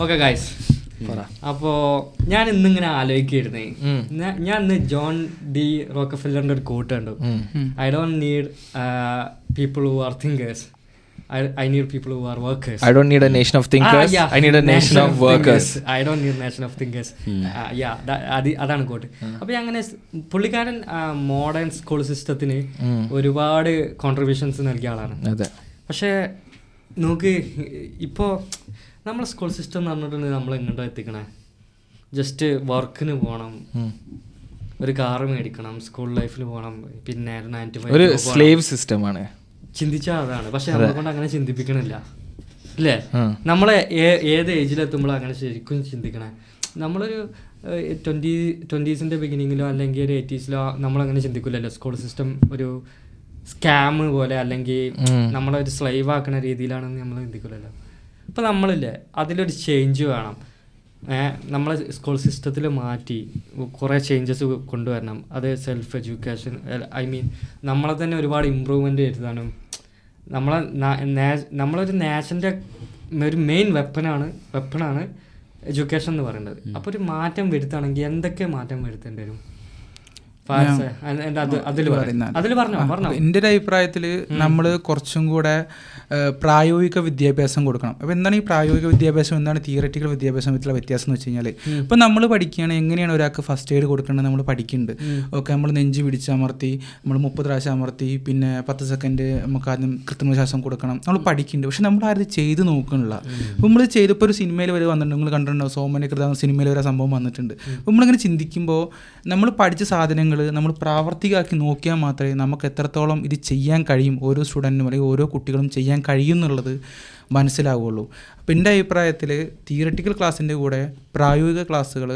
Okay guys അപ്പോ ഞാൻ ഇന്നിങ്ങനെ ആലോചിക്കായിരുന്നേ ഞാ- ഞാൻ ഇന്ന് ജോൺ ഡി റോക്കഫില്ലറിന്റെ ഒരു കോട്ട് കണ്ടു. I don't need people who are thinkers I need people who are workers. I don't need a nation of thinkers. I need a nation of workers. I don't need nation of thinkers യാ അതാണ് quote അപ്പൊ ഞാൻ അങ്ങനെ പുള്ളിക്കാരൻ modern school സിസ്റ്റത്തിന് ഒരുപാട് contributions നൽകിയ ആളാണ്. അതെ. പക്ഷേ നോക്ക് ഇപ്പോൾ നമ്മളെ സ്കൂൾ സിസ്റ്റം എന്ന് പറഞ്ഞിട്ടുണ്ടെങ്കിൽ നമ്മൾ എങ്ങോട്ടാ എത്തിക്കണേ? ജസ്റ്റ് വർക്കിന് പോകണം. ഒരു കാറ് മേടിക്കണം സ്കൂൾ ലൈഫിൽ പോകണം പിന്നെ ഒരു സ്ലേവ് സിസ്റ്റമാണ് ചിന്തിച്ചാൽ അതാണ്. പക്ഷെ നമ്മളെ കൊണ്ട് അങ്ങനെ ചിന്തിപ്പിക്കണില്ല. അല്ലേ നമ്മളെ ഏത് ഏജിലെത്തുമ്പോഴും അങ്ങനെ ശരിക്കും ചിന്തിക്കണേ? നമ്മളൊരു ട്വന്റി ട്വന്റീസിന്റെ ബിഗിനിങ്ങിലോ അല്ലെങ്കിൽ ഒരു എയ്റ്റീസിലോ നമ്മളങ്ങനെ ചിന്തിക്കില്ലല്ലോ സ്കൂൾ സിസ്റ്റം ഒരു സ്കാം പോലെ അല്ലെങ്കിൽ നമ്മളെ ഒരു സ്ലൈവ് ആക്കുന്ന രീതിയിലാണെന്ന് നമ്മൾ ചിന്തിക്കില്ലല്ലോ അപ്പോൾ നമ്മളില്ലേ അതിലൊരു ചേഞ്ച് വേണം. നമ്മളെ സ്കൂൾ സിസ്റ്റത്തിൽ മാറ്റി കുറേ ചേഞ്ചസ് കൊണ്ടുവരണം. അത് സെൽഫ് എഡ്യൂക്കേഷൻ ഐ മീൻ നമ്മളെ തന്നെ ഒരുപാട് ഇമ്പ്രൂവ്മെന്റ് വരുത്താനും നമ്മളെ നമ്മളൊരു നാഷന്റെ ഒരു മെയിൻ വെപ്പനാണ് വെപ്പണാണ് എഡ്യൂക്കേഷൻ എന്ന് പറയുന്നത്. അപ്പോൾ ഒരു മാറ്റം വരുത്തുകയാണെങ്കിൽ എന്തൊക്കെ മാറ്റം വരുത്തേണ്ടി വരും? അതിൽ പറഞ്ഞോ പറഞ്ഞോ. എന്റെ ഒരു അഭിപ്രായത്തിൽ നമ്മൾ കുറച്ചും കൂടെ പ്രായോഗിക വിദ്യാഭ്യാസം കൊടുക്കണം. അപ്പോൾ എന്താണ് ഈ പ്രായോഗിക വിദ്യാഭ്യാസം? എന്താണ് തിയററ്റിക്കൽ വിദ്യാഭ്യാസം തമ്മിലുള്ള വ്യത്യാസം എന്ന് വെച്ച് കഴിഞ്ഞാൽ ഇപ്പം നമ്മൾ പഠിക്കുകയാണ് എങ്ങനെയാണ് ഒരാൾക്ക് ഫസ്റ്റ് എയ്ഡ് കൊടുക്കേണ്ടത് നമ്മൾ പഠിക്കുന്നുണ്ട് ഓക്കെ നമ്മൾ നെഞ്ച് പിടിച്ചമർത്തി നമ്മൾ മുപ്പത് പ്രാവശ്യം അമർത്തി പിന്നെ പത്ത് സെക്കൻഡ് നമുക്ക് ആദ്യം കൃത്രിമ ശ്വാസം കൊടുക്കണം. നമ്മൾ പഠിക്കുന്നുണ്ട് പക്ഷെ നമ്മൾ ആരും ചെയ്ത് നോക്കണില്ല. അപ്പോൾ നമ്മൾ ചെയ്തപ്പോൾ ഒരു സിനിമയിൽ വരെ വന്നിട്ടുണ്ട്. നിങ്ങൾ കണ്ടിട്ടുണ്ടോ? സോമനെ കൃത സിനിമയിൽ വരെ സംഭവം വന്നിട്ടുണ്ട്. അപ്പോൾ നമ്മളിങ്ങനെ ചിന്തിക്കുമ്പോൾ നമ്മൾ പഠിച്ച സാധനങ്ങൾ നമ്മൾ പ്രാവർത്തികമാക്കി നോക്കിയാൽ മാത്രമേ നമുക്ക് എത്രത്തോളം ഇത് ചെയ്യാൻ കഴിയും ഓരോ സ്റ്റുഡന്റിനും അല്ലെങ്കിൽ ഓരോ കുട്ടികളും ചെയ്യാൻ കഴിയും എന്നുള്ളത് മനസ്സിലാവുള്ളൂ. അപ്പം എന്റെ അഭിപ്രായത്തിൽ തിയററ്റിക്കൽ ക്ലാസ്സിന്റെ കൂടെ പ്രായോഗിക ക്ലാസ്സുകൾ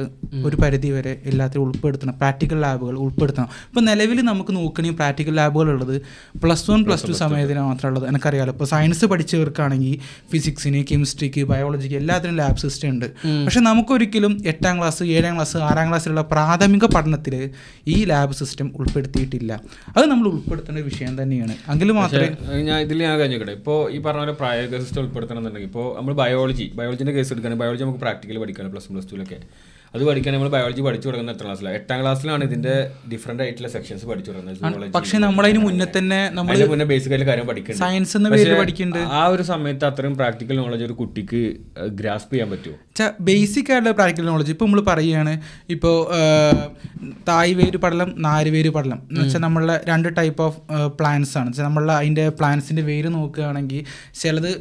ഒരു പരിധി വരെ എല്ലാത്തിലും ഉൾപ്പെടുത്തണം. പ്രാക്ടിക്കൽ ലാബുകൾ ഉൾപ്പെടുത്തണം. ഇപ്പം നിലവിൽ നമുക്ക് നോക്കണമെങ്കിൽ പ്രാക്ടിക്കൽ ലാബുകൾ ഉള്ളത് പ്ലസ് വൺ പ്ലസ് ടു സമയത്തിന് മാത്രമേ ഉള്ളത്. എനിക്കറിയാമല്ലോ ഇപ്പോൾ സയൻസ് പഠിച്ചവർക്കാണെങ്കിൽ ഫിസിക്സിന് കെമിസ്ട്രിക്ക് ബയോളജിക്ക് എല്ലാത്തിനും ലാബ് സിസ്റ്റം ഉണ്ട്. പക്ഷെ നമുക്കൊരിക്കലും എട്ടാം ക്ലാസ് ഏഴാം ക്ലാസ് ആറാം ക്ലാസ്സിലുള്ള പ്രാഥമിക പഠനത്തിൽ ഈ ലാബ് സിസ്റ്റം ഉൾപ്പെടുത്തിയിട്ടില്ല. അത് നമ്മൾ ഉൾപ്പെടുത്തേണ്ട ഒരു വിഷയം തന്നെയാണ്. എങ്കിൽ മാത്രമേ ഞാൻ ഇതിൽ ഞാൻ കഴിഞ്ഞിട്ടെ ഇപ്പോൾ ഈ പറഞ്ഞ പോലെ പ്രായോഗിക സിസ്റ്റം ഉൾപ്പെടുത്തണം എന്നുണ്ടെങ്കിൽ ഇപ്പോൾ നമ്മൾ ബയോളജി ബയോളജിന്റെ കേസ് എടുക്കുകയാണെങ്കിൽ ബയോളജി നമുക്ക് പ്രാക്ടിക്കൽ പഠിക്കണം പ്ലസ് വൺ പ്ലസ് ടുവിലൊക്കെ അത് പഠിക്കാൻ നമ്മൾ ബയോളജി പഠിച്ചു തുടങ്ങുന്ന എത്ര ക്ലാസ്സിലാണ് എട്ടാം ക്ലാസ്സിലാണ് ഇതിന്റെ ഡിഫറെന്റ് ആയിട്ടുള്ള സെക്ഷൻസ് പഠിച്ചു തുടങ്ങുന്നത്. പക്ഷേ നമ്മൾ നമ്മളതിന് മുന്നേ തന്നെ നമ്മൾ മുന്നേ ബേസിക് ആയിട്ട് കാര്യം പഠിക്കുന്നുണ്ട്. സയൻസ് എന്ന പേരിൽ പഠിക്കുന്നുണ്ട്. ആ ഒരു സമയത്ത് അത്രയും പ്രാക്ടിക്കൽ നോളജ് ഒരു കുട്ടിക്ക് ഗ്രാസ്പ് ചെയ്യാൻ പറ്റുമോ ബേസിക് ആയിട്ടുള്ള പ്രാക്ടിക്കൽ നോളജ് ഇപ്പോൾ നമ്മൾ പറയുകയാണ് ഇപ്പോൾ തായ് വേര് പടലം നാല് വേര് പടലം. എന്ന് വെച്ചാൽ നമ്മളുടെ രണ്ട് ടൈപ്പ് ഓഫ് പ്ലാന്റ്സ് ആണ്. വെച്ചാൽ നമ്മളുടെ അതിന്റെ പ്ലാന്റ്സിന്റെ വേര് നോക്കുകയാണെങ്കിൽ ചിലത്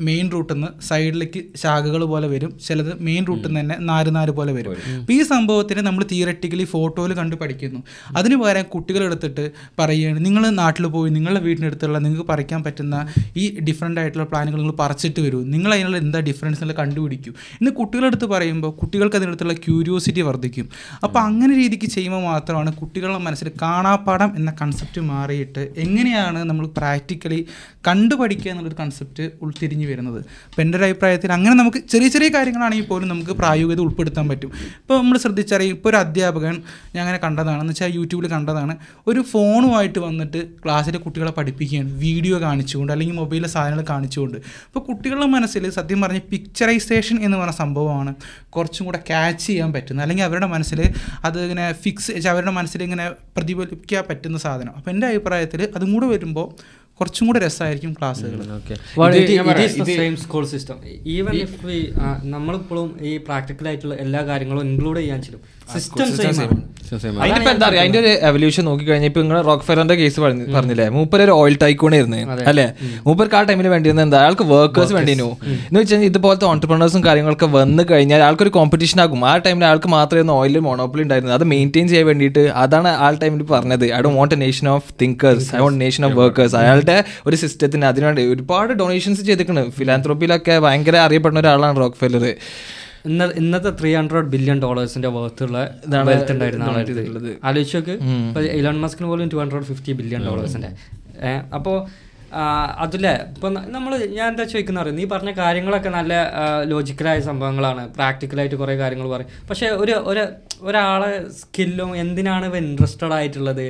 മെയിൻ റൂട്ടിൽ നിന്ന് സൈഡിലേക്ക് ശാഖകൾ പോലെ വരും. ചിലത് മെയിൻ റൂട്ടിൽ നിന്ന് തന്നെ നാല് നാല് പോലെ വരും. അപ്പോൾ ഈ സംഭവത്തിന് നമ്മൾ തിയററ്റിക്കലി ഫോട്ടോയിൽ കണ്ട് പഠിക്കുന്നു. അതിന് പകരം കുട്ടികളെടുത്തിട്ട് പറയുകയാണ് നിങ്ങൾ നാട്ടിൽ പോയി നിങ്ങളുടെ വീടിനടുത്തുള്ള നിങ്ങൾക്ക് പറിക്കാൻ പറ്റുന്ന ഈ ഡിഫറെന്റ് ആയിട്ടുള്ള പ്ലാനുകൾ നിങ്ങൾ പറിച്ചിട്ട് വരൂ. നിങ്ങൾ അതിനുള്ള എന്താ ഡിഫറൻസ് എന്നുള്ള കണ്ടുപിടിക്കൂ. ഇന്ന് കുട്ടികളെടുത്ത് പറയുമ്പോൾ കുട്ടികൾക്ക് അതിനടുത്തുള്ള ക്യൂരിയോസിറ്റി വർദ്ധിക്കും. അപ്പോൾ അങ്ങനെ രീതിക്ക് ചെയ്യുമ്പോൾ മാത്രമാണ് കുട്ടികളുടെ മനസ്സിൽ കാണാപ്പാടം എന്ന കൺസെപ്റ്റ് മാറിയിട്ട് എങ്ങനെയാണ് നമ്മൾ പ്രാക്ടിക്കലി കണ്ടുപഠിക്കുക എന്നുള്ളൊരു കൺസെപ്റ്റ് ഉൾത്തിരിഞ്ഞ് വരുന്നത്. അപ്പോൾ എന്റെ ഒരു അഭിപ്രായത്തിൽ അങ്ങനെ നമുക്ക് ചെറിയ ചെറിയ കാര്യങ്ങളാണെങ്കിൽ പോലും നമുക്ക് പ്രായോഗികത ഉൾപ്പെടുത്താൻ പറ്റും. ഇപ്പോൾ നമ്മൾ ശ്രദ്ധിച്ചറിയും ഇപ്പോൾ ഒരു അധ്യാപകൻ ഞാൻ അങ്ങനെ കണ്ടതാണെന്ന് വെച്ചാൽ യൂട്യൂബിൽ കണ്ടതാണ് ഒരു ഫോണുമായിട്ട് വന്നിട്ട് ക്ലാസ്സിലെ കുട്ടികളെ പഠിപ്പിക്കുകയാണ് വീഡിയോ കാണിച്ചുകൊണ്ട് അല്ലെങ്കിൽ മൊബൈലിലെ സാധനങ്ങൾ കാണിച്ചുകൊണ്ട്. അപ്പോൾ കുട്ടികളുടെ മനസ്സിൽ സത്യം പറഞ്ഞ് പിക്ചറൈസേഷൻ എന്ന് പറഞ്ഞ സംഭവമാണ് കുറച്ചും കൂടെ ക്യാച്ച് ചെയ്യാൻ പറ്റുന്നത്. അല്ലെങ്കിൽ അവരുടെ മനസ്സിൽ അത് ഇങ്ങനെ ഫിക്സ് അവരുടെ മനസ്സിൽ ഇങ്ങനെ പ്രതിഫലിപ്പിക്കാൻ പറ്റുന്ന സാധനം. അപ്പോൾ എന്റെ അഭിപ്രായത്തിൽ അതും കൂടെ വരുമ്പോൾ കുറച്ചും കൂടെ രസമായിരിക്കും ക്ലാസ്സുകൾ. Same school system even if we നമ്മളിപ്പോഴും ഈ പ്രാക്ടിക്കൽ ആയിട്ടുള്ള എല്ലാ കാര്യങ്ങളും ഇൻക്ലൂഡ് ചെയ്യാൻ ചെയ്യും സിസ്റ്റം സെയിം അതിനിപ്പോ എന്താ പറയാ അതിന്റെ ഒരു എവല്യൂഷൻ നോക്കി കഴിഞ്ഞാൽ ഇപ്പൊ നിങ്ങൾ റോക്ക് ഫെലറിന്റെ കേസ് പറഞ്ഞില്ലേ? മൂപ്പർ ഒരു ഓയിൽ ടൈക്കൂണായിരുന്നു അല്ലേ? മൂപ്പർക്ക് ആ ടൈമിൽ വേണ്ടിയിരുന്നത് എന്താ? അയാൾക്ക് വർക്കേഴ്സ് വേണ്ടിയിരുന്നു. എന്ന് വെച്ചാൽ ഇതുപോലത്തെ ഓൺടർപ്രണേഴ്സും കാര്യങ്ങളൊക്കെ വന്നു കഴിഞ്ഞാൽ ആൾക്കൊരു കോമ്പറ്റീഷൻ ആകും. ആ ടൈമിൽ ആൾക്ക് മാത്രമേ ഓയിൽ മോണോപ്പിളി ഉണ്ടായിരുന്നു അത് മെയിന്റെയിൻ ചെയ്യാൻ വേണ്ടിയിട്ട് അതാണ് ആ ടൈമിൽ പറഞ്ഞത്. I do want a nation of thinkers I want nation of workers അയാളുടെ ഒരു സിസ്റ്റത്തിന് അതിനുവേണ്ടി ഒരുപാട് ഡൊണേഷൻസ് ചെയ്തിട്ടുണ്ട്. ഫിലാന്ത്രോപ്പിയിലൊക്കെ ഭയങ്കര അറിയപ്പെടുന്ന ഒരാളാണ് റോക്ക് ഇന്ന ഇന്നത്തെ ത്രീ ഹൺഡ്രഡ് ബില്യൺ ഡോളേഴ്സിന്റെ വർത്തുള്ള വെൽത്ത് ഉണ്ടായിരുന്ന ആളായിരുന്നു ആലോചിച്ച് നോക്ക്. ഇപ്പൊ ഇലോൺ മസ്കിന് പോലും ടു ഹൺഡ്രഡ് ഫിഫ്റ്റി ബില്യൺ ഡോളേഴ്സിന്റെ അപ്പോൾ അതിലെ ഇപ്പൊ നമ്മൾ ഞാൻ എന്താ ചോദിക്കുന്ന അറിയാം? നീ പറഞ്ഞ കാര്യങ്ങളൊക്കെ നല്ല ലോജിക്കലായ സംഭവങ്ങളാണ്. പ്രാക്ടിക്കലായിട്ട് കുറേ കാര്യങ്ങൾ പറയും. പക്ഷെ ഒരു ഒരു ഒരാളെ സ്കില്ലും എന്തിനാണ് ഇവ ഇൻട്രസ്റ്റഡ് ആയിട്ടുള്ളത്?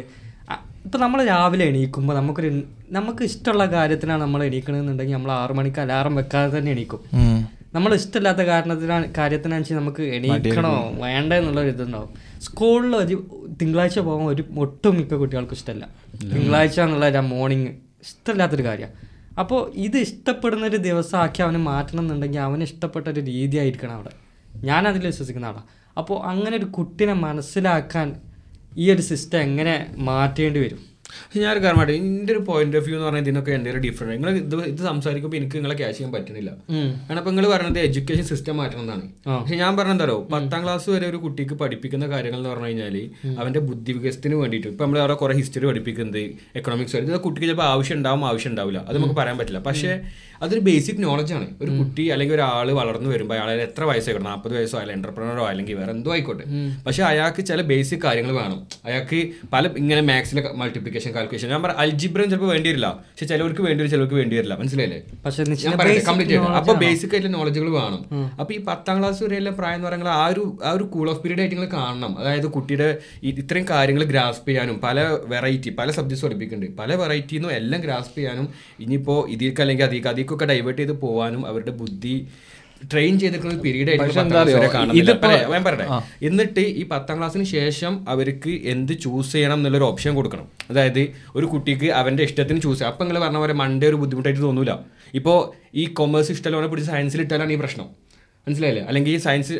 ഇപ്പം നമ്മൾ രാവിലെ എണീക്കുമ്പോൾ നമുക്കൊരു നമുക്ക് ഇഷ്ടമുള്ള കാര്യത്തിനാണ് നമ്മൾ എണീക്കണമെന്നുണ്ടെങ്കിൽ നമ്മൾ ആറു മണിക്ക് അലാറം വെക്കാതെ തന്നെ എണീക്കും. നമ്മൾ ഇഷ്ടമില്ലാത്ത കാരണത്തിനാണ് കാര്യത്തിനനുസരിച്ച് നമുക്ക് എണീക്കണോ? വേണ്ട എന്നുള്ള ഒരു ഇതുണ്ടാവും. സ്കൂളിൽ ഒരു തിങ്കളാഴ്ച പോകാൻ ഒരു ഒട്ടും മിക്ക കുട്ടികൾക്ക് ഇഷ്ടമല്ല തിങ്കളാഴ്ച എന്നുള്ള മോർണിംഗ് ഇഷ്ടമില്ലാത്തൊരു കാര്യമാണ് അപ്പോൾ ഇത് ഇഷ്ടപ്പെടുന്ന ഒരു ദിവസമാക്കി അവന് മാറ്റണം എന്നുണ്ടെങ്കിൽ അവന് ഇഷ്ടപ്പെട്ട ഒരു രീതി ആയിരിക്കണം അവിടെ. ഞാൻ അതിൽ വിശ്വസിക്കുന്ന ആളാണ് അപ്പോൾ അങ്ങനെ ഒരു കുട്ടിനെ മനസ്സിലാക്കാൻ ഈ ഒരു സിസ്റ്റം എങ്ങനെ മാറ്റേണ്ടി വരും? പക്ഷെ ഞാൻ കാരണം കാര്യമായിട്ട് എന്റെ ഒരു പോയിന്റ് ഓഫ് വ്യൂ എന്ന് പറഞ്ഞാൽ ഇതിനൊക്കെ എന്റെ ഒരു ഡിഫറൻസ് നിങ്ങൾ ഇത് ഇത് സംസാരിക്കുമ്പോൾ എനിക്ക് നിങ്ങളെ ക്യാഷ് ചെയ്യാൻ പറ്റുന്നില്ല. കാരണം അപ്പോൾ നിങ്ങൾ പറയുന്നത് എഡ്യൂക്കേഷൻ സിസ്റ്റം മാറ്റണം എന്നാണ് പക്ഷെ ഞാൻ പറഞ്ഞതാരോ പത്താം ക്ലാസ് വരെ ഒരു കുട്ടിക്ക് പഠിപ്പിക്കുന്ന കാര്യങ്ങൾ എന്ന് പറഞ്ഞു കഴിഞ്ഞാൽ അവന്റെ ബുദ്ധി വികസനത്തിന് വേണ്ടിയിട്ട്. ഇപ്പൊ നമ്മൾ അവിടെ കുറെ ഹിസ്റ്ററി പഠിപ്പിക്കുന്നത് എക്കണോമിക്സ് ഇത് കുട്ടിക്ക് ചിലപ്പോൾ ആവശ്യം ഉണ്ടാവും ആവശ്യം ഉണ്ടാവില്ല. അത് നമുക്ക് പറയാൻ പറ്റില്ല. പക്ഷേ അതൊരു ബേസിക് നോളജ് ആണ്. ഒരു കുട്ടി അല്ലെങ്കിൽ ഒരാൾ വളർന്നു വരുമ്പോൾ അയാൾ എത്ര വയസ്സായിക്കോട്ടെ? നാൽപ്പത് വയസ്സോ അല്ലെങ്കിൽ എന്റർപ്രണറോ അല്ലെങ്കിൽ വേറെ എന്തോ ആയിക്കോട്ടെ. പക്ഷെ അയാൾക്ക് ചില ബേസിക് കാര്യങ്ങൾ വേണം. അയാൾക്ക് പല ഇങ്ങനെ മാത്സിലെ മൾട്ടിപ്ലിക്കേഷൻ കാൽക്കുലേഷൻ ഞാൻ പറയാം അൽജിബ്രം ചിലപ്പോൾ വേണ്ടി വരില്ല പക്ഷെ ചിലവർക്ക് വേണ്ടി വരും ചിലവർക്ക് വേണ്ടി വരില്ല മനസ്സിലായില്ലേ? പക്ഷെ ഞാൻ പറയട്ടെ കംപ്ലീറ്റ് ആയിട്ട് അപ്പൊ ബേസിക് ആയിട്ടുള്ള നോളജുകൾ വേണം. അപ്പൊ ഈ പത്താം ക്ലാസ് വരെയുള്ള പ്രായം എന്ന് പറയുന്നത് ആ ഒരു ആ ഒരു കൂൾ ഓഫ് പീരീഡ് ആയിട്ട് നിങ്ങൾ കാണണം. അതായത് കുട്ടിയുടെ ഇത്രയും കാര്യങ്ങൾ ഗ്രാസ്പ് ചെയ്യാനും പല വെറൈറ്റി പല സബ്ജക്ട്സ് പഠിപ്പിക്കുന്നുണ്ട്. പല വെറൈറ്റി എല്ലാം ഗ്രാസ്പ് ചെയ്യാനും ഇനിയിപ്പോ ഇതിലേക്ക് അല്ലെങ്കിൽ അതിക്ക് അതിക്കൊക്കെ ഡൈവേർട്ട് ചെയ്ത് പോകാനും അവരുടെ ബുദ്ധി ട്രെയിൻ ചെയ്തിട്ടുള്ള ഒരു പീരീഡ് ആയിരിക്കും പറയട്ടെ. എന്നിട്ട് ഈ പത്താം ക്ലാസ്സിന് ശേഷം അവർക്ക് എന്ത് ചൂസ് ചെയ്യണം എന്നുള്ളൊരു ഓപ്ഷൻ കൊടുക്കണം. അതായത് ഒരു കുട്ടിക്ക് അവന്റെ ഇഷ്ടത്തിന് ചൂസ് ചെയ്യാം. അപ്പം നിങ്ങൾ പറഞ്ഞ പോലെ മണ്ടേ ഒരു ബുദ്ധിമുട്ടായിട്ട് തോന്നൂല. ഇപ്പോൾ ഈ കൊമേഴ്സ് ഇഷ്ടമല്ലോനെ പിടിച്ച് സയൻസിൽ ഇട്ടാലാണ് ഈ പ്രശ്നം. മനസ്സിലായില്ലേ? അല്ലെങ്കിൽ ഈ സയൻസ്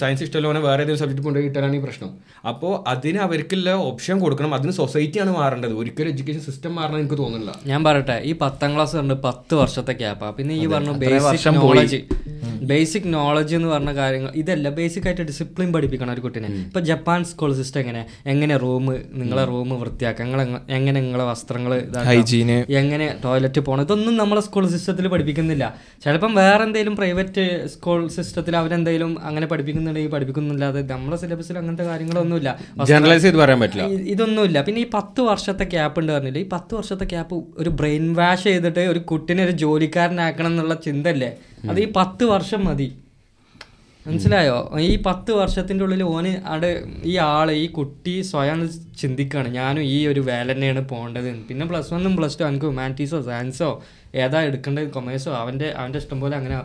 സയൻസ് ഇഷ്ടമല്ലോനെ വേറെ ഏതെങ്കിലും സബ്ജക്റ്റ് കൊണ്ടുപോയി ഇട്ടാലാണ് ഈ പ്രശ്നം. അപ്പോൾ അതിന് അവർക്കുള്ള ഓപ്ഷൻ കൊടുക്കണം. അതിന് സൊസൈറ്റിയാണ് മാറേണ്ടത്. ഒരിക്കലും എഡ്യൂക്കേഷൻ സിസ്റ്റം മാറണം എനിക്ക് തോന്നുന്നില്ല. ഞാൻ പറയട്ടെ. ഈ പത്താം ക്ലാസ് പറഞ്ഞ പത്ത് വർഷത്തെ ക്യാപ്പാ പിന്നെ ഈ പറഞ്ഞു ബേസിക് നോളജ് ബേസിക് നോളജ് എന്ന് പറഞ്ഞ കാര്യങ്ങൾ ഇതല്ല ബേസിക് ആയിട്ട് ഡിസിപ്ലിൻ പഠിപ്പിക്കണം ഒരു കുട്ടീനെ. ഇപ്പൊ ജപ്പാൻ സ്കൂൾ സിസ്റ്റം എങ്ങനെ? എങ്ങനെ റൂം നിങ്ങളെ റൂം വൃത്തിയാക്കുക നിങ്ങൾ എങ്ങനെ നിങ്ങളെ വസ്ത്രങ്ങൾ ഹൈജീന് എങ്ങനെ ടോയ്ലറ്റ് പോകണം ഇതൊന്നും നമ്മളെ സ്കൂൾ സിസ്റ്റത്തിൽ പഠിപ്പിക്കുന്നില്ല. ചിലപ്പം വേറെ എന്തെങ്കിലും പ്രൈവറ്റ് സ്കൂൾ സിസ്റ്റത്തിൽ അവരെന്തെങ്കിലും അങ്ങനെ പഠിപ്പിക്കുന്നുണ്ടെങ്കിൽ പഠിപ്പിക്കുന്നില്ലാതെ നമ്മളെ സിലബസിൽ അങ്ങനത്തെ കാര്യങ്ങളൊന്നുമില്ല. ജനറലൈസ് ചെയ്ത് പറയാൻ പറ്റില്ല. ഇതൊന്നുമില്ല. പിന്നെ ഈ പത്ത് വർഷത്തെ ക്യാപ്പ് ഉണ്ട് പറഞ്ഞില്ല? ഈ പത്ത് വർഷത്തെ ക്യാപ്പ് ഒരു ബ്രെയിൻ വാഷ് ചെയ്തിട്ട് ഒരു കുട്ടിനെ ഒരു ജോലിക്കാരനാക്കണം എന്നുള്ള ചിന്തല്ലേ അത് ഈ പത്ത് വർഷം മതി. മനസ്സിലായോ? ഈ പത്ത് വർഷത്തിന്റെ ഉള്ളിൽ ഓന് അവിടെ ഈ ആൾ ഈ കുട്ടി സ്വയം ചിന്തിക്കുകയാണ് ഞാനും ഈ ഒരു വേല തന്നെയാണ് പോകേണ്ടത് പിന്നെ പ്ലസ് വണ്ണും പ്ലസ് ടു എനിക്ക് ഹ്യൂമാനിറ്റീസോ സയൻസോ ഏതാ എടുക്കേണ്ടത്? കൊമേഴ്സോ അവന്റെ അവന്റെ ഇഷ്ടം പോലെ അങ്ങനെ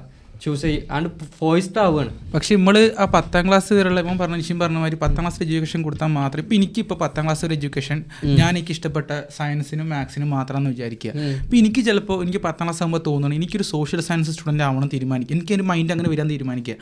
ചൂസ് ചെയ്യും ആണ് ഫോയിസ്ഡ് ആവുകയാണ് പക്ഷെ നമ്മൾ ആ പത്താം ക്ലാസ് വരെയുള്ള ഇപ്പം പറഞ്ഞ നിശ്ചയം പറഞ്ഞ മാതിരി പത്താം ക്ലാസ് എഡ്യൂക്കേഷൻ കൊടുത്താൽ മാത്രം ഇപ്പം എനിക്കിപ്പോൾ പത്താം ക്ലാസ് വരെ എഡ്യൂക്കേഷൻ ഞാൻ എനിക്ക് ഇഷ്ടപ്പെട്ട സയൻസിനും മാത്സിനും മാത്രമെന്ന് വിചാരിക്കുക. ഇപ്പം എനിക്ക് ചിലപ്പോൾ എനിക്ക് പത്താം ക്ലാസ് ആകുമ്പോൾ തോന്നുന്നു എനിക്കൊരു സോഷ്യൽ സയൻസ് സ്റ്റുഡന്റ് ആവണം തീരുമാനിക്കുക. എനിക്ക് ഒരു മൈൻഡ് അങ്ങനെ വരാൻ തീരുമാനിക്കുക.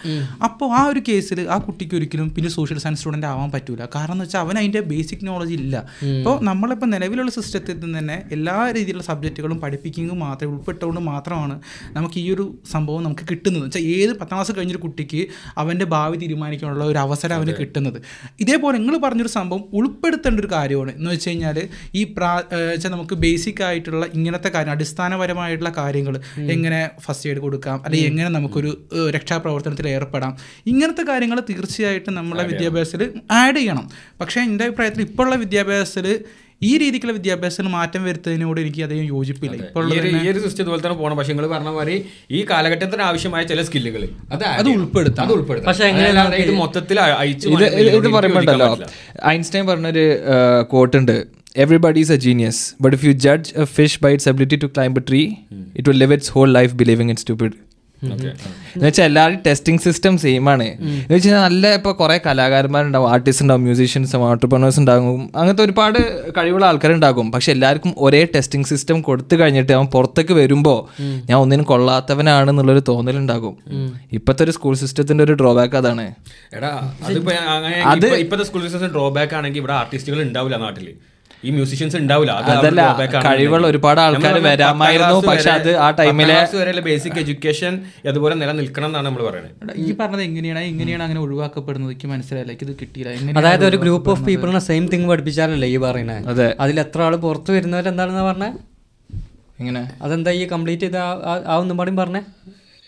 അപ്പോൾ ആ ഒരു കേസിൽ ആ കുട്ടിക്ക് ഒരിക്കലും പിന്നെ സോഷ്യൽ സയൻസ് സ്റ്റുഡന്റ് ആവാൻ പറ്റൂല. കാരണം എന്ന് വെച്ചാൽ അവൻ അതിന്റെ ബേസിക് നോളജ് ഇല്ല. ഇപ്പോൾ നമ്മളിപ്പോൾ നിലവിലുള്ള സിസ്റ്റത്തിൽ നിന്ന് തന്നെ എല്ലാ രീതിയിലുള്ള സബ്ജക്റ്റുകളും പഠിപ്പിക്കുന്നത് മാത്രമേ ഉൾപ്പെട്ടുകൊണ്ട് മാത്രമാണ് നമുക്ക് ഈ ഒരു സംഭവം നമുക്ക് കിട്ടുന്നത്. വെച്ചാൽ ഏത് പത്താം ക്ലാസ് കഴിഞ്ഞൊരു കുട്ടിക്ക് അവന്റെ ഭാവി തീരുമാനിക്കാനുള്ള ഒരു അവസരം അവന് കിട്ടുന്നത്. ഇതേപോലെ നിങ്ങൾ പറഞ്ഞൊരു സംഭവം ഉൾപ്പെടുത്തേണ്ട ഒരു കാര്യമാണ്. എന്ന് വെച്ച് കഴിഞ്ഞാൽ ഈ പ്രാ വെച്ചാൽ നമുക്ക് ബേസിക് ആയിട്ടുള്ള ഇങ്ങനത്തെ കാര്യം അടിസ്ഥാനപരമായിട്ടുള്ള കാര്യങ്ങൾ എങ്ങനെ ഫസ്റ്റ് എയ്ഡ് കൊടുക്കാം അല്ലെങ്കിൽ എങ്ങനെ നമുക്കൊരു രക്ഷാപ്രവർത്തനത്തിൽ ഏർപ്പെടാം ഇങ്ങനത്തെ കാര്യങ്ങൾ തീർച്ചയായിട്ടും നമ്മളെ വിദ്യാഭ്യാസത്തിൽ ആഡ് ചെയ്യണം. പക്ഷേ എന്റെ അഭിപ്രായത്തിൽ ഇപ്പോഴുള്ള വിദ്യാഭ്യാസത്തിൽ ഈ രീതിക്കുള്ള വിദ്യാഭ്യാസത്തിന് മാറ്റം വരുത്തുന്നതിനോട് എനിക്ക് അധികം യോജിപ്പില്ല. ഇപ്പോൾ ഈ ഒരു സിസ്റ്റം ഇതുപോലെ തന്നെ പോകണം പക്ഷേ നിങ്ങൾ പറഞ്ഞ മാതിരി ഈ കാലഘട്ടത്തിന് ആവശ്യമായ ചില സ്കില്ലുകൾ അത് അത്. ഉൾപ്പെടുത്താം. അത് ഉൾപ്പെടുത്താം. പക്ഷേ ഇത് മൊത്തത്തിൽ ഇത് പറയുമ്പോണ്ടല്ലോ ഐൻസ്റ്റൈൻ പറഞ്ഞൊരു കോട്ടുണ്ട് everybody is a genius but if you judge a fish by its ability to climb a tree it will live its whole life believing in stupid എന്ന് വെച്ചാൽ എല്ലാവരും ടെസ്റ്റിംഗ് സിസ്റ്റം സെയിം ആണ്. എന്ന് വെച്ചാൽ നല്ല ഇപ്പോൾ കുറേ കലാകാരന്മാരുണ്ടാവും ആർട്ടിസ്റ്റ് ഉണ്ടാവും മ്യൂസീഷ്യൻസ് ഓണ്ടർപ്രണേഴ്സ് ഉണ്ടാകും അങ്ങനത്തെ ഒരുപാട് കഴിവുള്ള ആൾക്കാരുണ്ടാകും. പക്ഷെ എല്ലാവർക്കും ഒരേ ടെസ്റ്റിംഗ് സിസ്റ്റം കൊടുത്തു കഴിഞ്ഞിട്ട് അവൻ പുറത്തേക്ക് വരുമ്പോൾ ഞാൻ ഒന്നിനും കൊള്ളാത്തവനാണെന്നുള്ളൊരു തോന്നലുണ്ടാകും. ഇപ്പോഴത്തെ ഒരു സ്കൂൾ സിസ്റ്റത്തിന്റെ ഒരു ഡ്രോബാക്ക് അതാണ്. എടാ അത് ഇപ്പോഴത്തെ ഇപ്പത്തെ സ്കൂൾ സിസ്റ്റം ഡ്രോബാക്ക് ആണെങ്കിൽ ഇവിടെ ആർട്ടിസ്റ്റുകൾ ഉണ്ടാവില്ല നാട്ടിൽ. ഈ മ്യൂസീഷ്യൻസ് ഉണ്ടാവില്ല. അതല്ല, കഴിവുള്ള ഒരുപാട് ആൾക്കാർ വരാമായിരുന്നു, പക്ഷെ അത് ആ ടൈമിലെ- ബേസിക് എഡ്യൂക്കേഷൻ അതുപോലെ നിലനിൽക്കണം എന്നാണ് നമ്മൾ പറയുന്നത് ഈ പറഞ്ഞത് എങ്ങനെയാണ്? എങ്ങനെയാണ് അങ്ങനെ ഒഴിവാക്കപ്പെടുന്നത്? എനിക്ക് മനസ്സിലായില്ല. എനിക്ക് ഇത് കിട്ടിയില്ല. അതായത് ഒരു ഗ്രൂപ്പ് ഓഫ് പീപ്പിളിനെ സെയിം തിങ് പഠിപ്പിച്ചാലല്ലേ ഈ പറയുന്നത് അതെ. അതിൽ എത്ര ആൾ പുറത്ത് വരുന്നവരെന്താണെന്ന് പറഞ്ഞേ? എങ്ങനെ? അതെന്താ ഈ കംപ്ലീറ്റ് ചെയ്ത ആ- ഒന്നും പാടും പറഞ്ഞേ?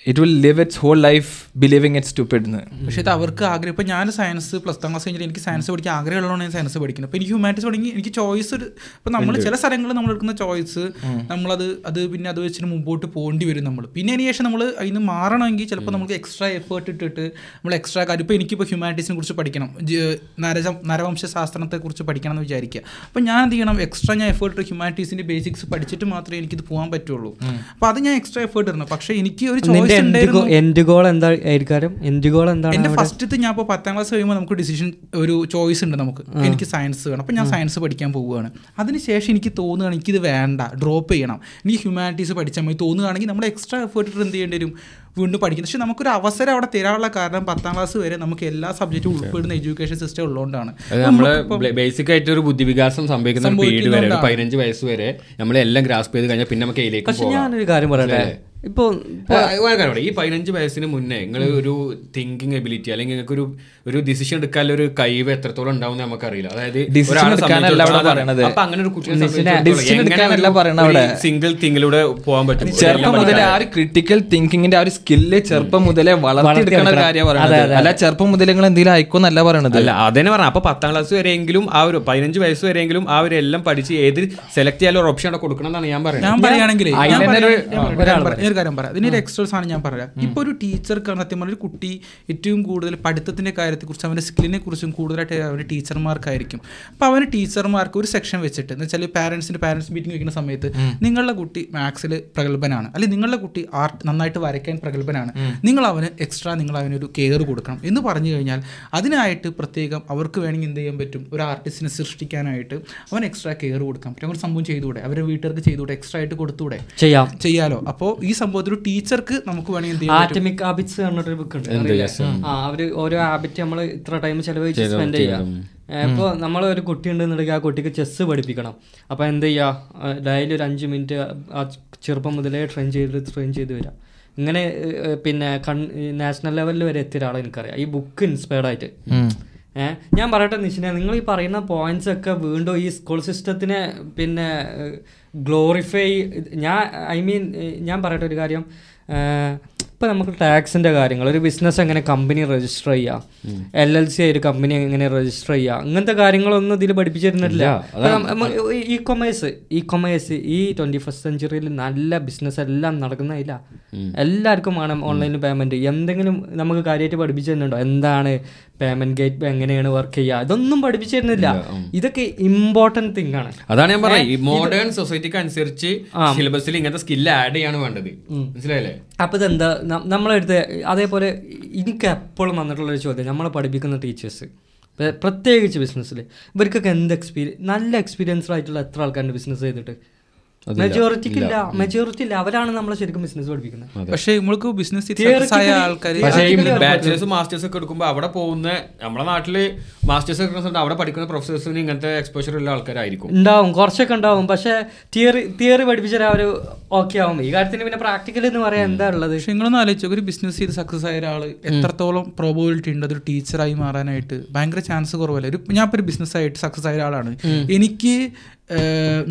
It will live its whole life believing it stupid എന്ന് പക്ഷേ ഇത് അവർക്ക് ആഗ്രഹം. ഇപ്പം ഞാൻ സയൻസ് പ്ലസ് ടു ക്ലാസ് കഴിഞ്ഞിട്ട് എനിക്ക് സയൻസ് പഠിക്കാൻ ആഗ്രഹമുള്ളതാണ് ഞാൻ സയൻസ് പഠിക്കുന്നത് അപ്പോൾ എനിക്ക് ഹ്യൂമാനിറ്റീസ് തുടങ്ങി എനിക്ക് ചോയ്സ് ഒരു ഇപ്പം നമ്മൾ ചില സ്ഥലങ്ങളിൽ നമ്മൾ എടുക്കുന്ന ചോയ്സ് നമ്മളത് അത് പിന്നെ അത് വെച്ചിട്ട് മുമ്പോട്ട് പോകേണ്ടി വരും നമ്മൾ പിന്നെ അതിന് ശേഷം നമ്മൾ അതിന് മാറണമെങ്കിൽ ചിലപ്പോൾ നമുക്ക് എക്സ്ട്രാ എഫേർട്ട് ഇട്ടിട്ട് നമ്മൾ എക്സ്ട്രാ കാര്യം ഇപ്പോൾ എനിക്കിപ്പോൾ ഹ്യൂമാനിറ്റീസിനെ കുറിച്ച് പഠിക്കണം. നരജം നരജ നരവംശ ശാസ്ത്രത്തെ കുറിച്ച് പഠിക്കണം എന്ന് വിചാരിക്കുക. അപ്പോൾ ഞാൻ എന്ത് ചെയ്യണം? എക്സ്ട്രാ ഞാൻ എഫേർട്ട് ഹ്യൂമാനിറ്റീസിന്റെ ബേസിക്സ് പഠിച്ചിട്ട് മാത്രമേ എനിക്കിത് പോകാൻ പറ്റുള്ളൂ. അപ്പോൾ അത് ഞാൻ എക്സ്ട്രാ എഫേർട്ട് ഇടണം. പക്ഷേ എനിക്ക് ഒരു അതിന്റെ എൻഡ് ഗോൾ എന്താ ആയിരിക്കാരും? എൻഡ് ഗോൾ എന്താണ് എന്റെ ഫസ്റ്റത്തെ ഞാൻ ഇപ്പോൾ പത്താം ക്ലാസ് കഴിയുമ്പോൾ നമുക്ക് ഡിസിഷൻ ഒരു ചോയ്സ് ഉണ്ട് നമുക്ക്. എനിക്ക് സയൻസ് വേണം. അപ്പം ഞാൻ സയൻസ് പഠിക്കാൻ പോവുകയാണ്. അതിനുശേഷം എനിക്ക് തോന്നുകയാണ് എനിക്കിത് വേണ്ട ഡ്രോപ്പ് ചെയ്യണം. എനിക്ക് ഹ്യൂമാനിറ്റീസ് പഠിച്ചാൽ മതി. തോന്നുകയാണെങ്കിൽ നമ്മൾ എക്സ്ട്രാ എഫേർട്ട് എന്ത് ചെയ്യേണ്ടി വരും? വീണ്ടും പഠിക്കുന്നത്. പക്ഷെ നമുക്കൊരു അവസരം അവിടെ തരാനുള്ള കാരണം പത്താം ക്ലാസ് വരെ നമുക്ക് എല്ലാ സബ്ജക്റ്റും ഉൾപ്പെടുന്ന എഡ്യൂക്കേഷൻ സിസ്റ്റം ഉള്ളതുകൊണ്ടാണ് നമ്മൾ നമ്മൾ ബേസിക് ആയിട്ട് ഒരു ബുദ്ധിവികാസം സംഭവിക്കുന്ന പീരീഡ് വരെ പതിനഞ്ച് വയസ്സ് വരെ നമ്മളെല്ലാം ഗ്രാസ്പ് ചെയ്ത് കഴിഞ്ഞാൽ പിന്നെ നമുക്ക് ഇതിലേക്ക് പക്ഷെ ഞാനൊരു കാര്യം പറയട്ടെ? ഇപ്പൊ ഈ പതിനഞ്ച് വയസ്സിന് മുന്നേ നിങ്ങൾ ഒരു തിങ്കിങ് എബിലിറ്റി അല്ലെങ്കിൽ നിങ്ങൾക്ക് ഒരു ഒരു ഡിസിഷൻ എടുക്കാനുള്ള ഒരു കഴിവ് എത്രത്തോളം ഉണ്ടാവും നമുക്കറിയില്ല. അതായത്. അപ്പൊ അങ്ങനെ ഒരു. സിംഗിൾ തിങ്കിലൂടെ പോകാൻ പറ്റും? ചെറുപ്പം മുതൽ ആ ഒരു ക്രിട്ടിക്കൽ തിങ്കിങ്ങിന്റെ ആ ഒരു സ്കില്ല് ചെറുപ്പം മുതലേ വളർത്തിയെടുക്കുന്ന കാര്യം പറയുന്നത്. അല്ല ചെറുപ്പം മുതലേ നിങ്ങൾ എന്തെങ്കിലും ആയിക്കോന്നല്ല പറയണത്. അല്ല അതന്നെ പറഞ്ഞ. അപ്പൊ പത്താം ക്ലാസ് വരെയെങ്കിലും ആ ഒരു പതിനഞ്ച് വയസ്സ് വരെയെങ്കിലും ആ ഒരു എല്ലാം പഠിച്ച് ഏത് സെലക്ട് ചെയ്യാൻ ഒരു ഓപ്ഷൻ അവിടെ കൊടുക്കണം എന്നാണ് ഞാൻ പറയുന്നത്. ഞാൻ പറയുകയാണെങ്കിൽ ഒരു- കാര്യം പറയാം. ഇതിനൊരു എക്സ്ട്രാ സാധനം ഞാൻ പറയാം. ഇപ്പൊ ഒരു ടീച്ചർ സത്യം പറഞ്ഞ ഒരു കുട്ടി ഏറ്റവും കൂടുതൽ പഠിത്തത്തിന്റെ കാര്യത്തെ കുറിച്ച് അവന്റെ സ്കില്ലിനെ കുറിച്ചും കൂടുതലായിട്ട് അവന്റെ ടീച്ചർമാർക്കായിരിക്കും. അപ്പൊ അവന് ടീച്ചർമാർക്ക് ഒരു സെക്ഷൻ വെച്ചിട്ട് എന്ന് വെച്ചാൽ പാരന്റ്സിന്റെ പാരന്റ്സ് മീറ്റിംഗ് വെക്കുന്ന സമയത്ത് നിങ്ങളുടെ കുട്ടി മാത്സിൽ പ്രഗത്ഭനാണ്. അല്ലെങ്കിൽ നിങ്ങളുടെ കുട്ടി ആർട്ട് നന്നായിട്ട് വരയ്ക്കാൻ പ്രഗത്ഭനാണ് നിങ്ങൾ അവന് എക്സ്ട്രാ നിങ്ങൾ അവനൊരു കെയർ കൊടുക്കണം എന്ന് പറഞ്ഞു കഴിഞ്ഞാൽ അതിനായിട്ട് പ്രത്യേകം അവർക്ക് വേണമെങ്കിൽ എന്ത് ചെയ്യാൻ പറ്റും? ഒരു ആർട്ടിസ്റ്റിനെ സൃഷ്ടിക്കാനായിട്ട് അവൻ എക്സ്ട്രാ കെയർ കൊടുക്കാം പറ്റും. അങ്ങനെ സംഭവം ചെയ്തുകൂടെ? അവരുടെ വീട്ടുകാർക്ക് ചെയ്തുകൂടെ? എക്സ്ട്രാ ആയിട്ട് കൊടുത്തൂടെ ചെയ്യാം. ചെയ്യാലോ. അപ്പോൾ ഈ സംഭവത്തിൽ ഒരു ടീച്ചർക്ക് നമുക്ക് വേണമെങ്കിൽ എന്ത് ആറ്റമിക് ഹാബിറ്റ്സ് പറഞ്ഞിട്ടൊരു ബുക്ക് ഉണ്ട്. അവർ ഓരോ ഹാബിറ്റ് നമ്മൾ ഇത്ര ടൈം ചെലവഴിച്ച് സ്പെൻഡ് ചെയ്യാം. ഇപ്പോൾ നമ്മൾ ഒരു കുട്ടി ഉണ്ടെന്നുണ്ടെങ്കിൽ ആ കുട്ടിക്ക് ചെസ്സ് പഠിപ്പിക്കണം. അപ്പോൾ എന്ത് ചെയ്യുക ഡെയിലി ഒരു അഞ്ച് മിനിറ്റ് ആ ചെറുപ്പം മുതലേ ട്രെയിൻ ചെയ്ത് ട്രെയിൻ ചെയ്ത് വരാം. ഇങ്ങനെ പിന്നെ കൺ നാഷണൽ ലെവലിൽ വരെ എത്തിയ ഒരാളെ എനിക്കറിയാം. ഈ ബുക്ക് ഇൻസ്പയർഡ് ആയിട്ട്. ഏഹ് ഞാൻ പറയട്ടെ നിഷിനെ നിങ്ങൾ ഈ പറയുന്ന പോയിന്റ്സ് ഒക്കെ വീണ്ടും ഈ സ്കൂൾ സിസ്റ്റത്തിനെ പിന്നെ ഗ്ലോറിഫൈ ഞാൻ ഐ മീൻ ഞാൻ പറയട്ടെ ഒരു കാര്യം. ഇപ്പം നമുക്ക് ടാക്സിന്റെ കാര്യങ്ങൾ ഒരു ബിസിനസ് എങ്ങനെ കമ്പനി രജിസ്റ്റർ ചെയ്യുക എൽ എൽ സി ആയി ഒരു കമ്പനി എങ്ങനെ രജിസ്റ്റർ ചെയ്യുക അങ്ങനത്തെ കാര്യങ്ങളൊന്നും ഇതിൽ പഠിപ്പിച്ചിരുന്നില്ല ഇ കൊമേഴ്സ് ഇ കൊമേഴ്സ് ഈ ട്വന്റി ഫസ്റ്റ് സെഞ്ചുറിയിൽ നല്ല ബിസിനസ് എല്ലാം നടക്കുന്നതില്ല എല്ലാവർക്കും വേണം ഓൺലൈനിൽ പേയ്മെന്റ് എന്തെങ്കിലും നമുക്ക് കാര്യമായിട്ട് പഠിപ്പിച്ചു തരുന്നുണ്ടോ? എന്താണ് പേയ്മെന്റ് ഗേറ്റ് എങ്ങനെയാണ് വർക്ക് ചെയ്യുക? ഇതൊന്നും പഠിപ്പിച്ചിരുന്നില്ല. ഇതൊക്കെ ഇമ്പോർട്ടന്റ് തിങ് ആണ്. അതാണ് ഞാൻ പറഞ്ഞത്. ഈ മോഡേൺ സൊസൈറ്റിക്ക് അനുസരിച്ച് സിലബസിൽ ഇങ്ങനത്തെ സ്കില്ല് ആഡ് ചെയ്യാണ് വേണ്ടത്. മനസ്സിലായില്ലേ? അപ്പൊ ഇതെന്താ? നമ്മളെടുത്ത് അതേപോലെ എനിക്ക് എപ്പോഴും വന്നിട്ടുള്ള ഒരു ചോദ്യം. നമ്മളെ പഠിപ്പിക്കുന്ന ടീച്ചേഴ്സ് പ്രത്യേകിച്ച് ബിസിനസ്സിൽ ഇവർക്കൊക്കെ എന്ത് എക്സ്പീരിയൻസ് നല്ല എക്സ്പീരിയൻസ് ആയിട്ടുള്ള എത്ര ആൾക്കാരുടെ ബിസിനസ് ചെയ്തിട്ട്? മെജോറിറ്റിക്ക് ഇല്ല. മെജോറിറ്റി ഇല്ല. അവരാണ് നമ്മളെ ശരിക്കും ബിസിനസ് പഠിപ്പിക്കുന്നത്. പക്ഷേ നമ്മൾക്ക് ബിസിനസ് ആയ ആൾക്കാർ ബാച്ചിലേഴ്സും മാസ്റ്റേഴ്സ് ഒക്കെ എടുക്കുമ്പോൾ അവിടെ പോകുന്ന നമ്മുടെ നാട്ടിൽ മാസ്റ്റേഴ്സ് എടുക്കുന്ന അവിടെ പഠിക്കുന്ന പ്രൊഫസേഴ്സിന് ഇങ്ങനത്തെ എക്സ്പോഷർ ഉള്ള ആൾക്കാരായിരിക്കും. ഉണ്ടാവും. കുറച്ചൊക്കെ ഉണ്ടാവും. പക്ഷേ തിയറി തിയറി പഠിപ്പിച്ചാൽ അവർ ഓക്കെ ആവും. ഈ കാര്യത്തിന് പിന്നെ പ്രാക്ടിക്കൽ എന്ന് പറയാൻ എന്താ ഉള്ളത്? പക്ഷെ നിങ്ങളൊന്ന് ആലോചിച്ചു. ഒരു ബിസിനസ് ചെയ്ത് സക്സസ് ആയ ഒരാൾ എത്രത്തോളം പ്രോബിലിറ്റി ഉണ്ട്? അതൊരു ടീച്ചറായി മാറാനായിട്ട് ഭയങ്കര ചാൻസ് കുറവല്ല? ഒരു ഞാൻ ഇപ്പോൾ ഒരു ബിസിനസ് ആയിട്ട് സക്സസ് ആയ ഒരാളാണ്. എനിക്ക്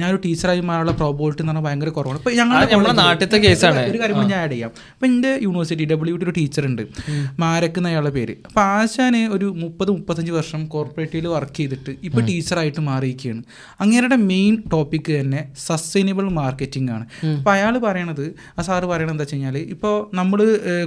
ഞാനൊരു ടീച്ചറായി മാറാനുള്ള പ്രോബിലിറ്റി എന്ന് പറഞ്ഞാൽ ഭയങ്കര കുറവാണ്. ഇപ്പൊ ഞങ്ങളുടെ നാട്ടിലത്തെ കേസാണ്. ഒരു കാര്യം ഞാൻ ആഡ് ചെയ്യാം. അപ്പം എന്റെ യൂണിവേഴ്സിറ്റി ഡബ്ല്യു ടി ഒരു ടീച്ചർ ഉണ്ട്. മാരക്ക് എന്നയാളുടെ പേര്. അപ്പം ആശാന് ഒരു മുപ്പത് മുപ്പത്തഞ്ച് വർഷം കോർപ്പറേറ്റീവിൽ വർക്ക് ചെയ്തിട്ട് ഇപ്പോൾ ടീച്ചറായിട്ട് മാറിയിരിക്കുകയാണ്. അങ്ങേരുടെ മെയിൻ ടോപ്പിക്ക് തന്നെ സസ്റ്റൈനബിൾ മാർക്കറ്റിംഗ് ആണ്. അപ്പം അയാൾ പറയണത് ആ സാറ് പറയണത് എന്താ വെച്ച് കഴിഞ്ഞാൽ ഇപ്പോൾ നമ്മൾ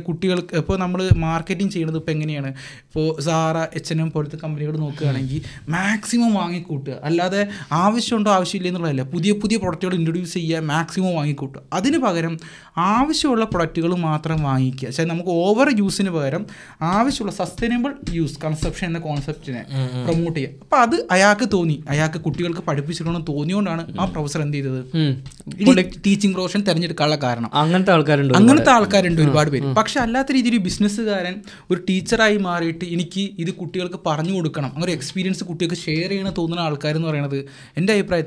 കുട്ടികൾക്ക് ഇപ്പോൾ നമ്മൾ മാർക്കറ്റിംഗ് ചെയ്യുന്നത് ഇപ്പോൾ എങ്ങനെയാണ്? ഇപ്പോൾ സാറ എച്ച് എൻ എം പോലത്തെ കമ്പനികൾ നോക്കുകയാണെങ്കിൽ മാക്സിമം വാങ്ങിക്കൂട്ടുക. അല്ലാതെ ആവശ്യമുണ്ടോ ആവശ്യമില്ല എന്നുള്ളതല്ല പുതിയ പുതിയ പ്രൊഡക്റ്റുകൾ ഇൻട്രൊഡ്യൂസ് ചെയ്യുക മാക്സിമം വാങ്ങിക്കൂട്ടുക. അതിന് പകരം ആവശ്യമുള്ള പ്രൊഡക്റ്റുകൾ മാത്രം വാങ്ങിക്കുക. പക്ഷേ നമുക്ക് ഓവർ യൂസിന് പകരം ആവശ്യമുള്ള സസ്റ്റൈനബിൾ യൂസ് കൺസെപ്ഷൻ എന്ന കോൺസെപ്റ്റിനെ പ്രൊമോട്ട് ചെയ്യുക. അപ്പോൾ അത് അയാൾക്ക് തോന്നി. അയാൾക്ക് കുട്ടികൾക്ക് പഠിപ്പിച്ചിട്ടുണ്ടെന്ന് തോന്നിയോണ്ടാണ് ആ പ്രൊഫസർ എന്ത് ചെയ്തത്? ടീച്ചിങ് പ്രൊഫഷൻ തിരഞ്ഞെടുക്കാനുള്ള കാരണം. അങ്ങനത്തെ ആൾക്കാരുണ്ട് അങ്ങനത്തെ ആൾക്കാരുണ്ട് ഒരുപാട് പേര്. പക്ഷെ അല്ലാത്ത രീതിയിൽ ബിസിനസ്സുകാരൻ ഒരു ടീച്ചറായി മാറിയിട്ട് എനിക്ക് ഇത് കുട്ടികൾക്ക് പറഞ്ഞു കൊടുക്കണം. അങ്ങനെ ഒരു എക്സ്പീരിയൻസ് കുട്ടികൾക്ക് ഷെയർ ചെയ്യണം തോന്നുന്ന ആൾക്കാർ എന്ന് പറയുന്നത് എന്റെ അഭിപ്രായത്തിൽ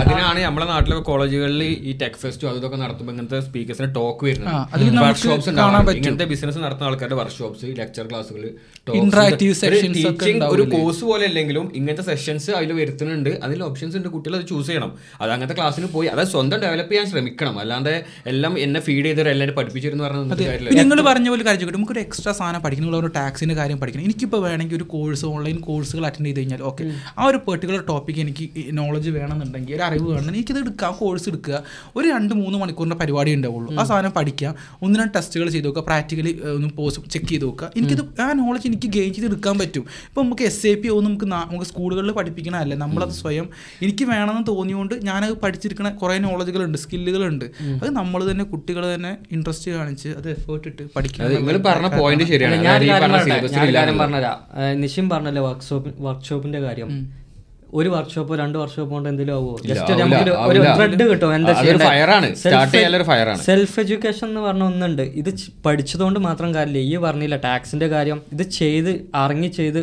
അതിനാണ് നമ്മുടെ നാട്ടിലെ കോളേജുകളിൽ ഈ ടെക് ഫെസ്റ്റും അതൊക്കെ നടത്തുമ്പോൾ ഇങ്ങനത്തെ സ്പീക്കേഴ്സിന് ടോക്ക് വരുന്നത്. വർക്ക്ഷോപ്സ്. ഇങ്ങനത്തെ ബിസിനസ് നടത്തുന്ന ആൾക്കാരുടെ വർക്ക്ഷോപ്സ് ലെക്ചർ ക്ലാസ്സുകൾ Interactive സെക്ഷൻസ് ഒരു കോഴ്സ് പോലെ അല്ലെങ്കിലും ഇങ്ങനത്തെ സെഷൻസ് അതിൽ വരുത്തുന്നുണ്ട്. അതിൽ ഓപ്ഷൻസ് ഉണ്ട്. കുട്ടികൾ അത് ചൂസ് ചെയ്യണം. അത് അങ്ങനത്തെ ക്ലാസ്സിന് പോയി. അത് സ്വന്തം ഡെവലപ്പ് ചെയ്യാൻ ശ്രമിക്കണം. അല്ലാണ്ട് എല്ലാം എന്നെ ഫീഡ് ചെയ്ത് എല്ലാവരും പഠിപ്പിച്ചിരുന്നു പറഞ്ഞത് നിങ്ങൾ പറഞ്ഞ പോലെ കാര്യം നമുക്ക് നമുക്കൊരു എക്സ്ട്രാ സാധനം പഠിക്കണം. നിങ്ങൾ ഒരു ടാക്സിന്റെ കാര്യം പഠിക്കണം. എനിക്കിപ്പോൾ വേണമെങ്കിൽ ഒരു കോഴ്സ് ഓൺലൈൻ കോഴ്സുകൾ അറ്റൻഡ് ചെയ്ത് കഴിഞ്ഞാൽ ഓക്കെ ആ ഒരു പെർട്ടിക്കുലർ ടോപ്പിക് എനിക്ക് നോളജ് വേണമെന്നുണ്ടെങ്കിൽ ഒരു അറിവ് വേണമെന്നുണ്ടെങ്കിൽ എനിക്കിത് എടുക്കുക കോഴ്സ് എടുക്കുക. ഒരു രണ്ട് മൂന്ന് മണിക്കൂറിന്റെ പരിപാടി ഉണ്ടാവുള്ളൂ. ആ സാധനം പഠിക്കുക. ഒന്ന് രണ്ട് ടെസ്റ്റുകൾ ചെയ്ത് നോക്കുക. പ്രാക്ടിക്കലി ഒന്ന് പോസ് ചെക്ക് ചെയ്ത് നോക്കുക. എനിക്കിത് ആ നോളജ് എനിക്ക് ഗെയിൻ ചെയ്ത് എടുക്കാൻ പറ്റും. ഇപ്പം നമുക്ക് എസ് എ പി ഒന്നും നമുക്ക് നമുക്ക് സ്കൂളുകളിൽ പഠിപ്പിക്കണമല്ല നമ്മളത് സ്വയം എനിക്ക് വേണമെന്ന് തോന്നിയുകൊണ്ട് ഞാനത് പഠിച്ചിരിക്കുന്ന കുറേ നോളജുകളുണ്ട് സ്കില്ലുകളുണ്ട് അത് നമ്മൾ തന്നെ കുട്ടികൾ തന്നെ ഇൻട്രസ്റ്റ് കാണിച്ച് അത് എഫേർട്ട് ഇട്ട് ഏഹ് നിഷിൻ പറഞ്ഞല്ലോ വർക്ക്ഷോപ്പ് വർക്ക്ഷോപ്പിന്റെ കാര്യം? ഒരു വർക്ക്ഷോപ്പോ രണ്ട് വർക്ക്ഷോപ്പ് കൊണ്ട് എന്തെങ്കിലും ആവുമോ? ജസ്റ്റ് നമുക്ക് ഒരു ത്രെഡ് കിട്ടും? എന്താ. സെൽഫ് എഡ്യൂക്കേഷൻ എന്ന് പറഞ്ഞ ഒന്നുണ്ട്. ഇത് പഠിച്ചതുകൊണ്ട് മാത്രം കാര്യമില്ല. ഈ പറഞ്ഞില്ല ടാക്സിന്റെ കാര്യം ഇത് ചെയ്ത് അറിഞ്ഞ് ചെയ്ത്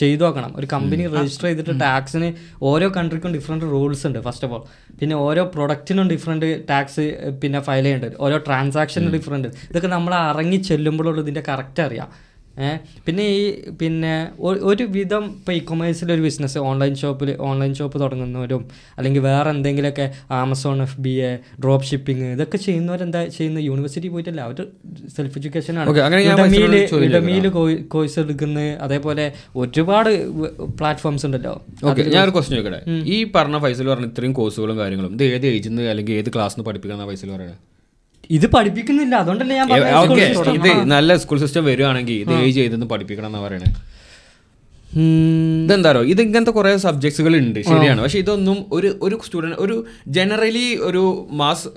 ചെയ്തു നോക്കണം. ഒരു കമ്പനി രജിസ്റ്റർ ചെയ്തിട്ട് ടാക്സിന് ഓരോ കൺട്രിക്കും ഡിഫറെന്റ് റൂൾസ് ഉണ്ട് ഫസ്റ്റ് ഓഫ് ഓൾ പിന്നെ ഓരോ പ്രൊഡക്റ്റിനും ഡിഫറെന്റ് ടാക്സ് പിന്നെ ഫയൽ ചെയ്യേണ്ടത്. ഓരോ ട്രാൻസാക്ഷനും ഡിഫറെന്റ് ഇതൊക്കെ നമ്മൾ അറിഞ്ഞ് ചെല്ലുമ്പോഴുള്ള ഇതിന്റെ കറക്റ്റ് അറിയാം. പിന്നെ ഈ പിന്നെ ഒരു വിധം ഇപ്പോൾ ഇ കൊമേഴ്സിൽ ഒരു ബിസിനസ് ഓൺലൈൻ ഷോപ്പിൽ ഓൺലൈൻ ഷോപ്പ് തുടങ്ങുന്നവരും അല്ലെങ്കിൽ വേറെ എന്തെങ്കിലുമൊക്കെ Amazon F B A drop shipping ഇതൊക്കെ ചെയ്യുന്നവരെന്താ ചെയ്യുന്ന യൂണിവേഴ്സിറ്റി പോയിട്ടല്ല അവർ സെൽഫ് എഡ്യൂക്കേഷൻ ആണ് മനസ്സിലായി കോഴ്സ് എടുക്കുന്ന അതേപോലെ ഒരുപാട് പ്ലാറ്റ്ഫോംസ് ഉണ്ടല്ലോ. ഓക്കെ ഞാൻ ഒരു ക്വസ്റ്റ് ചോദിക്കട്ടെ? ഈ പറഞ്ഞ ഫൈസൽ പറഞ്ഞ ഇത്രയും കോഴ്സുകളും കാര്യങ്ങളും ഇത് ഏത് ഏജിൽ നിന്ന് അല്ലെങ്കിൽ ഏത് ക്ലാസ്സിൽ നിന്ന് പഠിപ്പിക്കുന്ന ഫൈസൽ പറയുന്നത് ഇത് പഠിപ്പിക്കുന്നില്ല അതുകൊണ്ടല്ലേ ഞാൻ. ഇത് നല്ല സ്കൂൾ സിസ്റ്റം വരുവാണെങ്കിൽ ഇത് ഏജ് ചെയ്തെന്ന് പഠിപ്പിക്കണം എന്നാ പറയണേ ഉം. ഇതെന്താ പറയുക ഇത് ഇങ്ങനത്തെ കുറെ സബ്ജക്ട്സുകൾ ഉണ്ട് ശരിയാണ്. പക്ഷെ ഇതൊന്നും ഒരു ഒരു സ്റ്റുഡന്റ് ഒരു ജനറലി ഒരു മാസ്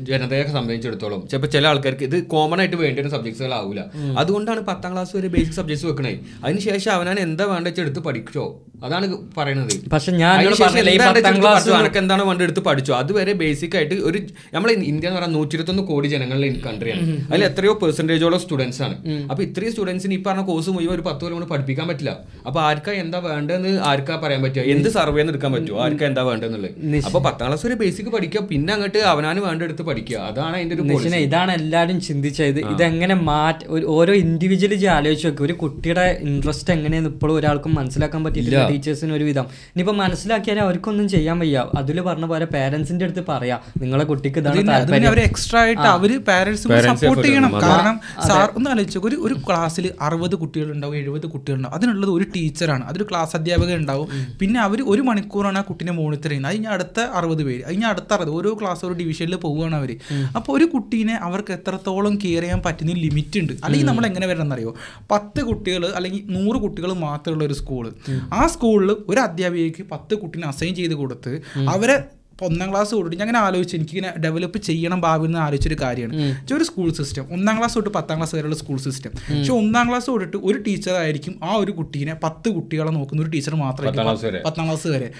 ജനതയെ സംബന്ധിച്ചിടത്തോളം ചിലപ്പോൾ ചില ആൾക്കാർക്ക് ഇത് കോമൺ ആയിട്ട് വേണ്ടി വരുന്ന സബ്ജക്ട്സുകൾ ആവില്ല അതുകൊണ്ടാണ് പത്താം ക്ലാസ് വരെ ബേസിക് സബ്ജക്ട്സ് വെക്കണേ. അതിനുശേഷം അവനാൻ എന്താ വേണ്ട വെച്ചാൽ എടുത്ത് പഠിച്ചോ? അതാണ് പറയണത്. പക്ഷെ ഞാൻ പഠിച്ചോ, അനക്ക് എന്താണ് വേണ്ട എടുത്ത് പഠിച്ചോ? അതുവരെ ബേസിക് ആയിട്ട് ഒരു നമ്മൾ ഇന്ത്യ എന്ന് പറഞ്ഞാൽ നൂറ്റി ഇരുപത്തൊന്ന് കോടി ജനങ്ങളുടെ കൺട്രിയാണ് അതിൽ എത്രയോ പെർസെന്റേജോളം സ്റ്റുഡൻസ് ആണ്. അപ്പൊ ഇത്രയും സ്റ്റുഡൻസിന് ഈ പറഞ്ഞ കോഴ്സ് മുഴുവൻ ഒരു പത്ത് കൊണ്ട് പഠിപ്പിക്കാൻ പറ്റില്ല. അപ്പൊ ആർക്കാ എന്താ വേണ്ടതെന്ന് ആർക്കാ പറയാൻ പറ്റുക? എന്ത് സർവേന്ന് എടുക്കാൻ പറ്റുമോ ആർക്കാ എന്താ വേണ്ടതെന്നുള്ളത്? അപ്പൊ പത്താം ക്ലാസ് വരെ ബേസിക് പഠിക്കുക പിന്നെ അങ്ങോട്ട് അവനാണ് വേണ്ട എടുത്ത് പഠിക്കുക. അതാണ് അതിന്റെ ഒരു ഇതാണ് എല്ലാരും ചിന്തിച്ചത്. ഇതെങ്ങനെ മാറ്റ ഒരു- ഓരോ ഇൻഡിവിജ്വലി ആലോചിച്ച് നോക്കുക ഒരു കുട്ടിയുടെ ഇൻട്രസ്റ്റ് എങ്ങനെയാണ് ഇപ്പോഴും ഒരാൾക്കും മനസ്സിലാക്കാൻ പറ്റിയിട്ടില്ല ടീച്ചേഴ്സിന് ഒരു വിധം. ഇനിയിപ്പോ മനസ്സിലാക്കിയാൽ അവർക്കൊന്നും ചെയ്യാൻ വയ്യ. അതിൽ പറഞ്ഞ പോലെ പേരൻസിന്റെ അടുത്ത് പറയാ. നിങ്ങളെ കുട്ടിക്ക് ഇതാണ് അവർ എക്സ്ട്രാ ആയിട്ട് അവർ പേരൻസ് Parents സപ്പോർട്ട് ചെയ്യണം. കാരണം സാർ ഒന്ന് ആലോചിച്ചു ഒരു ഒരു ക്ലാസ്സിൽ അറുപത് കുട്ടികളുണ്ടാവും എഴുപത് കുട്ടികളുണ്ടാവും. അതിനുള്ളത് ഒരു ടീച്ചറാണ്. അതൊരു ക്ലാസ് അധ്യാപകൻ ഉണ്ടാവും. പിന്നെ അവർ ഒരു മണിക്കൂറാണ് ആ കുട്ടീനെ മോണിറ്റർ ചെയ്യുന്നത്. അതിന് അടുത്ത അറുപത് പേര്. അതിന് അടുത്ത അറുപത്. ഓരോ ക്ലാസ് ഓരോ ഡിവിഷനിൽ പോവുകയാണ് അവർ അപ്പോൾ ഒരു കുട്ടീനെ അവർക്ക് എത്രത്തോളം കെയർ ചെയ്യാൻ പറ്റുന്ന ലിമിറ്റ് ഉണ്ട്. അല്ലെങ്കിൽ നമ്മൾ എങ്ങനെ വരണമെന്നറിയോ? പത്ത് കുട്ടികൾ അല്ലെങ്കിൽ നൂറ് കുട്ടികൾ മാത്രമുള്ള ഒരു സ്കൂൾ ആ സ്കൂളിൽ ഒരു അധ്യാപികയ്ക്ക് പത്ത് കുട്ടീനെ അസൈൻ ചെയ്ത് കൊടുത്ത് അവരെ ഇപ്പൊ ഒന്നാം ക്ലാസ് തൊട്ടിട്ട് ഞാൻ അങ്ങനെ ആലോചിച്ചു എനിക്കിങ്ങനെ ഡെവലപ്പ് ചെയ്യണം ഭാവി എന്ന് ആലോചിച്ചൊരു കാര്യമാണ്. പക്ഷേ ഒരു സ്കൂൾ സിസ്റ്റം ഒന്നാം ക്ലാസ് തൊട്ട് പത്താം ക്ലാസ് വരെയുള്ള സ്കൂൾ സിസ്റ്റം പക്ഷെ ഒന്നാം ക്ലാസ് തൊട്ടിട്ട് ഒരു ടീച്ചറായിരിക്കും ആ ഒരു കുട്ടീനെ പത്ത് കുട്ടികളെ നോക്കുന്ന ഒരു ടീച്ചർ മാത്രമായിരിക്കും ക്ലാസ് വരെ. പത്താം ക്ലാസ് വരെ.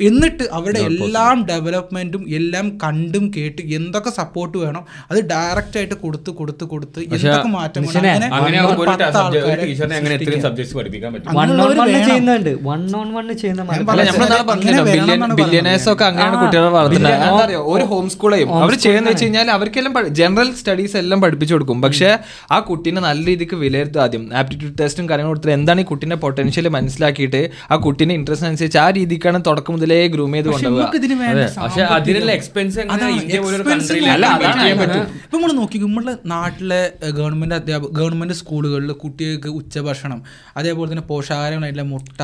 എന്നിട്ട് അവിടെ എല്ലാം ഡെവലപ്മെന്റും എല്ലാം കണ്ടും കേട്ട് എന്തൊക്കെ സപ്പോർട്ട് വേണം അത് ഡയറക്റ്റ് ആയിട്ട് കൊടുത്ത് കൊടുത്ത് കൊടുത്ത് എന്തൊക്കെ മാറ്റം ഒരു ഹോം സ്കൂളെയും അവർ ചെയ്യുന്ന വെച്ച് കഴിഞ്ഞാൽ അവർക്കെല്ലാം ജനറൽ സ്റ്റഡീസ് എല്ലാം പഠിപ്പിച്ചു കൊടുക്കും. പക്ഷേ ആ കുട്ടീനെ നല്ല രീതിക്ക് വിലയിരുത്തും ആദ്യം. ആപ്റ്റിറ്റ്യൂഡ് ടെസ്റ്റും കാര്യങ്ങളും കൊടുത്തിട്ട് എന്താണ് ഈ കുട്ടീന്റെ പൊട്ടൻഷ്യൽ മനസ്സിലാക്കിയിട്ട് ആ കുട്ടീന്റെ ഇൻട്രസ്റ്റ് അനുസരിച്ച് ആ രീതിക്കാണ് തുടക്കം മുതലേ ഗ്രൂം ചെയ്ത് പക്ഷെ അതിനുള്ള. ഇപ്പൊ നമ്മൾ നോക്കി നമ്മുടെ നാട്ടിലെ ഗവൺമെന്റ് അധ്യാപക ഗവൺമെന്റ് സ്കൂളുകളിൽ കുട്ടികൾക്ക് ഉച്ചഭക്ഷണം അതേപോലെ തന്നെ പോഷകാഹാരങ്ങളായിട്ടുള്ള മുട്ട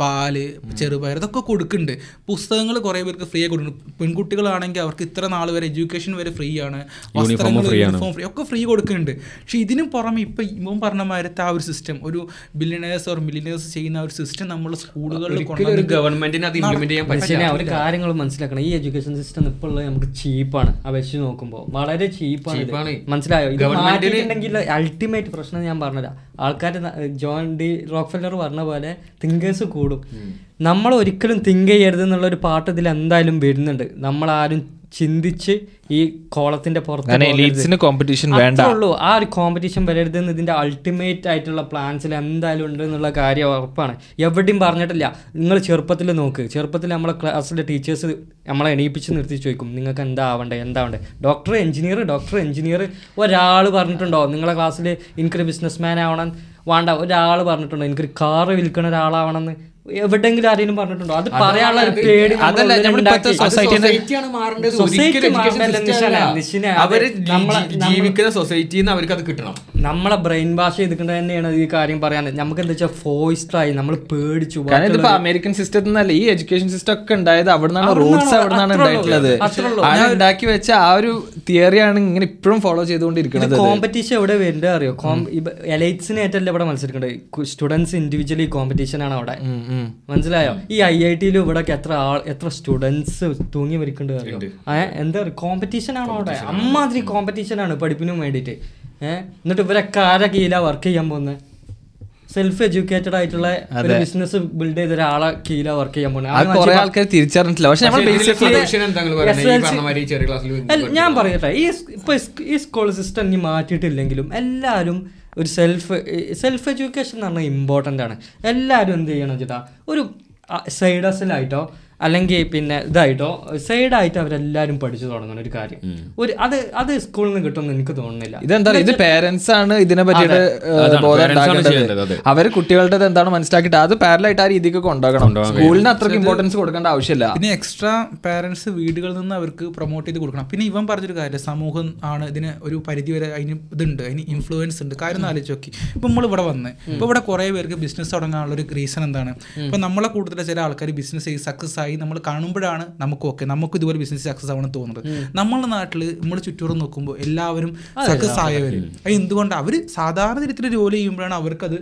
പാൽ ചെറുപയർ ഇതൊക്കെ കൊടുക്കുന്നുണ്ട്. പുസ്തകങ്ങൾ കുറേ പേർക്ക് ഫ്രീ ആയി കൊടുക്കുന്നുണ്ട്. പെൺകുട്ടികളാണെങ്കിൽ അവർക്ക് ഇത്ര നാൾ വരെ എഡ്യൂക്കേഷൻ വരെ ഫ്രീ ആണ്. വസ്ത്രങ്ങൾ യൂണിഫോം ഫ്രീ ഒക്കെ ഫ്രീ കൊടുക്കുന്നുണ്ട്. പക്ഷെ ഇതിനും പുറമെ ഇപ്പൊ ഇവൻ പറഞ്ഞ മാരത്തെ ആ ഒരു സിസ്റ്റം ഒരു ബില്യണേഴ്സ് ഓർ മില്യനേഴ്സ് ചെയ്യുന്ന ഒരു സിസ്റ്റം നമ്മൾ സ്കൂളുകളിൽ ഒരിക്കലും ഒരു ഗവൺമെന്റിന് അത് ഇംപ്ലിമെന്റ് ചെയ്യാൻ പറ്റില്ല. കാര്യങ്ങൾ മനസ്സിലാക്കണം. ഈ എഡ്യൂക്കേഷൻ സിസ്റ്റം ഇപ്പോൾ ഉള്ളത് നമുക്ക് ചീപ്പാണ് അപേക്ഷിച്ച് നോക്കുമ്പോൾ വളരെ ചീപ്പാണ് മനസ്സിലായോ? ഗവൺമെന്റിൽ Government അൾട്ടിമേറ്റ് പ്രശ്നം ഞാൻ പറഞ്ഞതാ ആൾക്കാർ ജോൺ ഡി റോക്ക്ഫെല്ലർ പറഞ്ഞ പോലെ തിങ്കേഴ്സ് കൂടും. നമ്മൾ ഒരിക്കലും തിങ്ക് ചെയ്യരുത് എന്നുള്ള ഒരു പാട്ട് ഇതിൽ എന്തായാലും വരുന്നുണ്ട്. നമ്മൾ ആരും ചിന്തിച്ച് ഈ കോളത്തിന്റെ പുറത്ത് കോമ്പറ്റീഷൻ വേണ്ട. ഉള്ളൂ. ആ ഒരു കോമ്പറ്റീഷൻ വരരുത് എന്ന് ഇതിന്റെ അൾട്ടിമേറ്റ് ആയിട്ടുള്ള പ്ലാൻസിൽ എന്തായാലും ഉണ്ട് എന്നുള്ള കാര്യം ഉറപ്പാണ്. എവിടെയും പറഞ്ഞിട്ടില്ല. നിങ്ങൾ ചെറുപ്പത്തിൽ നോക്ക്. ചെറുപ്പത്തിൽ നമ്മളെ ക്ലാസ്സിലെ ടീച്ചേഴ്സ് നമ്മളെ എണീപ്പിച്ച് നിർത്തി ചോദിക്കും നിങ്ങൾക്ക് എന്താ ആവണ്ടേ? എന്താ ആവണ്ടേ? ഡോക്ടർ എഞ്ചിനീയർ ഡോക്ടർ എഞ്ചിനീയർ ഒരാൾ പറഞ്ഞിട്ടുണ്ടോ? നിങ്ങളെ ക്ലാസ്സിൽ എനിക്കൊരു ബിസിനസ് മാൻ ആവണം വേണ്ട. ഒരാൾ പറഞ്ഞിട്ടുണ്ടോ? എനിക്കൊരു കാറ് വിൽക്കുന്ന ഒരാളാവണമെന്ന്? എവിടെങ്കിലും ആരെങ്കിലും പറഞ്ഞിട്ടുണ്ടോ? അത് പറയാനുള്ള പേടി ജീവിക്കുന്ന സൊസൈറ്റിന്ന് നിന്ന് അവർക്ക് അത്. കിട്ടണം. നമ്മളെ ബ്രെയിൻ ഭാഷ ചെയ്തിട്ടുണ്ട് തന്നെയാണ് ഈ കാര്യം പറയാൻ. നമുക്ക് എന്താ വെച്ചാൽ ഫോയിസ്ഡ് ആയി നമ്മൾ പേടിച്ചു ഇതിപ്പോ അമേരിക്കൻ സിസ്റ്റത്തിൽ നിന്നല്ല ഈ എഡ്യൂക്കേഷൻ സിസ്റ്റം ഒക്കെ ഉണ്ടായത് അവിടെ നിന്നാണ് അവിടുന്നാണ്, റൂട്ട്സ് അവിടെ നിന്നാണ് ഉണ്ടായിട്ടുള്ളത്. ഉണ്ടാക്കി വെച്ച ആ ഒരു തിയറിയാണ് ഇങ്ങനെ ഇപ്പോഴും ഫോളോ ചെയ്തുകൊണ്ടിരിക്കുന്നത്. കോമ്പറ്റീഷൻ എവിടെ വരുന്നത് അറിയോ? എലൈറ്റ്സിനേറ്റല്ലേ ഇവിടെ മത്സരിക്കേണ്ടത് സ്റ്റുഡൻസ് ഇൻഡിവിജ്വലി കോമ്പറ്റീഷൻ ആണ് അവിടെ. മനസ്സിലായോ? ഈ ഐ ഐ ടിയിലും ഇവിടെ എത്ര ആൾ എത്ര സ്റ്റുഡൻസ് തൂങ്ങി മരിക്കേണ്ടത് എന്താ പറയുക? കോമ്പറ്റീഷൻ ആണോ അവിടെ? അമ്മാതിരി കോമ്പറ്റീഷൻ ആണ് പഠിപ്പിനും വേണ്ടിയിട്ട്. ഏഹ് എന്നിട്ട് ഇവരൊക്കെ ആരെ കീഴിലാ വർക്ക് ചെയ്യാൻ പോകുന്നത് സെൽഫ് എഡ്യൂക്കേറ്റഡ് ആയിട്ടുള്ള ഒരു ബിസിനസ് ബിൽഡ് ചെയ്ത ഒരാളെ കീഴിലാ വർക്ക് ചെയ്യാൻ പോകുന്നത് ആൾക്കാർ തിരിച്ചറിഞ്ഞിട്ടില്ല. പക്ഷെ ഞാൻ പറയട്ടെ. ഈ ഇപ്പൊ ഈ സ്കൂൾ സിസ്റ്റം ഇനി മാറ്റിയിട്ടില്ലെങ്കിലും എല്ലാവരും ഒരു സെൽഫ് സെൽഫ് എഡ്യൂക്കേഷൻ എന്ന് പറഞ്ഞാൽ ഇമ്പോർട്ടന്റ് ആണ്. എല്ലാവരും എന്ത് ചെയ്യണം ചേട്ടാ ഒരു സൈഡ് അല്ലെങ്കിൽ പിന്നെ ഇതായിട്ടോ സൈഡായിട്ട് അവരെല്ലാരും പഠിച്ചു തുടങ്ങുന്ന ഒരു കാര്യം. ഒരു അത് അത് സ്കൂളിൽ നിന്ന് കിട്ടുമെന്ന് എനിക്ക് തോന്നുന്നില്ല. ഇതെന്താ ഇത് പേരൻസ് ആണ് ഇതിനെ പറ്റിയിട്ട് ബോധം ഉണ്ടാക്കേണ്ടത്. അവർ കുട്ടികളുടെ എന്താണ് മനസ്സിലാക്കിയിട്ട് അത് പാരലായിട്ട് ആ രീതിക്ക് കൊണ്ടുപോകണം. സ്കൂളിന് അത്രയ്ക്ക് ഇമ്പോർട്ടൻസ് കൊടുക്കേണ്ട ആവശ്യമില്ല. പിന്നെ എക്സ്ട്രാ പേരൻസ് വീടുകളിൽ നിന്ന് അവർക്ക് പ്രൊമോട്ട് ചെയ്ത് കൊടുക്കണം. പിന്നെ ഇവൻ പറഞ്ഞൊരു കാര്യം സമൂഹം ആണ് ഇതിന് ഒരു പരിധി വരെ അതിന് ഇതുണ്ട് അതിന് ഇൻഫ്ലുവൻസ് ഉണ്ട്. കാര്യം ഒന്ന് ആലോചിച്ച് നോക്കി. ഇപ്പം നമ്മൾ ഇവിടെ വന്ന് ഇപ്പൊ ഇവിടെ കുറേ പേർക്ക് ബിസിനസ് തുടങ്ങാനുള്ള ഒരു റീസൺ എന്താണ്? ഇപ്പം നമ്മളെ കൂടുതൽ ചില ആൾക്കാർ ബിസിനസ് ചെയ്ത് സക്സസ് ആയി നമ്മൾ കാണുമ്പോഴാണ് നമുക്കൊക്കെ നമുക്ക് ഇതുപോലെ ബിസിനസ് സക്സസ് ആവണം തോന്നുന്നത്. നമ്മുടെ നാട്ടിൽ നമ്മൾ ചുറ്റൂറും നോക്കുമ്പോൾ എല്ലാവരും സക്സസ് ആയവർ അത് എന്തുകൊണ്ട്? അവർ സാധാരണ തരത്തിൽ ജോലി ചെയ്യുമ്പോഴാണ് അവർക്കത്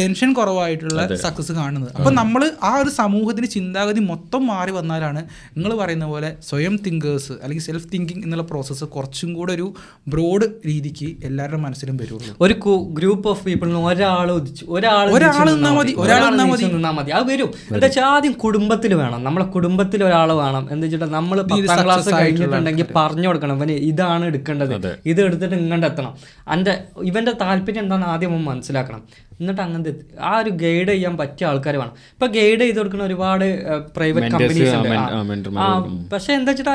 ടെൻഷൻ കുറവായിട്ടുള്ള സക്സസ് കാണുന്നത്. അപ്പൊ നമ്മൾ ആ ഒരു സമൂഹത്തിന് ചിന്താഗതി മൊത്തം മാറി വന്നാലാണ് നിങ്ങൾ പറയുന്ന പോലെ സ്വയം തിങ്കേഴ്സ് അല്ലെങ്കിൽ സെൽഫ് തിങ്കിങ് എന്നുള്ള പ്രോസസ്സ് കുറച്ചും കൂടെ ഒരു ബ്രോഡ് രീതിക്ക് എല്ലാവരുടെ മനസ്സിലും വരുള്ളൂ. ഒരു ഗ്രൂപ്പ് ഓഫ് പീപ്പിളിന് ഒരാൾ ഉദിച്ചു ഒരാൾ ഒരാൾ നിന്നാ മതി, ഒരാൾ നിന്നാൽ മതി. നിന്നാൽ മതി. അത് വരും. എന്താ വെച്ചാൽ ആദ്യം കുടുംബത്തിൽ വേണം. നമ്മളെ കുടുംബത്തിൽ ഒരാൾ വേണം. എന്ന് വെച്ചിട്ട് നമ്മൾ പത്താം ക്ലാസ് കഴിഞ്ഞിട്ടുണ്ടെങ്കിൽ പറഞ്ഞു കൊടുക്കണം. ഇവന് ഇതാണ് എടുക്കേണ്ടത്. ഇത് എടുത്തിട്ട് ഇങ്ങോട്ട് എത്തണം. എന്റെ ഇവന്റെ താല്പര്യം എന്താണെന്ന് ആദ്യം മനസ്സിലാക്കണം. എന്നിട്ട് അങ്ങനത്തെ എത്തി- ആ ഒരു ഗൈഡ് ചെയ്യാൻ പറ്റിയ ആൾക്കാർ വേണം. ഇപ്പൊ ഗൈഡ് ചെയ്ത് കൊടുക്കുന്ന ഒരുപാട് പ്രൈവറ്റ് കമ്പനീസ് ഉണ്ട്. പക്ഷെ എന്താ വെച്ചിട്ടാ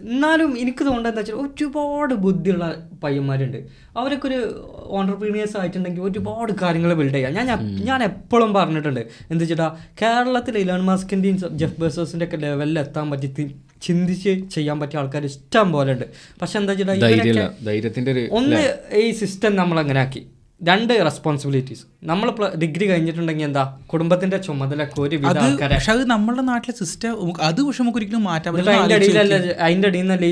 എന്നാലും എനിക്ക് തോന്നുന്നത് എന്താ വെച്ചാൽ ഒരുപാട് ബുദ്ധിയുള്ള പയ്യന്മാരുണ്ട്. അവരൊക്കെ ഒരു ഓണ്ടർപ്രീനിയേഴ്സ് ആയിട്ടുണ്ടെങ്കിൽ ഒരുപാട് കാര്യങ്ങൾ ബിൽഡ് ചെയ്യാം. ഞാൻ ഞാൻ- എപ്പോഴും പറഞ്ഞിട്ടുണ്ട്. എന്താ വെച്ചിട്ടാ കേരളത്തിൽ ഇലോൺ മാസ്കിന്റെയും ജെഫ് ബേസേഴ്സിന്റെ ഒക്കെ ലെവലിൽ എത്താൻ പറ്റി ചിന്തിച്ച് ചെയ്യാൻ പറ്റിയ ആൾക്കാർ ഇഷ്ടം പോലെ ഉണ്ട്. പക്ഷെ എന്താ വെച്ചിട്ടാ ഒന്ന് ഈ സിസ്റ്റം നമ്മൾ അങ്ങനെ ആക്കി. രണ്ട് റെസ്പോൺസിബിലിറ്റീസ് നമ്മൾ ഡിഗ്രി കഴിഞ്ഞിട്ടുണ്ടെങ്കിൽ എന്താ? കുടുംബത്തിന്റെ ചുമതല ആൾക്കാരെ പക്ഷെ അത് നമ്മുടെ നാട്ടിലെ സിസ്റ്റം അത് പക്ഷെ നമുക്ക് ഒരിക്കലും മാറ്റാൻ പറ്റില്ല. അതിന്റെ അടിയിലല്ലേ അടിയിൽ നിന്നല്ലേ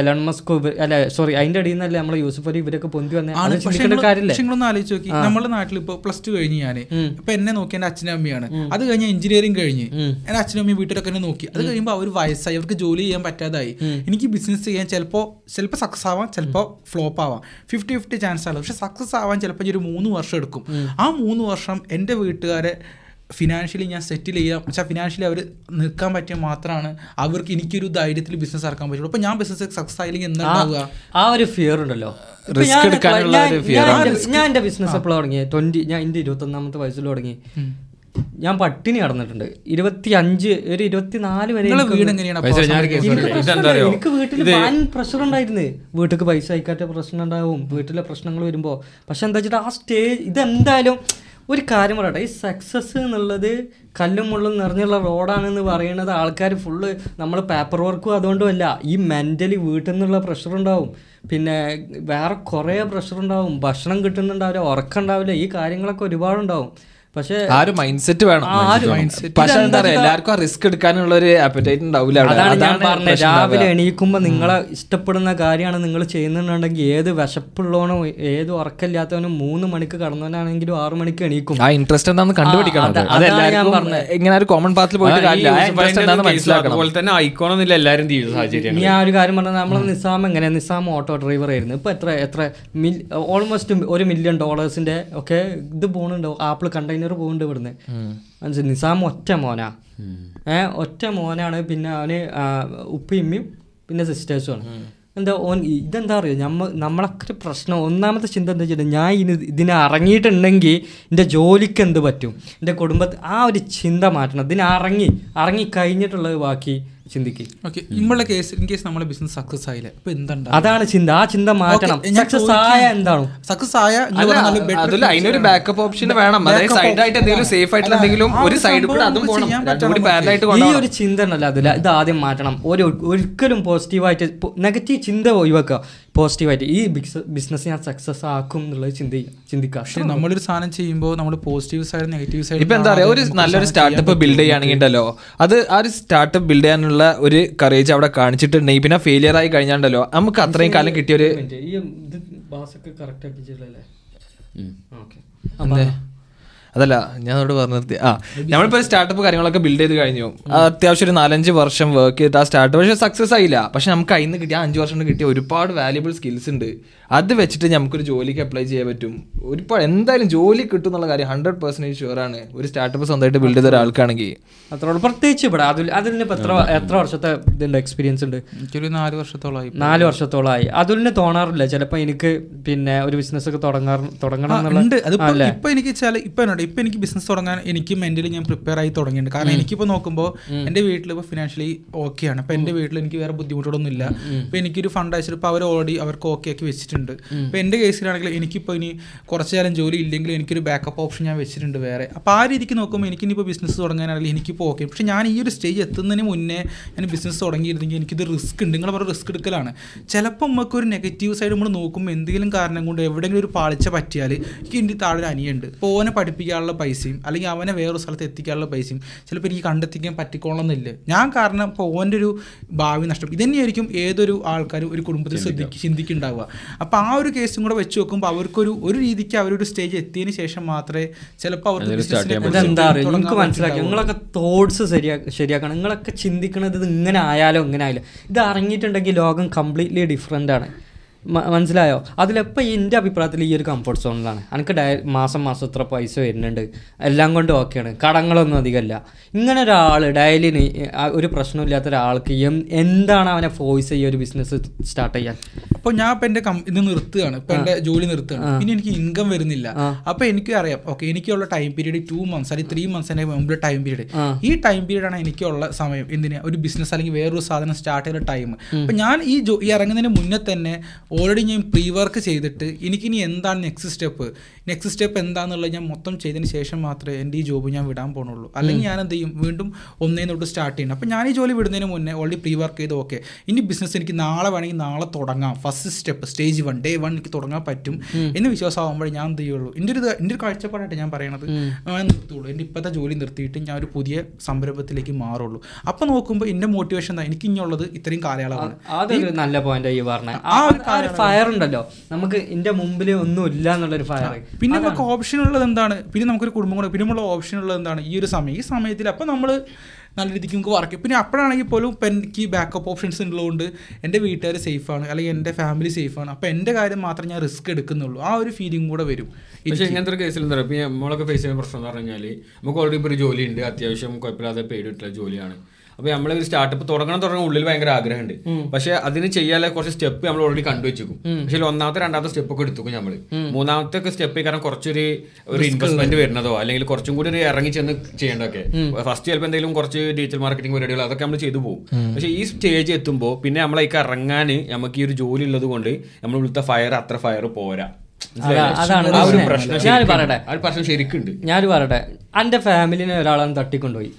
എലൺ മസ്ക് അല്ല സോറി അതിന്റെ അടിയിൽ നിന്നല്ലേ നമ്മളെ യൂസഫ് അലി ഇവരൊക്കെ പൊന്തി വന്ന? കാര്യമില്ലേ നിങ്ങളൊന്ന് ആലോചിച്ച് നോക്കി. നമ്മുടെ നാട്ടിൽ ഇപ്പൊ പ്ലസ് ടു കഴിഞ്ഞ് ഞാൻ ഇപ്പൊ എന്നെ നോക്കി എന്റെ അച്ഛനും അമ്മയാണ് അത് കഴിഞ്ഞ് എഞ്ചിനീയറിംഗ് കഴിഞ്ഞ്. എന്റെ അച്ഛനും അമ്മയും വീട്ടിലൊക്കെ എന്നെ നോക്കി. അത് കഴിയുമ്പോൾ അവർ വയസ്സായി. അവർക്ക് ജോലി ചെയ്യാൻ പറ്റാതായി. എനിക്ക് ബിസിനസ് ചെയ്യാൻ ചിലപ്പോ ചിലപ്പോൾ സക്സസ് ആവാം ചിലപ്പോ ഫ്ലോപ്പ് ആവാം. ഫിഫ്റ്റി ഫിഫ്റ്റി ചാൻസ് ആണ് പക്ഷെ സക്സസ് ആവാൻ ചിലപ്പോൾ ഒരു മൂന്ന് വർഷം എടുക്കും. ആ മൂന്ന് വർഷം എന്റെ വീട്ടുകാരെ ഫിനാൻഷ്യലി ഞാൻ സെറ്റിൽ ചെയ്യാം. പക്ഷേ ഫിനാൻഷ്യലി അവർ നിൽക്കാൻ പറ്റിയ മാത്രമാണ് അവർക്ക് എനിക്കൊരു ധൈര്യത്തിൽ ബിസിനസ് ഇറക്കാൻ പറ്റുള്ളൂ. അപ്പോൾ ഞാൻ ബിസിനസ് സക്സസ് ആയില്ലെങ്കിൽ എന്താ ആ ഒരു ഫിയർ ഉണ്ടല്ലോ. റിസ്ക് ഞാൻ- എടുക്കാനുള്ള ഞാൻ- എന്റെ ബിസിനസ് എപ്പോഴും തുടങ്ങി ട്വന്റി ഞാൻ എന്റെ ഇരുപത്തി ഒന്നാമത്തെ വയസ്സിൽ തുടങ്ങി. ഞാൻ പട്ടിണി കടന്നിട്ടുണ്ട്. ഇരുപത്തി അഞ്ച് ഒരു ഇരുപത്തിനാല് വരെ നിങ്ങളെ എനിക്ക് ഞാൻ വീട്ടിൽ വൻ പ്രഷർ ഉണ്ടായിരുന്നു. വീട്ടിൽ പൈസ അയക്കാത്ത പ്രശ്നം ഉണ്ടാവും. വീട്ടിലെ പ്രശ്നങ്ങൾ വരുമ്പോൾ പക്ഷെ എന്താ വെച്ചിട്ട് ആ സ്റ്റേജ് ഇതെന്തായാലും ഒരു കാര്യം പറയട്ടെ. ഈ സക്സസ് എന്നുള്ളത് കല്ലും മുള്ളും നിറഞ്ഞുള്ള റോഡാണെന്ന് പറയുന്നത് ആൾക്കാർ ഫുള്ള് നമ്മൾ പേപ്പർ വർക്കും അതുകൊണ്ടുമല്ല. ഈ മെന്റലി വീട്ടിൽ നിന്നുള്ള പ്രഷർ ഉണ്ടാവും. പിന്നെ വേറെ കുറേ പ്രഷർ ഉണ്ടാവും. ഭക്ഷണം കിട്ടുന്നുണ്ടാവില്ല ഉറക്കം ഉണ്ടാവില്ല ഈ കാര്യങ്ങളൊക്കെ ഒരുപാടുണ്ടാവും. പക്ഷേ ആ ഒരു മൈൻഡ് സെറ്റ് വേണം ആ ഒരു പക്ഷെ എന്താ പറയാ എല്ലാവർക്കും റിസ്ക് എടുക്കാനുള്ള ഒരു അപ്പറ്റൈറ്റ് ഉണ്ടാവില്ല അതാണ് ഞാൻ പറഞ്ഞത്. രാവിലെ എണീക്കുമ്പോ എണീക്കുമ്പോൾ നിങ്ങളെ ഇഷ്ടപ്പെടുന്ന കാര്യമാണ് നിങ്ങൾ ചെയ്യുന്നുണ്ടെങ്കിൽ ഏത് വിശപ്പുള്ളവനോ ഏത് ഉറക്കമില്ലാത്തവനും മൂന്ന് മണിക്ക് കടന്നവനാണെങ്കിലും ആറു മണിക്ക് എണീക്കും. ആ ഇൻട്രസ്റ്റ് എന്താണെന്ന് കണ്ടുപിടിക്കണം അതെല്ലാവർക്കും ഞാൻ. ഇങ്ങനെ ഒരു കോമൺ പാത്തിൽ പോയിട്ട് കാര്യമില്ല. ആ ഇൻട്രസ്റ്റ് എന്താണെന്ന് മനസ്സിലാക്കണം. അതുപോലെ തന്നെ സാഹചര്യം ഇനി ആ ഒരു കാര്യം പറഞ്ഞാൽ നമ്മളെ നിസാം എങ്ങനെ നിസാം ഓട്ടോ ഡ്രൈവർ ആയിരുന്നു. ഇപ്പൊ എത്ര എത്ര ഓൾമോസ്റ്റ് ഒരു മില്യൺ ഡോളേഴ്സിന്റെ ഒക്കെ ഇത് പോണുണ്ടോ. ആപ്പിൾ കണ്ടെയ്നർ പോകുന്നുണ്ട് ഇവിടുന്ന്. മനസ്സിലായി? നിസാം ഒറ്റ മോനാ. ഏ ഒറ്റ മോനാണ് പിന്നെ അവന് ഉപ്പിയമ്മയും ഉപ്പയും സിസ്റ്റേഴ്സും പിന്നെ സിസ്റ്റേഴ്സുമാണ് എന്താ ഓൻ ഇതെന്താ അറിയോ? നമ്മ നമ്മളൊക്കെ പ്രശ്നം. ഒന്നാമത്തെ ചിന്ത എന്താ വെച്ചിട്ട് ഞാൻ ഇനി ഇതിനെ ഇറങ്ങിയിട്ടുണ്ടെങ്കിൽ എന്റെ ജോലിക്ക് എന്ത് പറ്റും? എന്റെ കുടുംബത്തിൽ ആ ഒരു ചിന്ത മാറ്റണം. ഇതിനെ ഇറങ്ങി ഇറങ്ങി കഴിഞ്ഞിട്ടുള്ളത് ബാക്കി. ചിന്തിക്ക്. ഓക്കെ നമ്മളുടെ കേസ് ഇൻ കേസ് നമ്മളെ ബിസിനസ് സക്സസ് ആയില്ല? എന്താണ് അതാണ് ചിന്ത. ആ ചിന്ത മാറ്റണം. സക്സസ് ആയ എന്താണ്? സക്സസ് ആയ അതിനൊരു ബാക്കപ്പ് ഓപ്ഷൻ വേണം. അതായത് സൈഡ് ആയിട്ട് എന്തെങ്കിലും സേഫ് ആയിട്ടുള്ള എന്തെങ്കിലും ഒരു സൈഡ് കൂടെ അതും പോകണം ഈ ഒരു ചിന്ത ഉണ്ടല്ലോ അതിൽ ഇത് ആദ്യം മാറ്റണം. ഒരു ഒരിക്കലും പോസിറ്റീവായിട്ട് നെഗറ്റീവ് ചിന്ത ഒഴിവാക്കുക. പോസിറ്റീവായിട്ട് ഈ ബിസിനസ് ഞാൻ സക്സസ് ആക്കും എന്നുള്ളത് ചിന്തി ചിന്തിക്കുക. പക്ഷേ നമ്മളൊരു സാധനം ചെയ്യുമ്പോൾ നമ്മൾ പോസിറ്റീവ് സൈഡ് നെഗറ്റീവ് സൈഡ് ഇപ്പൊ എന്താ പറയുക ഒരു നല്ലൊരു സ്റ്റാർട്ടപ്പ് ബിൽഡ് ചെയ്യുകയാണെങ്കിൽ ഉണ്ടല്ലോ അത് ആ ഒരു സ്റ്റാർട്ടപ്പ് ബിൽഡ് ചെയ്യാനുള്ള ഒരു കറേജ് അവിടെ കാണിച്ചിട്ടുണ്ടെങ്കിൽ പിന്നെ ഫെയിലിയർ ആയി കഴിഞ്ഞാണ്ടല്ലോ നമുക്ക് അത്രയും കാലം കിട്ടിയ ഒരു ഈ ഇത് ബാസൊക്കെ കറക്റ്റ് ആക്കിച്ചല്ലേ ഓക്കെ എന്തേ? അതല്ല ഞാൻ അവിടെ പറഞ്ഞു നിർത്തി ആ നമ്മളിപ്പോ സ്റ്റാർട്ടപ്പ് കാര്യങ്ങളൊക്കെ ബിൽഡ് ചെയ്ത് കഴിഞ്ഞു. അത്യാവശ്യം ഒരു നാലഞ്ച് വർഷം വർക്ക് ചെയ്തിട്ട് ആ സ്റ്റാർട്ടപ്പ് പക്ഷെ സക്സസ് ആയില്ല. പക്ഷെ നമുക്ക് അതിന് കിട്ടിയ അഞ്ച് വർഷം കൊണ്ട് കിട്ടിയ ഒരുപാട് വാല്യുബിൾ സ്കിൽസ് ഉണ്ട്. അത് വെച്ചിട്ട് നമുക്കൊരു ജോലിക്ക് അപ്ലൈ ചെയ്യാൻ പറ്റും. ഒരുപാട് എന്തായാലും ജോലി കിട്ടും എന്നുള്ള കാര്യം ഹൺഡ്രഡ് പെർസെന്റേജ് ഷുവർ ആണ്. ഒരു സ്റ്റാർട്ടപ്പ് സ്വന്തമായിട്ട് ബിൽഡ് ചെയ്ത ഒരാൾക്കാണെങ്കിൽ. അത്രയോളം പ്രത്യേകിച്ച് ഇവിടെ അതിൽ അതിന് എത്ര എത്ര വർഷത്തെ ഇതുണ്ട് എക്സ്പീരിയൻസ് ഉണ്ട്? എനിക്കൊരു നാല് വർഷത്തോളമായി നാല് വർഷത്തോളമായി അതുലിന് തോന്നാറില്ല. ചിലപ്പോ എനിക്ക് പിന്നെ ഒരു ബിസിനസ് ഒക്കെ തുടങ്ങാറ് തുടങ്ങണം എന്നുള്ളത്? ഇപ്പൊ എനിക്ക് ഇപ്പൊ എന്നോട് ഇപ്പൊ എനിക്ക് ബിസിനസ് തുടങ്ങാൻ എനിക്ക് മെന്റലി ഞാൻ പ്രിപ്പയർ ആയി തുടങ്ങിയിട്ടുണ്ട്. കാരണം എനിക്കിപ്പോൾ നോക്കുമ്പോൾ എന്റെ വീട്ടിൽ ഇപ്പോൾ ഫിനാൻഷ്യലി ഓക്കെയാണ് അപ്പം എന്റെ വീട്ടിൽ എനിക്ക് വേറെ ബുദ്ധിമുട്ടുകളൊന്നും ഇല്ല ഇപ്പം എനിക്കൊരു ഫണ്ട് അയച്ചിട്ട് ഇപ്പോൾ അവർ ഓൾറെഡി അവർക്ക് ഓക്കെ ആക്കി വെച്ചിട്ടുണ്ട്. ഇപ്പം എന്റെ കേസിലാണെങ്കിൽ എനിക്കിപ്പോൾ ഇനി കുറച്ച് കാലം ജോലി ഇല്ലെങ്കിൽ എനിക്കൊരു ബാക്കപ്പ് ഓപ്ഷൻ ഞാൻ വെച്ചിട്ടുണ്ട് വേറെ. അപ്പോൾ ആ രീതിക്ക് നോക്കുമ്പോൾ എനിക്ക് ഇനിയിപ്പോൾ ബിസിനസ് തുടങ്ങാനാണെങ്കിൽ എനിക്കിപ്പോൾ ഓക്കെ പക്ഷെ ഞാൻ ഈ ഒരു സ്റ്റേജ് എത്തുന്നതിന് മുന്നേ ഞാൻ ബിസിനസ് തുടങ്ങിയിരുന്നെങ്കിൽ എനിക്കിത് റിസ്ക് ഉണ്ട്. നിങ്ങൾ പറഞ്ഞ റിസ്ക് എടുക്കലാണ്. ചിലപ്പോൾ നമുക്ക് ഒരു നെഗറ്റീവ് സൈഡ് നമ്മൾ നോക്കുമ്പോൾ എന്തെങ്കിലും കാരണം കൊണ്ട് എവിടെയെങ്കിലും ഒരു പാളിച്ച പറ്റിയാൽ എനിക്ക് എന്റെ താഴെ അനിയുണ്ട്. ഇപ്പോൾ ഓനെ പഠിപ്പിക്കാനുള്ള പൈസയും അല്ലെങ്കിൽ അവനെ വേറൊരു സ്ഥലത്ത് എത്തിക്കാനുള്ള പൈസയും ചിലപ്പോൾ എനിക്ക് കണ്ടെത്തിക്കാൻ പറ്റിക്കോളണമെന്നില്ല. ഞാൻ കാരണം ഇപ്പോൾ ഓന്റെ ഒരു ഭാവി നഷ്ടം. ഇതന്നെയായിരിക്കും ഏതൊരു ആൾക്കാരും ഒരു കുടുംബത്തിൽ ശ്രദ്ധിക്ക് ചിന്തിക്കുന്നുണ്ടാവുക. അപ്പോൾ ആ ഒരു കേസും കൂടെ വെച്ച് നോക്കുമ്പോൾ അവർക്കൊരു ഒരു രീതിക്ക് അവരൊരു സ്റ്റേജ് എത്തിയതിന് ശേഷം മാത്രമേ ചിലപ്പോൾ അവർക്ക് തുടങ്ങാൻ നിങ്ങൾക്ക് മനസ്സിലാക്കി. നിങ്ങളൊക്കെ തോട്ട്സ് ശരിയാ ശരിയാക്കണം. നിങ്ങളൊക്കെ ചിന്തിക്കണത് ഇത് ഇങ്ങനെ ആയാലോ ഇങ്ങനെ ആയാലോ. ഇത് അറിഞ്ഞിട്ടുണ്ടെങ്കിൽ ലോകം കംപ്ലീറ്റ്ലി ഡിഫറെന്റ് ആണ്. മനസ്സിലായോ? അതിലെപ്പോൾ എന്റെ അഭിപ്രായത്തിൽ ഈ ഒരു കംഫർട്ട് സോണിലാണ് എനിക്ക് ഡയ മാസം മാസം ഇത്ര പൈസ വരുന്നുണ്ട്. എല്ലാം കൊണ്ടും ഓക്കെയാണ് കടങ്ങളൊന്നും അധികമല്ല ഇങ്ങനെ ഒരാൾ ഡയലിന് ഒരു പ്രശ്നമില്ലാത്ത ഒരാൾക്ക് എം- എന്താണ് അവനെ ഫോഴ്സ് ഈ ഒരു ബിസിനസ് സ്റ്റാർട്ട് ചെയ്യാൻ? അപ്പോൾ ഞാൻ ഇപ്പം എന്റെ കം- ഇത് നിർത്തുകയാണ്. ഇപ്പം എന്റെ ജോലി നിർത്തുകയാണ്. പിന്നെ എനിക്ക് ഇൻകം വരുന്നില്ല. അപ്പോൾ എനിക്ക് അറിയാം. ഓക്കെ എനിക്കുള്ള ടൈം പീരീഡ് ടു മന്ത്സ് അല്ലെങ്കിൽ ത്രീ മന്ത്സ് അല്ലെങ്കിൽ മുമ്പ് ടൈം പീരീഡ് ഈ ടൈം പീരീഡാണ് എനിക്കുള്ള സമയം. എന്തിനാ? ഒരു ബിസിനസ് അല്ലെങ്കിൽ വേറൊരു സാധനം സ്റ്റാർട്ട് ചെയ്യുന്ന ടൈം അപ്പം ഞാൻ ഈ ഈ ഇറങ്ങുന്നതിന് മുന്നേ തന്നെ ഓൾറെഡി ഞാൻ പ്രീ വർക്ക് ചെയ്തിട്ട് എനിക്കിനി എന്താണ് നെക്സ്റ്റ് സ്റ്റെപ്പ് നെക്സ്റ്റ് സ്റ്റെപ്പ് എന്താണെന്നുള്ളത് ഞാൻ മൊത്തം ചെയ്തതിന് ശേഷം മാത്രമേ എന്റെ ഈ ജോബ് ഞാൻ വിടാൻ പോണുള്ളൂ. അല്ലെങ്കിൽ ഞാൻ എന്ത് ചെയ്യും വീണ്ടും ഒന്നേ തൊട്ട് സ്റ്റാർട്ട് ചെയ്യണം. അപ്പോൾ ഞാൻ ഈ ജോലി വിടുന്നതിന് മുന്നേ ഓൾറെഡി പ്രീ വർക്ക് ചെയ്ത് ഓക്കെ ഇനി ബിസിനസ് എനിക്ക് നാളെ വേണമെങ്കിൽ നാളെ തുടങ്ങാം. First step stage one day one എനിക്ക് തുടങ്ങാൻ പറ്റും എന്ന് വിശ്വാസമാകുമ്പോഴേ ഞാൻ എന്ത് ചെയ്യുള്ളൂ. എന്റെ ഒരു എന്റെ ഒരു കാഴ്ചപ്പാടായിട്ട് ഞാൻ പറയണത് ഞാൻ നിർത്തുള്ളൂ. എന്റെ ഇപ്പോഴത്തെ ജോലി നിർത്തിയിട്ട് ഞാൻ ഒരു പുതിയ സംരംഭത്തിലേക്ക് മാറുള്ളൂ. അപ്പോൾ നോക്കുമ്പോൾ എന്റെ മോട്ടിവേഷൻ എന്താ എനിക്ക് ഇനിയുള്ളത് ഇത്രയും കാലയളവാണ്. നല്ല പോയിന്റ് ഈ പറഞ്ഞ. ആ ഒരു ഫയർ ഉണ്ടല്ലോ. നമുക്ക് എന്റെ മുമ്പിൽ ഒന്നും ഇല്ല എന്നുള്ളൊരു ഫയർ പിന്നെ നമുക്ക് ഓപ്ഷൻ ഉള്ളത് എന്താണ്? പിന്നെ നമുക്കൊരു കുടുംബം കൂടെ പിന്നെ ഓപ്ഷൻ ഉള്ളത് എന്താണ്? ഈ ഒരു സമയം. ഈ സമയത്തിൽ അപ്പം നമ്മൾ നല്ല രീതിക്ക് നമുക്ക് വർക്ക് പിന്നെ അപ്പോഴാണെങ്കിൽ പോലും ഇപ്പം എനിക്ക് ബാക്കപ്പ് ഓപ്ഷൻസ് ഉള്ളതുകൊണ്ട് എന്റെ വീട്ടുകാർ സേഫാണ് അല്ലെങ്കിൽ എന്റെ ഫാമിലി സേഫാണ് അപ്പോൾ എന്റെ കാര്യം മാത്രം ഞാൻ റിസ്ക് എടുക്കുന്നുള്ളൂ. ആ ഒരു ഫീലിംഗ് കൂടെ വരും. പക്ഷേ ഇങ്ങനത്തെ ഒരു കേസിൽ എന്താ പറയുക നമ്മളൊക്കെ ഫേസ് ചെയ്യുന്ന പ്രശ്നം എന്ന് പറഞ്ഞാൽ നമുക്ക് ഓൾറെഡി ഇപ്പോൾ ഒരു ജോലി ഉണ്ട് അത്യാവശ്യം കുഴപ്പമില്ലാതെ പേടിയിട്ടുള്ള ജോലിയാണ്. അപ്പോൾ നമ്മൾ ഒരു സ്റ്റാർട്ടപ്പ് തുടങ്ങണം തുടങ്ങാൻ ഉള്ളിൽ ഭയങ്കര ആഗ്രഹമുണ്ട്. പക്ഷേ അതിന് ചെയ്യാനുള്ള കുറച്ച് സ്റ്റെപ്പ് നമ്മൾ ഓൾറെഡി കണ്ടുവെച്ചിരിക്കും പക്ഷേ ഒന്നാമത്തെ രണ്ടാമത്തെ സ്റ്റെപ്പ് ഒക്കെ എടുത്തുക്കും നമ്മൾ മൂന്നാമത്തെ ഒക്കെ സ്റ്റെപ്പ് കാരണം കുറച്ചൊരു ഒരു ഇൻവെസ്റ്റ്മെന്റ് വരുന്നതോ അല്ലെങ്കിൽ കുറച്ചും കൂടി ഒരു ഇറങ്ങി ചെന്ന് ചെയ്യേണ്ടതൊക്കെ. ഫസ്റ്റ് ചിലപ്പോൾ എന്തെങ്കിലും കുറച്ച് ഡിജിറ്റൽ മാർക്കറ്റിംഗ് പരിപാടികൾ അതൊക്കെ നമ്മൾ ചെയ്തു പോകും. പക്ഷേ ഈ സ്റ്റേജ് എത്തുമ്പോൾ പിന്നെ നമ്മളേക്ക് ഇറങ്ങാൻ നമുക്ക് ഈ ഒരു ജോലി ഉള്ളത് കൊണ്ട് നമ്മൾ ഇവിടുത്തെ ഫയർ അത്ര ഫയർ പോരാ? അതാണ് ഒരു ഞാൻ പറയട്ടെ. എന്റെ ഒരു ഞാൻ പറയട്ടെ. എന്റെ ഫാമിലിനെ ഒരാളാണ് തട്ടിക്കൊണ്ടുപോയി.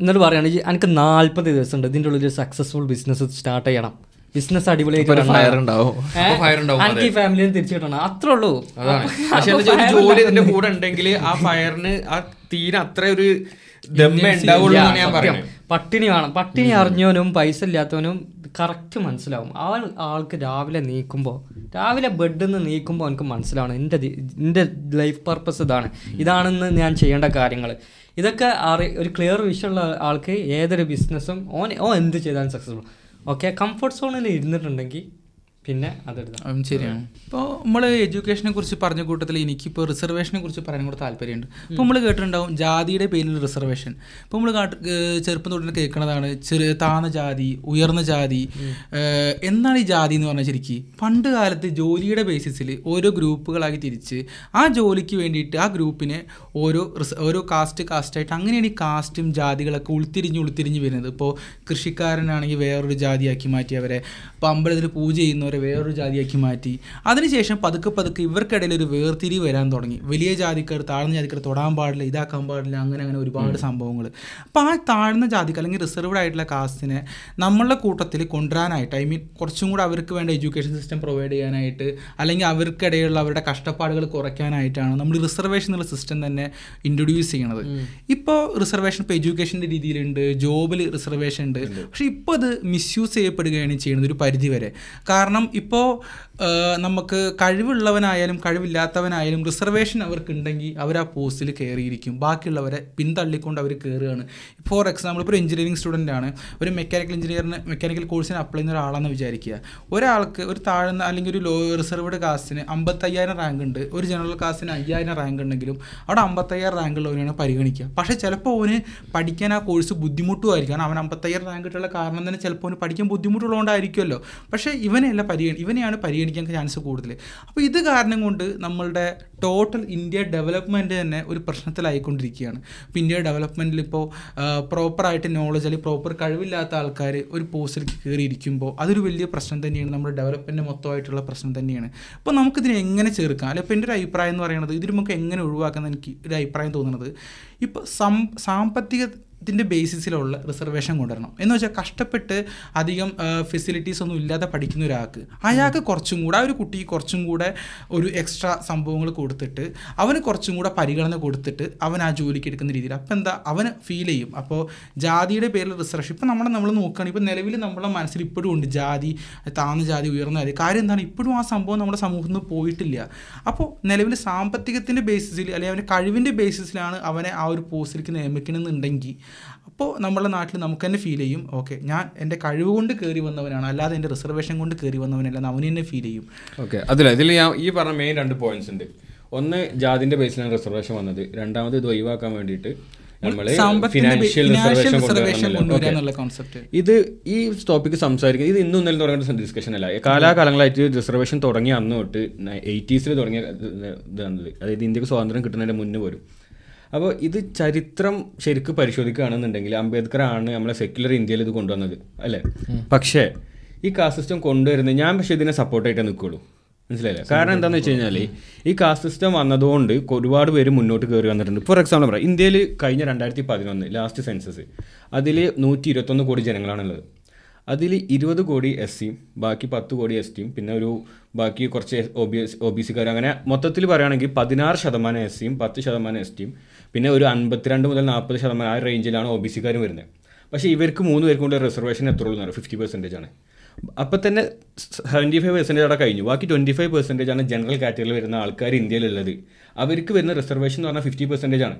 എന്നിട്ട് പറയുകയാണെങ്കിൽ എനിക്ക് നാല്പത് ദിവസം ഉണ്ട് ഇതിന്റെ ഉള്ളിൽ സക്സസ്ഫുൾ ബിസിനസ് സ്റ്റാർട്ട് ചെയ്യണം. ബിസിനസ് അടിപൊളിയായിട്ട് ഒരു എനിക്ക് ഈ ഫാമിലിനെ തിരിച്ചു കിട്ടണം. അത്രേ ഉള്ളൂ. ഒരു ജോലി കൂടെ ഉണ്ടെങ്കിൽ ആ ഫയറിന് ആ തീരെ അത്ര ഒരു പട്ടിണി വേണം. പട്ടിണി അറിഞ്ഞവനും പൈസ ഇല്ലാത്തവനും കറക്റ്റ് മനസ്സിലാവും. ആ ആൾക്ക് രാവിലെ നീക്കുമ്പോൾ രാവിലെ ബെഡിൽ നിന്ന് നീക്കുമ്പോൾ എനിക്ക് മനസ്സിലാവണം. എന്റെ എന്റെ ലൈഫ് പർപ്പസ് ഇതാണ്. ഇതാണെന്ന് ഞാൻ ചെയ്യേണ്ട കാര്യങ്ങൾ ഇതൊക്കെ അറി ഒരു ക്ലിയർ വിഷൻ ഉള്ള ആൾക്ക് ഏതൊരു ബിസിനസ്സും ഓൻ ഓ എന്ത് ചെയ്താലും സക്സസ്ഫുൾ ഓക്കെ കംഫർട്ട് സോണിൽ ഇരുന്നിട്ടുണ്ടെങ്കിൽ പിന്നെ അതെടുത്താൽ അതും ശരിയാണ്. ഇപ്പോൾ നമ്മൾ എഡ്യൂക്കേഷനെ കുറിച്ച് പറഞ്ഞ കൂട്ടത്തിൽ എനിക്കിപ്പോൾ റിസർവേഷനെ കുറിച്ച് പറയാൻ കൂടെ താല്പര്യമുണ്ട്. ഇപ്പോൾ നമ്മൾ കേട്ടിട്ടുണ്ടാവും ജാതിയുടെ പേരിൽ റിസർവേഷൻ. ഇപ്പോൾ നമ്മൾ ചെറുപ്പം തൊട്ട് കേൾക്കുന്നതാണ് ചെറിയ താന്ന ജാതി ഉയർന്ന ജാതി. എന്താണ് ഈ ജാതി എന്ന് പറഞ്ഞാൽ ശരിക്കും? പണ്ട് കാലത്ത് ജോലിയുടെ ബേസിസിൽ ഓരോ ഗ്രൂപ്പുകളാക്കി തിരിച്ച് ആ ജോലിക്ക് വേണ്ടിയിട്ട് ആ ഗ്രൂപ്പിനെ ഓരോ ഓരോ കാസ്റ്റ് കാസ്റ്റായിട്ട് അങ്ങനെയാണ് ഈ കാസ്റ്റും ജാതികളൊക്കെ ഉൾത്തിരിഞ്ഞ് ഉൾത്തിരിഞ്ഞ് വരുന്നത്. ഇപ്പോൾ കൃഷിക്കാരനാണെങ്കിൽ വേറൊരു ജാതിയാക്കി മാറ്റി അവരെ. ഇപ്പോൾ അമ്പലത്തിൽ പൂജ ചെയ്യുന്നവരെ വേറൊരു ജാതിയാക്കി മാറ്റി. അതിനുശേഷം പതുക്കെ പതുക്കെ ഇവർക്കിടയിൽ ഒരു വേർതിരിവ് വരാൻ തുടങ്ങി. വലിയ ജാതിക്കാർ താഴ്ന്ന ജാതിക്കാർ തൊടാൻ പാടില്ല ഇതാക്കാൻ പാടില്ല അങ്ങനെ അങ്ങനെ ഒരുപാട് സംഭവങ്ങൾ അപ്പോൾ ആ താഴ്ന്ന ജാതിക്ക് അല്ലെങ്കിൽ റിസർവ്ഡ് ആയിട്ടുള്ള കാസ്റ്റിനെ നമ്മളുടെ കൂട്ടത്തിൽ കൊണ്ടുവരാനായിട്ട് ഐ മീൻ കുറച്ചും കൂടെ അവർക്ക് വേണ്ട എഡ്യൂക്കേഷൻ സിസ്റ്റം പ്രൊവൈഡ് ചെയ്യാനായിട്ട് അല്ലെങ്കിൽ അവർക്കിടയിലുള്ള അവരുടെ കഷ്ടപ്പാടുകൾ കുറയ്ക്കാനായിട്ടാണ് നമ്മൾ റിസർവേഷൻ എന്നുള്ള സിസ്റ്റം തന്നെ ഇൻട്രൊഡ്യൂസ് ചെയ്യണത്. ഇപ്പോൾ റിസർവേഷൻ ഇപ്പോൾ എഡ്യൂക്കേഷന്റെ രീതിയിലുണ്ട് ജോബിൽ റിസർവേഷൻ ഉണ്ട്. പക്ഷേ ഇപ്പോൾ അത് മിസ്യൂസ് ചെയ്യപ്പെടുകയാണ് ചെയ്യുന്നത്. ഒരു പരിധി വരെ കാരണം ഇപ്പോൾ നമുക്ക് കഴിവുള്ളവനായാലും കഴിവില്ലാത്തവനായാലും റിസർവേഷൻ അവർക്കുണ്ടെങ്കിൽ അവർ ആ പോസ്റ്റിൽ കയറിയിരിക്കും ബാക്കിയുള്ളവരെ പിന്തള്ളിക്കൊണ്ട് അവർ കയറുകയാണ് ഫോർ എക്സാമ്പിൾ ഇപ്പോൾ ഒരു എഞ്ചിനീയറിംഗ് സ്റ്റുഡന്റ് ആണ്. ഒരു മെക്കാനിക്കൽ എഞ്ചിനീയറിന് മെക്കാനിക്കൽ കോഴ്സിന് അപ്ലൈ ചെയ്യുന്ന ഒരാളാണെന്ന് വിചാരിക്കുക. ഒരാൾക്ക് ഒരു താഴ്ന്ന അല്ലെങ്കിൽ ഒരു ലോ റിസർവ്ഡ് കാസ്റ്റിന് അമ്പത്തയ്യായിരം റാങ്ക് ഉണ്ട്. ഒരു ജനറൽ കാസ്റ്റിന് അയ്യായിരം റാങ്ക് ഉണ്ടെങ്കിലും അവിടെ അമ്പത്തയ്യായിരം റാങ്ക് ഉള്ളവനാണ് പരിഗണിക്കുക. പക്ഷേ ചിലപ്പോൾ അവന് പഠിക്കാൻ ആ കോഴ്സ് ബുദ്ധിമുട്ടുമായിരിക്കും. കാരണം അവൻ അമ്പത്തയ്യായിരം റാങ്ക് ഇട്ടുള്ള കാരണം തന്നെ ചിലപ്പോൾ അവന് പഠിക്കാൻ ബുദ്ധിമുട്ടുള്ളതുകൊണ്ടായിരിക്കുമല്ലോ. പക്ഷേ ഇവനെയല്ല പരിഗണി ഇവനെയാണ് പരിഗണിക്കാൻ ചാൻസ് കൂടുതൽ അപ്പോൾ ഇത് കാരണം കൊണ്ട് നമ്മളുടെ ടോട്ടൽ ഇന്ത്യ ഡെവലപ്മെന്റ് തന്നെ ഒരു പ്രശ്നത്തിലായിക്കൊണ്ടിരിക്കുകയാണ്. ഇപ്പോൾ ഇന്ത്യ ഡെവലപ്മെന്റിൽ ഇപ്പോൾ പ്രോപ്പറായിട്ട് നോളജ് അല്ലെങ്കിൽ പ്രോപ്പർ കഴിവില്ലാത്ത ആൾക്കാർ ഒരു പോസ്റ്റിലേക്ക് കയറിയിരിക്കുമ്പോൾ അതൊരു വലിയ പ്രശ്നം തന്നെയാണ്. നമ്മുടെ ഡെവലപ്മെന്റ് മൊത്തമായിട്ടുള്ള പ്രശ്നം തന്നെയാണ്. അപ്പോൾ നമുക്കിതിനെ എങ്ങനെ ചേർക്കാം അല്ലെങ്കിൽ എന്റെ ഒരു അഭിപ്രായം എന്ന് പറയുന്നത് ഇതിന് നമുക്ക് എങ്ങനെ ഒഴിവാക്കാമെന്ന് എനിക്ക് ഒരു അഭിപ്രായം തോന്നുന്നത് ഇപ്പോൾ സാമ്പത്തിക ഇതിന്റെ ബേസിസിലുള്ള റിസർവേഷൻ കൊണ്ടുവരണം. എന്ന് വെച്ചാൽ കഷ്ടപ്പെട്ട് അധികം ഫെസിലിറ്റീസ് ഒന്നും ഇല്ലാതെ പഠിക്കുന്ന ഒരാൾക്ക് അയാൾക്ക് കുറച്ചും കൂടെ ആ ഒരു കുട്ടിക്ക് കുറച്ചും കൂടെ ഒരു എക്സ്ട്രാ സംഭവങ്ങൾ കൊടുത്തിട്ട് അവന് കുറച്ചും കൂടെ പരിഗണന കൊടുത്തിട്ട് അവൻ ആ ജോലിക്ക് എടുക്കുന്ന രീതിയിൽ. അപ്പോൾ എന്താ? അവന് ഫീൽ ചെയ്യും. അപ്പോൾ ജാതിയുടെ പേരിൽ റിസർവേഷൻ ഇപ്പം നമ്മൾ നമ്മൾ നോക്കുകയാണെങ്കിൽ ഇപ്പോൾ നിലവിൽ നമ്മളെ മനസ്സിൽ ഇപ്പോഴും ഉണ്ട് ജാതി താഴ്ന്ന ജാതി ഉയർന്ന ജാതി. കാര്യം എന്താണ്? ഇപ്പോഴും ആ സംഭവം നമ്മുടെ സമൂഹത്തിൽ നിന്ന് പോയിട്ടില്ല. അപ്പോൾ നിലവിൽ സാമ്പത്തികത്തിന്റെ ബേസിസിൽ അല്ലെങ്കിൽ അവന്റെ കഴിവിന്റെ ബേസിസിലാണ് അവനെ ആ ഒരു പോസ്റ്റിലേക്ക് നിയമിക്കണമെന്നുണ്ടെങ്കിൽ അപ്പോൾ നമ്മുടെ നാട്ടിൽ നമുക്ക് തന്നെ ഫീൽ ചെയ്യും. ഓക്കെ ഞാൻ എന്റെ കഴിവ് കൊണ്ട് കയറി വന്നവനാണ്. അല്ലാതെ എന്റെ റിസർവേഷൻ കൊണ്ട് കയറി വന്നവനല്ല. അവന് തന്നെ ഫീൽ ചെയ്യും. ഓക്കെ അതില്ല ഇതിൽ ഞാൻ ഈ പറഞ്ഞ മെയിൻ രണ്ട് പോയിന്റ്സ് ഉണ്ട്. ഒന്ന് ജാതിന്റെ ബേസിലാണ് റിസർവേഷൻ വന്നത്. രണ്ടാമത് ഇത് ഒഴിവാക്കാൻ വേണ്ടിയിട്ട് ഫിനാൻഷ്യൽ റിസർവേഷൻ ഇത് ഈ ടോപ്പിക്ക് സംസാരിക്കുന്നത് ഇത് ഇന്നും ഇന്നലെ തുടങ്ങേണ്ട ഡിസ്കഷൻ അല്ല. കാലാകാലങ്ങളായിട്ട് റിസർവേഷൻ തുടങ്ങി അന്ന് തൊട്ട് എയ്റ്റീസിൽ തുടങ്ങിയ ഇതാണത് അതായത് ഇന്ത്യയ്ക്ക് സ്വാതന്ത്ര്യം കിട്ടുന്നതിന്റെ മുന്നേ വരും അപ്പോൾ ഇത് ചരിത്രം ശരിക്കും പരിശോധിക്കുകയാണെന്നുണ്ടെങ്കിൽ അംബേദ്കർ ആണ് നമ്മളെ സെക്യുലർ ഇന്ത്യയിൽ ഇത് കൊണ്ടുവന്നത് അല്ലേ? പക്ഷേ ഈ കാസ്റ്റ് സിസ്റ്റം കൊണ്ടുവരുന്നത് ഞാൻ പക്ഷേ ഇതിനെ സപ്പോർട്ടായിട്ടേ നിൽക്കുള്ളൂ. മനസ്സിലായില്ലേ? കാരണം എന്താണെന്ന് വെച്ച് കഴിഞ്ഞാൽ ഈ കാസ്റ്റ് സിസ്റ്റം വന്നതുകൊണ്ട് ഒരുപാട് പേര് മുന്നോട്ട് കയറി വന്നിട്ടുണ്ട്. ഫോർ എക്സാമ്പിൾ പറയാം ഇന്ത്യയിൽ കഴിഞ്ഞ രണ്ടായിരത്തി പതിനൊന്ന് ലാസ്റ്റ് സെൻസസ് അതിൽ നൂറ്റി ഇരുപത്തൊന്ന് കോടി ജനങ്ങളാണുള്ളത്. അതിൽ ഇരുപത് കോടി എസ് സിയും ബാക്കി പത്ത് കോടി എസ് ടിയും പിന്നെ ഒരു ബാക്കി കുറച്ച് O B S O B Sikar അങ്ങനെ മൊത്തത്തിൽ പറയുകയാണെങ്കിൽ പതിനാറ് ശതമാനം എസ് സിയും പത്ത് ശതമാനം എസ് ടിയും പിന്നെ ഒരു അൻപത്തിരണ്ട് മുതൽ നാൽപ്പത് ശതമാനം ആ റേഞ്ചിലാണ് ഒ ബി സിക്കാർ വരുന്നത്. പക്ഷേ ഇവർക്ക് മൂന്ന് പേർക്കും കൂടെ റിസർവേഷൻ എത്ര ഉള്ളൂ എന്നാണ് ഫിഫ്റ്റി പെർസെന്റേജ് ആണ്. അപ്പോൾ തന്നെ സെവന്റി ഫൈവ് പെർസെന്റേജ് അവിടെ കഴിഞ്ഞു. ബാക്കി ട്വന്റി ഫൈവ് പെർസെന്റേജ് ആണ് ജനറൽ കാറ്റഗറിയിൽ വരുന്ന ആൾക്കാർ ഇന്ത്യയിലുള്ളത്. അവർക്ക് വരുന്ന റിസർവേഷൻ എന്ന് പറഞ്ഞാൽ ഫിഫ്റ്റി പെർസെന്റേജ് ആണ്.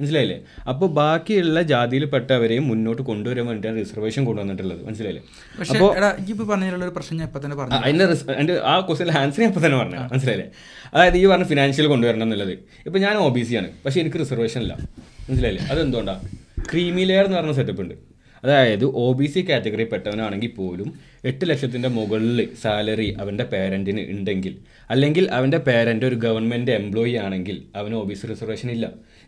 മനസ്സിലായില്ലേ? അപ്പോൾ ബാക്കിയുള്ള ജാതിയിൽപ്പെട്ടവരെയും മുന്നോട്ട് കൊണ്ടുവരാൻ വേണ്ടിയാണ് റിസർവേഷൻ കൊണ്ടുവന്നിട്ടുള്ളത്. മനസ്സിലായില്ലേ? അപ്പോൾ പറഞ്ഞതിലുള്ള ഒരു പ്രശ്നം ഞാൻ ഇപ്പം തന്നെ പറഞ്ഞു ആ, ക്വസ്റ്റിന്റെ ആ ക്വസ്റ്റിന്റെ ആൻസർ ഞാൻ ഇപ്പം തന്നെ പറഞ്ഞു മനസ്സിലായില്ലേ? അതായത് ഈ പറഞ്ഞ ഫിനാൻഷ്യൽ കൊണ്ടുവരണം എന്നുള്ളത്. ഇപ്പം ഞാൻ ഒ ബി സി ആണ്. പക്ഷെ എനിക്ക് റിസർവേഷൻ ഇല്ല. മനസ്സിലായില്ലേ? അതെന്തുകൊണ്ടാണ് ക്രീമി ലെയർ എന്ന് പറഞ്ഞ സെറ്റപ്പ് ഉണ്ട്. അതായത് ഒ ബി സി കാറ്റഗറി പെട്ടവനാണെങ്കിൽ പോലും എട്ട് ലക്ഷത്തിന്റെ മുകളിൽ സാലറി അവന്റെ പേരന്റിന് ഉണ്ടെങ്കിൽ അല്ലെങ്കിൽ അവന്റെ പേരന്റ് ഒരു ഗവൺമെന്റ് എംപ്ലോയി ആണെങ്കിൽ അവന് ഒ ബി സി റിസർവേഷൻ ഇല്ല.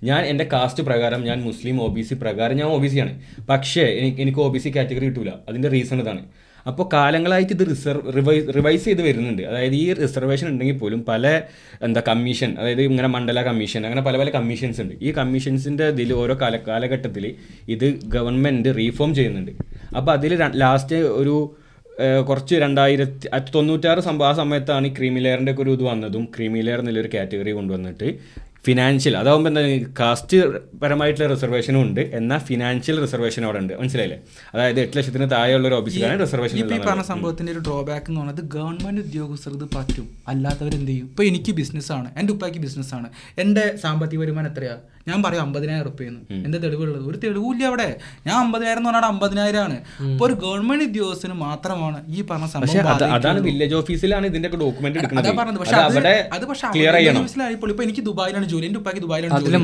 ഞാൻ എന്റെ കാസ്റ്റ് പ്രകാരം ഞാൻ മുസ്ലിം ഒ ബി സി പ്രകാരം ഞാൻ ഒ ബി സി ആണ്. പക്ഷേ എനിക്ക് എനിക്ക് ഒ ബി സി കാറ്റഗറി കിട്ടില്ല അതിന്റെ റീസൺ ഇതാണ്. അപ്പോൾ കാലങ്ങളായിട്ട് ഇത് റിസർവ് റിവൈസ് റിവൈസ് ചെയ്ത് വരുന്നുണ്ട്. അതായത് ഈ റിസർവേഷൻ ഉണ്ടെങ്കിൽ പോലും പല എന്താ കമ്മീഷൻ അതായത് ഇങ്ങനെ മണ്ഡല കമ്മീഷൻ അങ്ങനെ പല പല കമ്മീഷൻസ് ഉണ്ട്. ഈ കമ്മീഷൻസിന്റെ ഇതിൽ ഓരോ കാല കാലഘട്ടത്തിൽ ഇത് ഗവൺമെന്റ് റീഫോം ചെയ്യുന്നുണ്ട്. അപ്പോൾ അതിൽ ലാസ്റ്റ് ഒരു കുറച്ച് രണ്ടായിരത്തി തൊണ്ണൂറ്റാറ് സംഭവം ആ സമയത്താണ് ഈ ക്രീമി ലെയറിന്റെ ഒക്കെ ഒരു ഇത് വന്നതും ക്രീമിലെയർ എന്നുള്ളൊരു കാറ്റഗറി കൊണ്ടുവന്നിട്ട് ഫിനാൻഷ്യൽ അതാകുമ്പോൾ എന്താ കാസ്റ്റ് പരമായിട്ടുള്ള റിസർവേഷനും ഉണ്ട്. എന്നാൽ ഫിനാൻഷ്യൽ റിസർവേഷൻ അവിടെ ഉണ്ട്. മനസ്സിലായില്ലേ? അതായത് എട്ട് ലക്ഷത്തിന് താഴെയുള്ള ഒരു ഓഫീസിലാണ് റിസർവേഷൻ ഈ പറഞ്ഞ സംഭവത്തിന്റെ ഒരു ഡ്രോബാക്ക് എന്ന് പറയുന്നത് ഗവൺമെന്റ് ഉദ്യോഗസ്ഥർക്ക് ഇത് പറ്റും. അല്ലാത്തവർ എന്ത് ചെയ്യും? ഇപ്പൊ എനിക്ക് ബിസിനസ്സാണ് എന്റെ ഉപ്പാക്ക് ബിസിനസ്സാണ് എന്റെ സാമ്പത്തിക വരുമാനം എത്രയാ? ഞാൻ പറയും അമ്പതിനായിരം റുപ്യെന്ന് എന്റെ തെളിവുള്ളത് ഒരു തെളിവില്ല അവിടെ ഞാൻ അമ്പതിനായിരം എന്ന് പറഞ്ഞാൽ അമ്പതിനായിരം ആണ് ഇപ്പൊ ഒരു ഗവൺമെന്റ് ഉദ്യോഗസ്ഥന് മാത്രമാണ് ഈ പറഞ്ഞ സംഭവം അതാണ് വില്ലേജ് ഓഫീസിലാണ് ഇതിന്റെ ഡോക്യുമെന്റ് എടുക്കുന്നത് പറഞ്ഞത് പക്ഷെ അത് പക്ഷേ ഇപ്പൊ എനിക്ക് ദുബായിലാണ് ജോലി എന്റെ ഉപ്പാക്ക് ദുബായിലാണ് ജോലി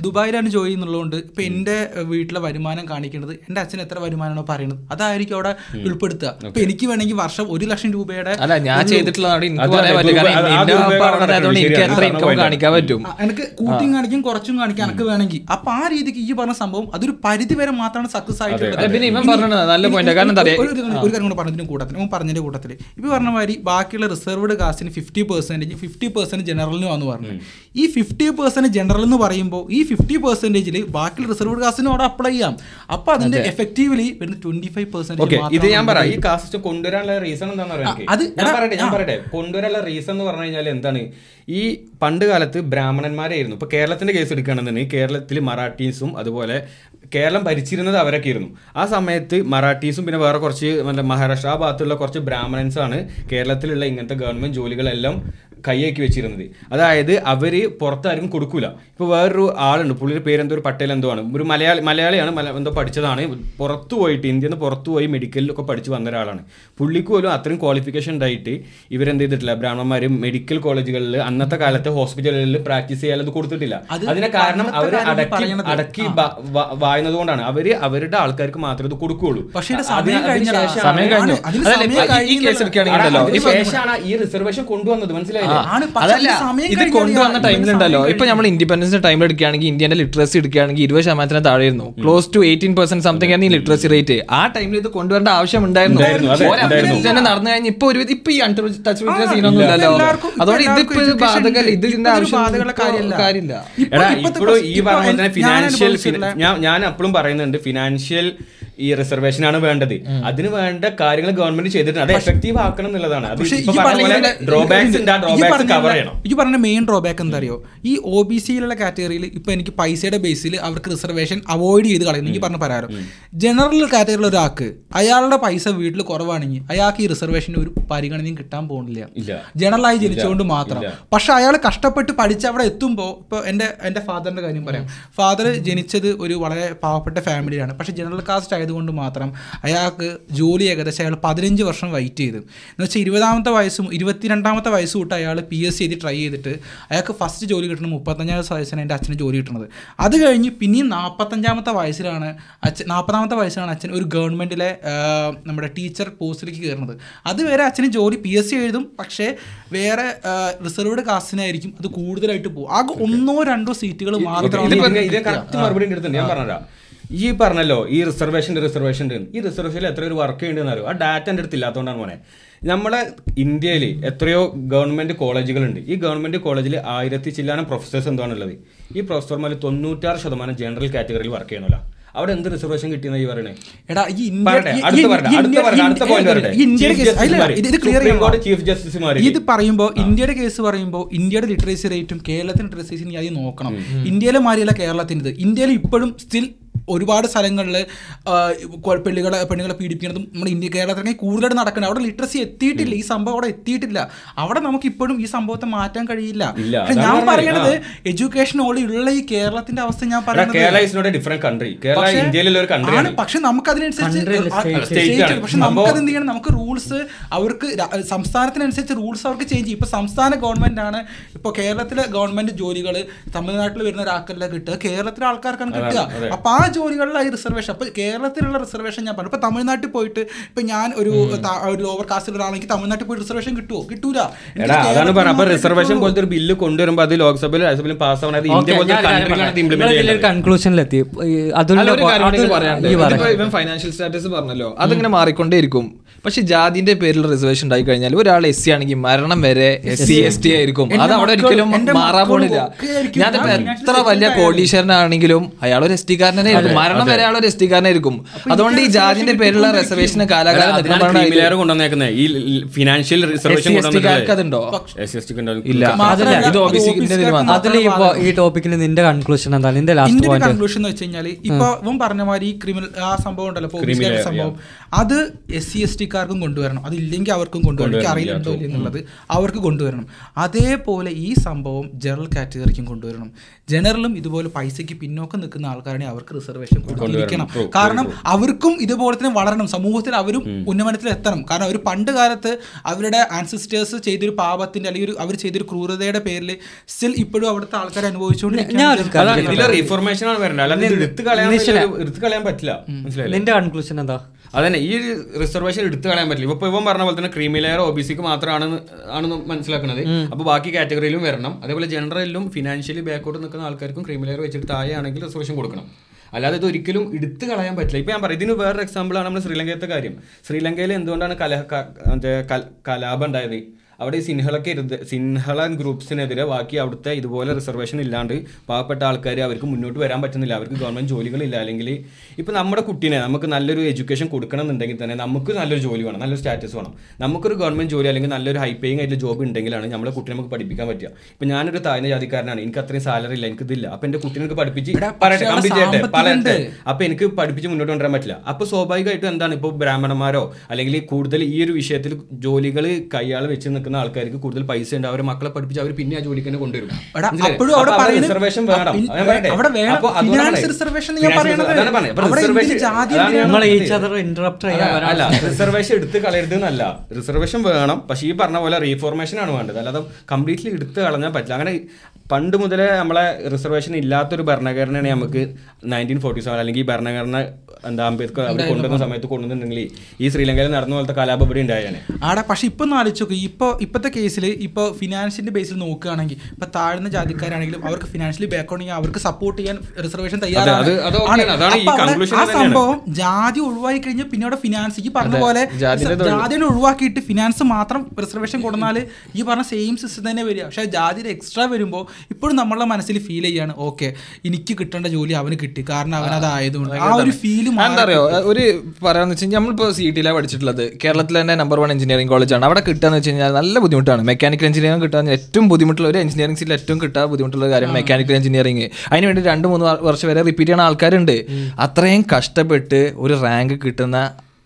ദുബായിലാണ് ജോലി എന്നുള്ളതുകൊണ്ട് ഇപ്പൊ എന്റെ വീട്ടിലെ വരുമാനം കാണിക്കേണ്ടത് എന്റെ അച്ഛൻ എത്ര വരുമാനമാണോ പറയുന്നത് അതായിരിക്കും അവിടെ ഉൾപ്പെടുത്തുക ഇപ്പൊ എനിക്ക് വേണമെങ്കിൽ വർഷം ഒരു ലക്ഷം രൂപയുടെ അല്ല ഞാൻ ചെയ്തിട്ടുള്ളതാണ് എനിക്ക് കാണിക്കാൻ പറ്റും എനിക്ക് കൂട്ടിയും കാണിക്കും കുറച്ചും കാണിക്കും എനിക്ക് വേണമെങ്കിൽ അപ്പൊ ആ രീതിക്ക് ഈ പറഞ്ഞ സംഭവം അതൊരു പരിധി വരെ മാത്രമാണ് സക്സസ് ആയിട്ടുള്ളത് അതെ, പിന്നെ ഇവൻ പറഞ്ഞത് നല്ല point ആ. കാരണം എന്താ ഒരു- കാര്യം കൂടെ പറഞ്ഞതിന് കൂട്ടത്തിൽ പറഞ്ഞതിന്റെ കൂട്ടത്തിൽ ഇപ്പൊ പറഞ്ഞ മാതിരി ബാക്കിയുള്ള റിസർവ്ഡ് കാസ്റ്റിന് ഫിഫ്റ്റി പെർസെന്റേജ് ഫിഫ്റ്റി പെർസെന്റ് ജനറലിന് വന്നു പറഞ്ഞു. ഈ ഫിഫ്റ്റി പെർസെന്റ് ജനറൽ എന്ന് പറയുമ്പോൾ ഈ ഫിഫ്റ്റി പെർസെന്റേജിൽ ബാക്കിയുള്ള റിസർവ്ഡ് കാസ്റ്റിന് അവിടെ അപ്ലൈ ചെയ്യാം. അപ്പൊ അതിന്റെ എഫക്റ്റീവ്ലി വരുന്ന ട്വന്റി ഫൈവ് പെർസെന്റ് ഇത് ഞാൻ പറയാം ഈ കാസ്റ്റ് കൊണ്ടുവരാനുള്ള റീസൺ എന്താണെന്ന് പറയാം അത് ഞാൻ പറയട്ടെ ഞാൻ പറയട്ടെ. കൊണ്ടുവരാനുള്ള റീസൺ എന്ന് പറഞ്ഞു കഴിഞ്ഞാൽ എന്താണ്? ഈ പണ്ട് കാലത്ത് ബ്രാഹ്മണന്മാരായിരുന്നു. ഇപ്പോൾ കേരളത്തിന്റെ കേസ് എടുക്കുകയാണെന്നുണ്ടെങ്കിൽ കേരളത്തിൽ മറാഠീസും അതുപോലെ കേരളം ഭരിച്ചിരുന്നത് അവരൊക്കെ ആയിരുന്നു. ആ സമയത്ത് മറാഠീസും പിന്നെ വേറെ കുറച്ച് മറ്റേ മഹാരാഷ്ട്ര ആ ഭാഗത്തുള്ള കുറച്ച് ബ്രാഹ്മണൻസാണ് കേരളത്തിലുള്ള ഇങ്ങനത്തെ ഗവൺമെന്റ് ജോലികളെല്ലാം കൈയാക്കി വെച്ചിരുന്നത്. അതായത് അവർ പുറത്താരും കൊടുക്കൂല. ഇപ്പൊ വേറൊരു ആളുണ്ട് പുള്ളിയുടെ പേര് എന്തോ ഒരു പട്ടേൽ എന്തോ ആണ്. ഒരു മലയാളി മലയാളിയാണ് മല എന്തോ പഠിച്ചതാണ്. പുറത്തു പോയിട്ട് ഇന്ത്യയിൽ നിന്ന് പുറത്തു പോയി മെഡിക്കലിലൊക്കെ പഠിച്ചു വന്ന ഒരാളാണ്. പുള്ളിക്ക് പോലും അത്രയും ക്വാളിഫിക്കേഷൻ ഉണ്ടായിട്ട് ഇവരെന്ത് ചെയ്തിട്ടില്ല. ബ്രാഹ്മണന്മാർ മെഡിക്കൽ കോളേജുകളിൽ അന്നത്തെ കാലത്ത് ഹോസ്പിറ്റലുകളിൽ പ്രാക്ടീസ് ചെയ്യാനത് കൊടുത്തിട്ടില്ല. അത് അതിന് കാരണം അവർ അടക്കി അടക്കി വായുന്നത് കൊണ്ടാണ്. അവർ അവരുടെ ആൾക്കാർക്ക് മാത്രമേ ഇത് കൊടുക്കുകയുള്ളൂ. പക്ഷേ സമയം കഴിഞ്ഞു. ഈ കേസ് ഈ റിസർവേഷൻ കൊണ്ടുവന്നത്. പക്ഷേ അതല്ല ഇത് ഇത് കൊണ്ടുവന്ന ടൈമിലുണ്ടല്ലോ ഇപ്പൊ നമ്മൾ ഇൻഡിപെൻഡൻസ് ടൈമിൽ എടുക്കുകയാണെങ്കിൽ ഇന്ത്യന്റെ ലിറ്ററസി എടുക്കുകയാണെങ്കിൽ ഇരുപത് ശതമാനത്തിന് താഴെയായിരുന്നു. Close to eighteen percent something ആയിരുന്നു ഈ ലിറ്ററസി റേറ്റ് ആ ടൈമിൽ ഇത് കൊണ്ടുവരേണ്ട ആവശ്യം ഉണ്ടായിരുന്നു തന്നെ നടന്നു കഴിഞ്ഞാൽ ഇപ്പൊ ഒരു ഇപ്പൊ ഈ അണ്ടർ ടച്ച് സീനൊന്നും ഇല്ലല്ലോ. അതോടെ ഇതിപ്പോ ബാധകൾ ബാധകല്ല. ഉണ്ട്. ഇതിന്റെ ആവശ്യം കാര്യമല്ല. ഇപ്പോഴും ഈ പറഞ്ഞ ഫിനാൻഷ്യൽ ഞാൻ അപ്പോഴും പറയുന്നുണ്ട് ഫിനാൻഷ്യൽ ഈ റിസർവേഷൻ ആണ് വേണ്ടത്. അതിന് വേണ്ട കാര്യങ്ങൾ ഗവൺമെന്റ് ചെയ്തിട്ടുണ്ട്. അത് എഫക്റ്റീവ് ആക്കണം എന്നുള്ളതാണ്. എനിക്ക് പറഞ്ഞ മെയിൻ ഡ്രോബാക്ക് എന്താ അറിയോ ഈ ഒ ബി സിയിലുള്ള കാറ്റഗറിയിൽ ഇപ്പൊ എനിക്ക് പൈസയുടെ ബേസിൽ അവർക്ക് റിസർവേഷൻ അവോയ്ഡ് ചെയ്ത് കളയുന്നു എനിക്ക് പറഞ്ഞ പരാരം ജനറൽ കാറ്റഗറിയിൽ ഒരാൾക്ക് അയാളുടെ പൈസ വീട്ടിൽ കുറവാണെങ്കിൽ അയാൾക്ക് ഈ റിസർവേഷൻ ഒരു പരിഗണനയും കിട്ടാൻ പോകുന്നില്ല. ജനറലായി ജനിച്ചുകൊണ്ട് മാത്രം. പക്ഷെ അയാൾ കഷ്ടപ്പെട്ട് പഠിച്ച് അവിടെ എത്തുമ്പോൾ ഇപ്പോൾ എന്റെ എന്റെ ഫാദറിന്റെ കാര്യം പറയാം. ഫാദർ ജനിച്ചത് ഒരു വളരെ പാവപ്പെട്ട ഫാമിലിയാണ് പക്ഷെ ജനറൽ കാസ്റ്റ് ആയതുകൊണ്ട് മാത്രം അയാൾക്ക് ജോലി ഏകദേശം അയാൾ പതിനഞ്ച് വർഷം വെയിറ്റ് ചെയ്തു. എന്ന് വെച്ചാൽ ഇരുപതാമത്തെ വയസ്സും ഇരുപത്തിരണ്ടാമത്തെ വയസ്സ് തൊട്ട് അയാൾ പി എസ് സി എഴുതി ട്രൈ ചെയ്തിട്ട് അയാൾക്ക് ഫസ്റ്റ് ജോലി കിട്ടുന്നത് മുപ്പത്തഞ്ചാമത്തെ വയസ്സാണ് എന്റെ അച്ഛന് ജോലി കിട്ടുന്നത് അത് കഴിഞ്ഞ് പിന്നെയും നാൽപ്പത്തഞ്ചാമത്തെ വയസ്സിലാണ് അച്ഛൻ നാൽപ്പതാമത്തെ വയസ്സിലാണ് അച്ഛൻ ഒരു ഗവൺമെന്റിലെ നമ്മുടെ ടീച്ചർ പോസ്റ്റിലേക്ക് കയറുന്നത്. അതുവരെ അച്ഛന് ജോലി പി എസ് സി എഴുതും പക്ഷേ വേറെ റിസർവ്ഡ് കാസ്റ്റിനായിരിക്കും അത് കൂടുതലായിട്ട് പോകും ആകെ ഒന്നോ രണ്ടോ സീറ്റുകൾ മാത്രമാണ് മറുപടി ഞാൻ പറഞ്ഞുതരാം. ഈ പറഞ്ഞല്ലോ ഈ റിസർവേഷന്റെ റിസർവേഷൻ ഈ റിസർവേഷനിൽ എത്ര ഒരു വർക്ക് ചെയ്യേണ്ടതെന്ന് അറിയോ ആ ഡാറ്റ എന്റെ അടുത്ത് ഇല്ലാത്തതുകൊണ്ടാണ് മോനെ. നമ്മളെ ഇന്ത്യയിൽ എത്രയോ ഗവൺമെന്റ് കോളേജുകളുണ്ട് ഈ ഗവൺമെന്റ് കോളേജിൽ ആയിരത്തി ചില്ലാനം പ്രൊഫസേഴ്സ് എന്താണുള്ളത് ഈ പ്രൊഫസർമാർ തൊണ്ണൂറ്റാറ് ശതമാനം ജനറൽ കാറ്റഗറിയിൽ വർക്ക് ചെയ്യണമല്ല അവിടെ എന്ത് റിസർവേഷൻ കിട്ടിയെന്ന് ഈ പറയണേ? എടാ ഈ ഇത് പറയുമ്പോൾ ഇന്ത്യയുടെ കേസ് പറയുമ്പോൾ ഇന്ത്യയുടെ ലിറ്ററേച്ചർ റേറ്റും കേരളത്തിന്റെ ലിറ്ററേച്ചർ നീ ആദ്യം നോക്കണം. ഇന്ത്യയിലെ മാറിയല്ല കേരളത്തിന്റെ ഇന്ത്യയിൽ ഇപ്പോഴും സ്റ്റിൽ ഒരുപാട് സ്ഥലങ്ങളിൽ പെണ്ണുകളെ പെണ്ണുകളെ പീഡിപ്പിക്കുന്നതും നമ്മുടെ ഇന്ത്യ കേരളത്തിലേക്ക് കൂടുതലായിട്ട് നടക്കുന്നത്. അവിടെ ലിറ്ററസി എത്തിയിട്ടില്ല. ഈ സംഭവം അവിടെ എത്തിയിട്ടില്ല. അവിടെ നമുക്ക് ഇപ്പോഴും ഈ സംഭവത്തെ മാറ്റാൻ കഴിയില്ല. ഞാൻ പറയുന്നത് പറയണത് എഡ്യൂക്കേഷൻ ഓളി ഉള്ള ഈ കേരളത്തിന്റെ അവസ്ഥ ഞാൻ പറയുന്നത് Kerala is not a Kerala ഇന്ത്യയിലുള്ള ഒരു ആണ്. പക്ഷെ നമുക്ക് അതിനനുസരിച്ച്. പക്ഷെ നമുക്ക് എന്ത് ചെയ്യണം? നമുക്ക് റൂൾസ് അവർക്ക് സംസ്ഥാനത്തിനനുസരിച്ച് റൂൾസ് അവർക്ക് ചേഞ്ച് ചെയ്യും. ഇപ്പൊ സംസ്ഥാന ഗവൺമെന്റ് ആണ്. ഇപ്പൊ കേരളത്തിലെ ഗവൺമെന്റ് ജോലികൾ തമിഴ്നാട്ടിൽ വരുന്ന ഒരാൾക്കല്ല കിട്ടുക. കേരളത്തിലെ ആൾക്കാർക്കാണ് കിട്ടുക. അപ്പൊ ആ ജോലികളിലായി റിസർവേഷൻ അപ്പോൾ കേരളത്തിലുള്ള റിസർവേഷൻ ഞാൻ പറഞ്ഞു. ഇപ്പോൾ തമിഴ്നാട്ടിൽ പോയിട്ട് ഇപ്പം ഞാൻ ഒരു ഒരു ലോവർ കാസ്റ്റിൽ ഒരാളെങ്കിൽ തമിഴ്നാട്ടിൽ പോയി റിസർവേഷൻ കിട്ടുമോ കിട്ടൂല. എടാ അതാണ് പറഞ്ഞത്. അപ്പൊ റിസർവേഷൻ. പോലത്തെ ഒരു ബില്ല് കൊണ്ടുവരുമ്പോൾ അത് ലോക്സഭയിലും രാജ്യസഭയിലും ആവണത് ഇന്ത്യ പോലത്തെ കൺക്ലൂഷനിലെത്തി അതുള്ള ഫൈനാൻഷ്യൽ സ്റ്റാറ്റസ് പറഞ്ഞല്ലോ. അതിങ്ങനെ മാറിക്കൊണ്ടേയിരിക്കും. പക്ഷെ ജാതിന്റെ പേരിൽ റിസർവേഷൻ ഉണ്ടായി കഴിഞ്ഞാൽ ഒരാൾ എസ് സി ആണെങ്കിൽ മരണം വരെ എസ് സി എസ് ടി ആയിരിക്കും. അത് അവിടെ ഒരിക്കലും മാറാൻ പോണില്ല. ഞാനിപ്പോ ഞാൻ എത്ര വലിയ കോടീശ്വരനാണെങ്കിലും അയാൾ ഒരു എസ് ടി കാരനെ മരണം വരെ അയാൾ ഒരു എസ് ടിക്കാരനായിരിക്കും അതുകൊണ്ട് ഈ ജാതിന്റെ പേരിലുള്ള റിസർവേഷന് കാലാകാലം കൊണ്ടുവന്നേക്കുന്നത് ഈ ഫിനാൻഷ്യൽ റിസർവേഷൻ അതുണ്ടോ? ഇല്ല. ഇത് അതിൽ ഇപ്പൊ ഈ ടോപ്പിക്കിൽ നിന്റെ കൺക്ലൂഷൻ എന്താണ്? നിന്റെ ലാസ്റ്റ് പോയിന്റ് കൺക്ലൂഷൻ എന്ന് വെച്ച് കഴിഞ്ഞാൽ ഇപ്പൊ ഇവൻ പറഞ്ഞ മാതിരി ഈ ക്രിമിനൽ ആ സംഭവം ഉണ്ടല്ലോ സംഭവം. അത് എസ് സി എസ് ടിക്കാർക്കും കൊണ്ടുവരണം. അതില്ലെങ്കിൽ അവർക്കും കൊണ്ടുവരണം. എനിക്ക് അറിയില്ലുണ്ടോ എന്നുള്ളത് അവർക്ക് കൊണ്ടുവരണം. അതേപോലെ ഈ സംഭവം ജനറൽ കാറ്റഗറിക്കും കൊണ്ടുവരണം. ജനറലും ഇതുപോലെ പൈസയ്ക്ക് പിന്നോക്കം നിൽക്കുന്ന ആൾക്കാരാണെങ്കിൽ അവർക്ക് റിസർവേഷൻ കൊടുത്തിരിക്കണം. കാരണം അവർക്കും ഇതുപോലെ തന്നെ വളരണം. സമൂഹത്തിൽ അവരും ഉന്നമനത്തിൽ എത്തണം. കാരണം അവർ പണ്ട് കാലത്ത് അവരുടെ ആൻസിസ്റ്റേഴ്സ് ചെയ്തൊരു പാപത്തിന്റെ അല്ലെങ്കിൽ ഒരു അവർ ചെയ്തൊരു ക്രൂരതയുടെ പേരിൽ സ്റ്റിൽ ഇപ്പോഴും അവിടുത്തെ ആൾക്കാർ ഇതിലെ റിഫോർമേഷൻ ആണ് വരേണ്ടത്. അല്ലാതെ എടുത്ത് കളയാൻ പറ്റില്ല, നിന്റെ കൺക്ലൂഷൻ എന്താ? അതന്നെ ഈ റിസർവേഷൻ എടുത്തു കളയാൻ പറ്റില്ല. ഇപ്പൊ ഇവൻ പറഞ്ഞ പോലെ തന്നെ ക്രീമി ലെയർ ഒ ബി സിക്ക് മാത്രമാണ് ആണെന്ന് മനസ്സിലാക്കുന്നത് അപ്പൊ ബാക്കി കാറ്റഗറിയിലും വരണം. അതേപോലെ ജനറലിലും ഫിനാൻഷ്യലി ബാക്കോട്ട് നിൽക്കുന്ന ആൾക്കാർക്കും ക്രീമി ലെയർ വെച്ചിട്ട് താഴെയാണെങ്കിൽ റിസർവേഷൻ കൊടുക്കണം. അല്ലാതെ ഇത് ഒരിക്കലും എടുത്തു കളയാൻ പറ്റില്ല. ഇപ്പൊ ഞാൻ പറയും ഇതിന് വേറൊരു എക്സാമ്പിൾ ആണ് നമ്മുടെ ശ്രീലങ്കയിലത്തെ കാര്യം. ശ്രീലങ്കയിൽ എന്തുകൊണ്ടാണ് കലഹ മറ്റേ കലാപം ഉണ്ടായത്? അവിടെ ഈ സിൻഹളക്ക് സിൻഹള ഗ്രൂപ്പ്സിനെതിരെ ബാക്കി അവിടുത്തെ ഇതുപോലെ റിസർവേഷൻ ഇല്ലാണ്ട് പാവപ്പെട്ട ആൾക്കാർ അവർക്ക് മുന്നോട്ട് വരാൻ പറ്റുന്നില്ല. അവർക്ക് ഗവൺമെന്റ് ജോലികളില്ല. അല്ലെങ്കിൽ ഇപ്പോൾ നമ്മുടെ കുട്ടീനെ നമുക്ക് നല്ലൊരു എഡ്യൂക്കേഷൻ കൊടുക്കണം എന്നുണ്ടെങ്കിൽ തന്നെ നമുക്ക് നല്ലൊരു ജോലി വേണം നല്ലൊരു സ്റ്റാറ്റസ് വേണം. നമുക്കൊരു ഗവൺമെന്റ് ജോലി അല്ലെങ്കിൽ നല്ലൊരു ഹൈ പേയിങ് ആയിട്ടുള്ള ജോബ് ഉണ്ടെങ്കിലാണ് നമ്മുടെ കുട്ടിയെ നമുക്ക് പഠിപ്പിക്കാൻ പറ്റുക. ഇപ്പം ഞാനൊരു താഴ്ന്ന ജാതിക്കാരനാണ്. എനിക്ക് അത്രയും സാലറി ഇല്ല എനിക്ക് ഇതില്ല. എന്റെ കുട്ടീനെ പഠിപ്പിച്ച് ചെയ്യട്ടെ പറയട്ടെ. അപ്പൊ എനിക്ക് പഠിപ്പിച്ച് മുന്നോട്ട് കൊണ്ടുവരാൻ പറ്റില്ല. അപ്പോൾ സ്വാഭാവികമായിട്ടും എന്താണ് ഇപ്പോൾ ബ്രാഹ്മണന്മാരോ അല്ലെങ്കിൽ കൂടുതൽ ഈ ഒരു വിഷയത്തിൽ ജോലികൾ കൈയാൾ വെച്ച് നിൽക്കുന്ന ആൾക്കാർക്ക് കൂടുതൽ പൈസ ഉണ്ട്. അവരെ മക്കളെ പഠിപ്പിച്ച് അവർ പിന്നെ ആ ജോലിക്ക് തന്നെ കൊണ്ടുവരും. റിസർവേഷൻ വേണം. അല്ല റിസർവേഷൻ എടുത്ത് കളയരുത് എന്നല്ല. റിസർവേഷൻ വേണം. പക്ഷേ ഈ പറഞ്ഞ പോലെ റീഫോർമേഷൻ ആണ് വേണ്ടത്. അല്ലാതെ കംപ്ലീറ്റ്ലി എടുത്ത് കളഞ്ഞാൽ പറ്റില്ല. അങ്ങനെ പണ്ട് മുതലേ നമ്മളെ റിസർവേഷൻ ഇല്ലാത്തൊരു ഭരണഘടനയാണ് നമുക്ക് നയന്റീൻ ഫോർട്ടി സെവൻ അല്ലെങ്കിൽ ഈ ഭരണഘടന എന്താ അംബേദ്കർ അവിടെ കൊണ്ടുവന്ന സമയത്ത് കൊണ്ടുവന്നിട്ടുണ്ടെങ്കിൽ ഈ ശ്രീലങ്കയിൽ നടന്ന പോലത്തെ കലാപം ഇവിടെ ഉണ്ടായേനെ. ആടെ പക്ഷെ ഇപ്പൊ ഒന്ന് ആലോചിച്ച് നോക്കി. ഇപ്പൊ ഇപ്പോഴത്തെ കേസിൽ ഇപ്പൊ ഫിനാൻഷ്യന്റെ ബേസിൽ നോക്കുകയാണെങ്കിൽ ഇപ്പൊ താഴ്ന്ന ജാതിക്കാരാണെങ്കിലും അവർക്ക് ഫിനാൻഷ്യലി ബാക്ക് ഉണ്ടെങ്കിൽ അവർക്ക് സപ്പോർട്ട് ചെയ്യാൻ റിസർവേഷൻ തയ്യാറാണ്. ആ സംഭവം ജാതി ഒഴിവാക്കി കഴിഞ്ഞാൽ പിന്നെ അവിടെ ഫിനാൻസ് ഈ പറഞ്ഞ പോലെ ജാതിനെ ഒഴിവാക്കിയിട്ട് ഫിനാൻസ് മാത്രം റിസർവേഷൻ കൊടുത്താൽ ഈ പറഞ്ഞ സെയിം സിസ്റ്റം തന്നെ വരിക. പക്ഷേ ജാതിയുടെ എക്സ്ട്രാ വരുമ്പോൾ ഇപ്പോഴും നമ്മളെ മനസ്സിൽ ഫീൽ ചെയ്യാണ് ഓക്കെ എനിക്ക് കിട്ടേണ്ട ജോലി അവന് കിട്ടി. കാരണം അവൻ അതായതുകൊണ്ട് ആ ഒരു ഫീൽ അറിയോ? ഒരു പറയാന്ന് വെച്ചാൽ നമ്മളിപ്പോൾ നമ്മളിപ്പോ സി ടിയിലാണ് പഠിച്ചിട്ടുള്ളത്. കേരളത്തിൽ തന്നെ നമ്പർ വൺ എഞ്ചിനീയറിംഗ് കോളേജാണ് അവിടെ കിട്ടാന്ന് വെച്ച് കഴിഞ്ഞാൽ നല്ല ബുദ്ധിമുട്ടാണ്. മെക്കാനിക്കൽ എഞ്ചിനീയറിംഗ് കിട്ടാൻ ഏറ്റവും ബുദ്ധിമുട്ടുള്ള ഒരു എഞ്ചിനീയറിംഗ് സീറ്റിൽ ഏറ്റവും കിട്ടാൻ ബുദ്ധിമുട്ടുള്ള കാര്യം മെക്കാനിക്കൽ എഞ്ചിനീയറിംഗ് അതിന് വേണ്ടി രണ്ട് മൂന്ന് വർഷം വരെ റിപ്പീറ്റ് ചെയ്യുന്ന ആൾക്കാരുണ്ട്. അത്രയും കഷ്ടപ്പെട്ട് ഒരു റാങ്ക് കിട്ടുന്ന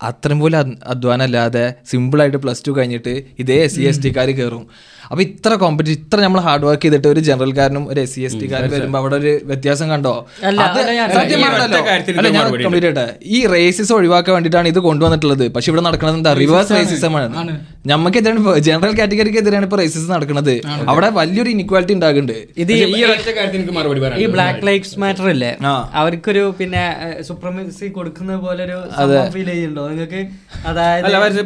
അത്രയും പോലും അധ്വാനം അധ്വാനമല്ലാതെ സിമ്പിളായിട്ട് പ്ലസ് ടു കഴിഞ്ഞിട്ട് ഇതേ എസ് സി എസ് ടിക്കാർ കയറും അപ്പൊ ഇത്ര കോമ്പറ്റീഷൻ ഇത്ര നമ്മൾ ഹാർഡ് വർക്ക് ചെയ്തിട്ട് ഒരു ജനറൽക്കാരനും ഒരു എസ് സി എസ് ടി കാരനും വരുമ്പോൾ അവിടെ ഒരു വ്യത്യാസം കണ്ടോ? അല്ല, ഞാൻ- സത്യമാണല്ലോ. ഈ ഒറ്റ അല്ല, ഞാൻ മറുപടി complete ഈ റേസിസം ഒഴിവാക്കാൻ വേണ്ടിയിട്ടാണ് ഇത് കൊണ്ടുവന്നിട്ടുള്ളത്. പക്ഷെ ഇവിടെ നടക്കുന്നത് എന്താ? റിവേഴ്സ് റേസിസം ആണ്. നമുക്കെതിരാണ് ജനറൽ കാറ്റഗറിക്ക് എതിരാണ് ഇപ്പൊ റേസിസം നടക്കുന്നത്. അവിടെ വലിയൊരു ഇനിക്വാലിറ്റി ഉണ്ടാകുന്നുണ്ട്. ഇത് ഈ ബ്ലാക്ക് ലൈഫ്സ് മാറ്റർ ഇല്ലേ. അവർക്കൊരു പിന്നെ സുപ്രമസി കൊടുക്കുന്ന പോലെ ഒരു ഫീൽ ചെയ്യുന്നുണ്ടോ? നിങ്ങൾക്ക് അതായത്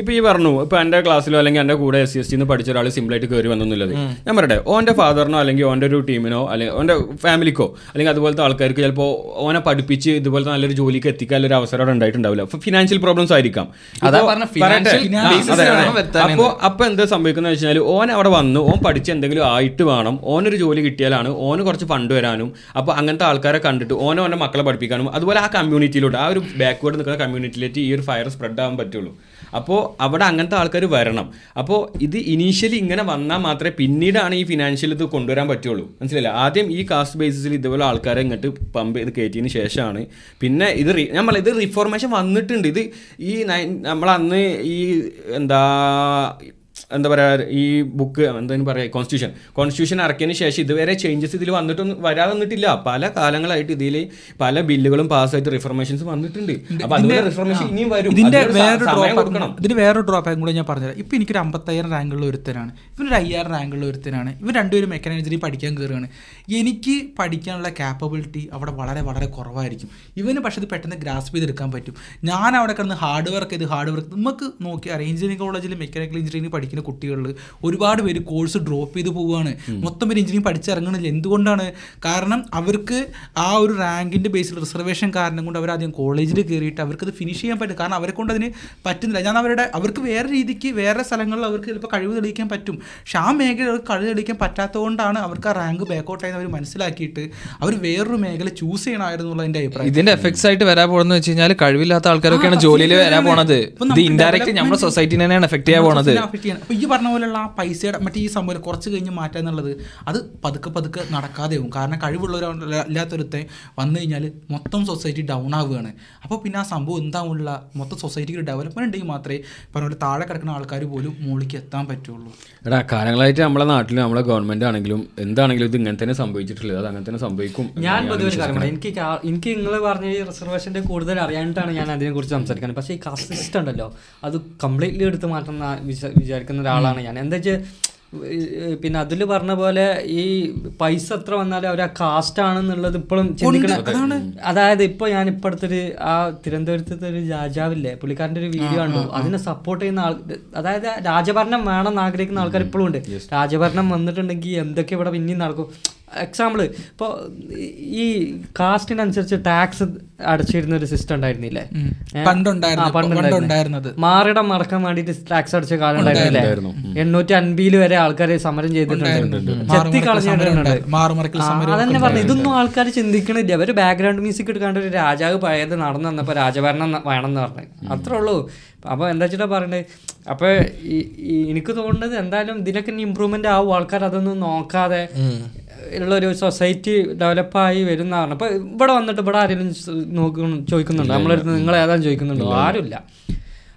ഇപ്പൊ ഈ പറഞ്ഞു ഇപ്പൊ എന്റെ ക്ലാസ്സിലോ അല്ലെങ്കിൽ എന്റെ കൂടെ എസ് സി എസ് ടി പഠിച്ച ഒരാൾ സിമ്പിളായിട്ട് കയറി വന്നൊന്നുമില്ലത് ഞാൻ പറയട്ടെ ഓന്റെ ഫാദറിനോ അല്ലെങ്കിൽ ഓന്റെ ഒരു ടീമിനോ അല്ലെങ്കിൽ ഓന്റെ ഫാമിലിക്കോ അല്ലെങ്കിൽ അതുപോലത്തെ ആൾക്കാർക്ക് ചിലപ്പോൾ ഓനെ പഠിപ്പിച്ച് ഇതുപോലത്തെ നല്ലൊരു ജോലിക്ക് എത്തിക്കാൻ ഒരു അവസരം അവിടെ ഉണ്ടായിട്ടുണ്ടാവില്ല. ഫിനാൻഷ്യൽ പ്രോബ്ലംസ് ആയിരിക്കാം. അപ്പോൾ. അപ്പൊ എന്താ സംഭവിക്കുന്നത് വെച്ചാൽ ഓൻ അവിടെ വന്നു ഓൻ പഠിച്ച് എന്തെങ്കിലും ആയിട്ട് വേണം ഓനൊരു ജോലി കിട്ടിയാലാണ് ഓന് കുറച്ച് ഫണ്ട് വരാനും അപ്പൊ അങ്ങനത്തെ ആൾക്കാരെ കണ്ടിട്ട് ഓനെ ഓന്റെ മക്കളെ പഠിപ്പിക്കാനും അതുപോലെ ആ കമ്മ്യൂണിറ്റിയിലോട്ട് ആ ഒരു ബാക്ക്വേർഡ് നിൽക്കുന്ന കമ്മ്യൂണിറ്റിയിലേക്ക് ഈ ഒരു ഫയർ സ്പ്രെഡ് ആവാൻ പറ്റുള്ളൂ. അപ്പോൾ അവിടെ അങ്ങനത്തെ ആൾക്കാർ വരണം. അപ്പോൾ ഇത് ഇനീഷ്യലി ഇങ്ങനെ വന്നാൽ മാത്രമേ പിന്നീടാണ് ഈ ഫിനാൻഷ്യൽ ഇത് കൊണ്ടുവരാൻ പറ്റുള്ളൂ. മനസ്സിലായില്ല? ആദ്യം ഈ കാസ്റ്റ് ബേസിസിൽ ഇതുപോലെ ആൾക്കാരെ ഇങ്ങോട്ട് പമ്പ് ചെയ്ത് കയറ്റിയതിന് ശേഷമാണ്. പിന്നെ ഇത് ഞാൻ പറയാം ഇത് റിഫോർമേഷൻ വന്നിട്ടുണ്ട്. ഇത് ഈ നയൻ നമ്മളന്ന് ഈ എന്താ എന്താ പറയുക ഈ ബുക്ക് എന്തെങ്കിലും പറയുക കോൺസ്റ്റിറ്റ്യൂഷൻ കോൺസ്റ്റിറ്റ്യൂഷൻ ഇറക്കിയതിന് ശേഷം ഇതുവരെ ചേഞ്ചസ് ഇതിൽ വന്നിട്ടൊന്നും വരാതെ വന്നിട്ടില്ല പല കാലങ്ങളായിട്ട് ഇതിൽ പല ബില്ലുകളും പാസ്സായിട്ട് റിഫർമേഷൻസ് വന്നിട്ടുണ്ട്. അപ്പോൾ അതുപോലെ റിഫോർമേഷൻ ഇനിയും വരും. വേറൊരു കൊടുക്കണം. ഇതിന് വേറൊരു ഡ്രോപ്പ് കൂടെ ഞാൻ പറഞ്ഞുതരാം. ഇപ്പൊ എനിക്കൊരു അമ്പത്തയ്യായിരം റാങ്കുള്ള ഒരുത്തനാണ്. ഇവനൊരു അയ്യായിരം റാങ്കുള്ള ഒരുത്തനാണ്. ഇവർ രണ്ടുപേരും മെക്കാനിക് എഞ്ചിനീയറിംഗ് പഠിക്കാൻ കയറുകയാണ് എനിക്ക് പഠിക്കാനുള്ള കാപ്പബിലിറ്റി അവിടെ വളരെ വളരെ കുറവായിരിക്കും. ഇവന് പക്ഷേ ഇത് പെട്ടെന്ന് ഗ്രാസ്പ് ചെയ്തെടുക്കാൻ പറ്റും. ഞാൻ അവിടെ കിടന്ന് ഹാർഡ് വർക്ക് ചെയ്ത് ഹാർഡ് വർക്ക് നമുക്ക് നോക്കി അറിയാം എഞ്ചിനീയറിംഗ് കോളേജിൽ മെക്കാനിക്കൽ എഞ്ചിനീയറിംഗ് പഠിക്കാൻ പഠിക്കുന്ന കുട്ടികളിൽ ഒരുപാട് പേര് കോഴ്സ് ഡ്രോപ്പ് ചെയ്ത് പോവുകയാണ്. മൊത്തം പേര് എഞ്ചിനീയറിംഗ് പഠിച്ചിറങ്ങണില്ല. എന്തുകൊണ്ടാണ്? കാരണം അവർക്ക് ആ ഒരു റാങ്കിന്റെ ബേസിൽ റിസർവേഷൻ കാരണം കൊണ്ട് അവർ ആദ്യം കോളേജിൽ കയറിയിട്ട് അവർക്കത് ഫിനിഷ് ചെയ്യാൻ പറ്റും. കാരണം അവരെ കൊണ്ട് അതിന് പറ്റുന്നില്ല. ഞാൻ അവരുടെ അവർക്ക് വേറെ രീതിക്ക് വേറെ സ്ഥലങ്ങളിൽ അവർക്ക് ചിലപ്പോൾ കഴിവ് തെളിയിക്കാൻ പറ്റും. പക്ഷെ ആ മേഖല അവർക്ക് കഴിവ് തെളിയിക്കാൻ പറ്റാത്തതുകൊണ്ടാണ് അവർക്ക് ആ റാങ്ക് ബാക്കൗട്ട് ആയെന്ന് അവർ മനസ്സിലാക്കിയിട്ട് അവർ വേറൊരു മേഖല ചൂസ് ചെയ്യണമായിരുന്നു എന്നുള്ള എന്റെ അഭിപ്രായം. ഇതിന്റെ എഫക്ട്സ് ആയിട്ട് വരാൻ പോകുന്നത് വെച്ച് കഴിഞ്ഞാൽ കഴിവില്ലാത്ത ആൾക്കാരൊക്കെയാണ് ജോലിയിൽ. വരാൻ പോണത്. ഇത് ഇൻഡയറക്റ്റ് നമ്മുടെ സൊസൈറ്റിനെ തന്നെയാണ് എഫക്ട് ചെയ്യാൻ പോണത്. Society നെ affect ചെയ്യണം. അപ്പൊ ഈ പറഞ്ഞ പോലെയുള്ള ആ പൈസയുടെ മറ്റേ ഈ സംഭവം കുറച്ച് കഴിഞ്ഞ് മാറ്റുക എന്നുള്ളത് അത് പതുക്കെ പതുക്കെ നടക്കാതെയാവും കാരണം കഴിവുള്ളവരല്ലാത്തൊരുത്തെ വന്നു കഴിഞ്ഞാൽ മൊത്തം സൊസൈറ്റി ഡൗൺ ആവുകയാണ്. അപ്പോൾ പിന്നെ ആ സംഭവം എന്താവുള്ള മൊത്തം സൊസൈറ്റിക്ക് ഡെവലപ്മെന്റ് ഉണ്ടെങ്കിൽ മാത്രമേ പറഞ്ഞ പോലെ താഴെ കിടക്കുന്ന ആൾക്കാർ പോലും മുകളിലേക്ക് എത്താൻ പറ്റുള്ളൂ. എടാ കാലങ്ങളായിട്ട് നമ്മളെ നാട്ടിൽ നമ്മളെ ഗവൺമെന്റ് ആണെങ്കിലും എന്താണെങ്കിലും ഇത് ഇങ്ങനെ തന്നെ സംഭവിച്ചിട്ടുള്ളത്. അത് അങ്ങനെ തന്നെ സംഭവിക്കും. ഞാൻ പൊതുവെ ഒരു. എനിക്ക് എനിക്ക് നിങ്ങൾ പറഞ്ഞ ഈ റിസർവേഷന്റെ കൂടുതൽ അറിയാനിട്ടാണ് ഞാൻ അതിനെക്കുറിച്ച് സംസാരിക്കുന്നത്. പക്ഷേ ഈ കാസ്റ്റ് സിസ്റ്റം ഉണ്ടല്ലോ അത് കംപ്ലീറ്റ്ലി എടുത്ത് മാറ്റണം എന്ന് വിചാ- വിചാരിക്കുന്ന ഒരാളാണ് ഞാൻ. എന്താ വെച്ചാൽ പിന്നെ അതിൽ പറഞ്ഞ പോലെ ഈ പൈസ എത്ര വന്നാലും അവർ ആ കാസ്റ്റ് ആണെന്നുള്ളത് ഇപ്പോഴും ചിന്തിക്കണം അതായത് ഇപ്പൊ ഞാൻ ഇപ്പടുത്തൊരു ആ തിരുവനന്തപുരത്തെ ഒരു രാജാവില്ലേ പുള്ളിക്കാരന്റെ ഒരു വീഡിയോ കണ്ടു. അതിനെ സപ്പോർട്ട് ചെയ്യുന്ന ആൾ അതായത് രാജഭരണം വേണം എന്ന് ആഗ്രഹിക്കുന്ന ആൾക്കാർ ഇപ്പോഴും ഉണ്ട്. രാജഭരണം വന്നിട്ടുണ്ടെങ്കിൽ എന്തൊക്കെ ഇവിടെ പിന്നെയും നടക്കും. എക്സാമ്പിൾ ഇപ്പോൾ ഈ കാസ്റ്റിനനുസരിച്ച് ടാക്സ് അടച്ചിരുന്ന ഒരു സിസ്റ്റം ഉണ്ടായിരുന്നില്ലേ. പണ്ടുണ്ടായിരുന്നത്. മാറിടം മറക്കാൻ വേണ്ടിട്ട് ടാക്സ് അടച്ച കാലം ഉണ്ടായിരുന്നില്ലേ? എണ്ണൂറ്റി അൻപതിൽ വരെ ആൾക്കാരെ സമരം ചെയ്തിട്ടുണ്ട്. ചെത്തി കളഞ്ഞിട്ടുണ്ട് അതന്നെ പറഞ്ഞു ഇതൊന്നും ആൾക്കാർ ചിന്തിക്കണില്ല. അവർ ബാക്ക്ഗ്രൗണ്ട് മ്യൂസിക് എടുക്കാണ്ട് ഒരു രാജാവ് പഴയത് നടന്നു വന്നപ്പോ രാജഭരണം വേണം വേണമെന്ന് പറഞ്ഞു. അത്രേ ഉള്ളൂ. അപ്പൊ എന്താ വെച്ചിട്ടാ പറയണ്ടേ അപ്പൊ എനിക്ക് തോന്നുന്നത് എന്തായാലും ഇതിലൊക്കെ ഇമ്പ്രൂവ്മെന്റ് ആവും. ആൾക്കാർ അതൊന്നും നോക്കാതെ ഉള്ളൊരു സൊസൈറ്റി ഡെവലപ്പായി വരുന്ന പറഞ്ഞു അപ്പൊ ഇവിടെ വന്നിട്ട് ഇവിടെ ആരെങ്കിലും നോക്കുന്നു ചോദിക്കുന്നുണ്ടോ നമ്മളെടുത്ത് നിങ്ങൾ ഏതാണ് ചോദിക്കുന്നുണ്ടോ? ആരുമില്ല.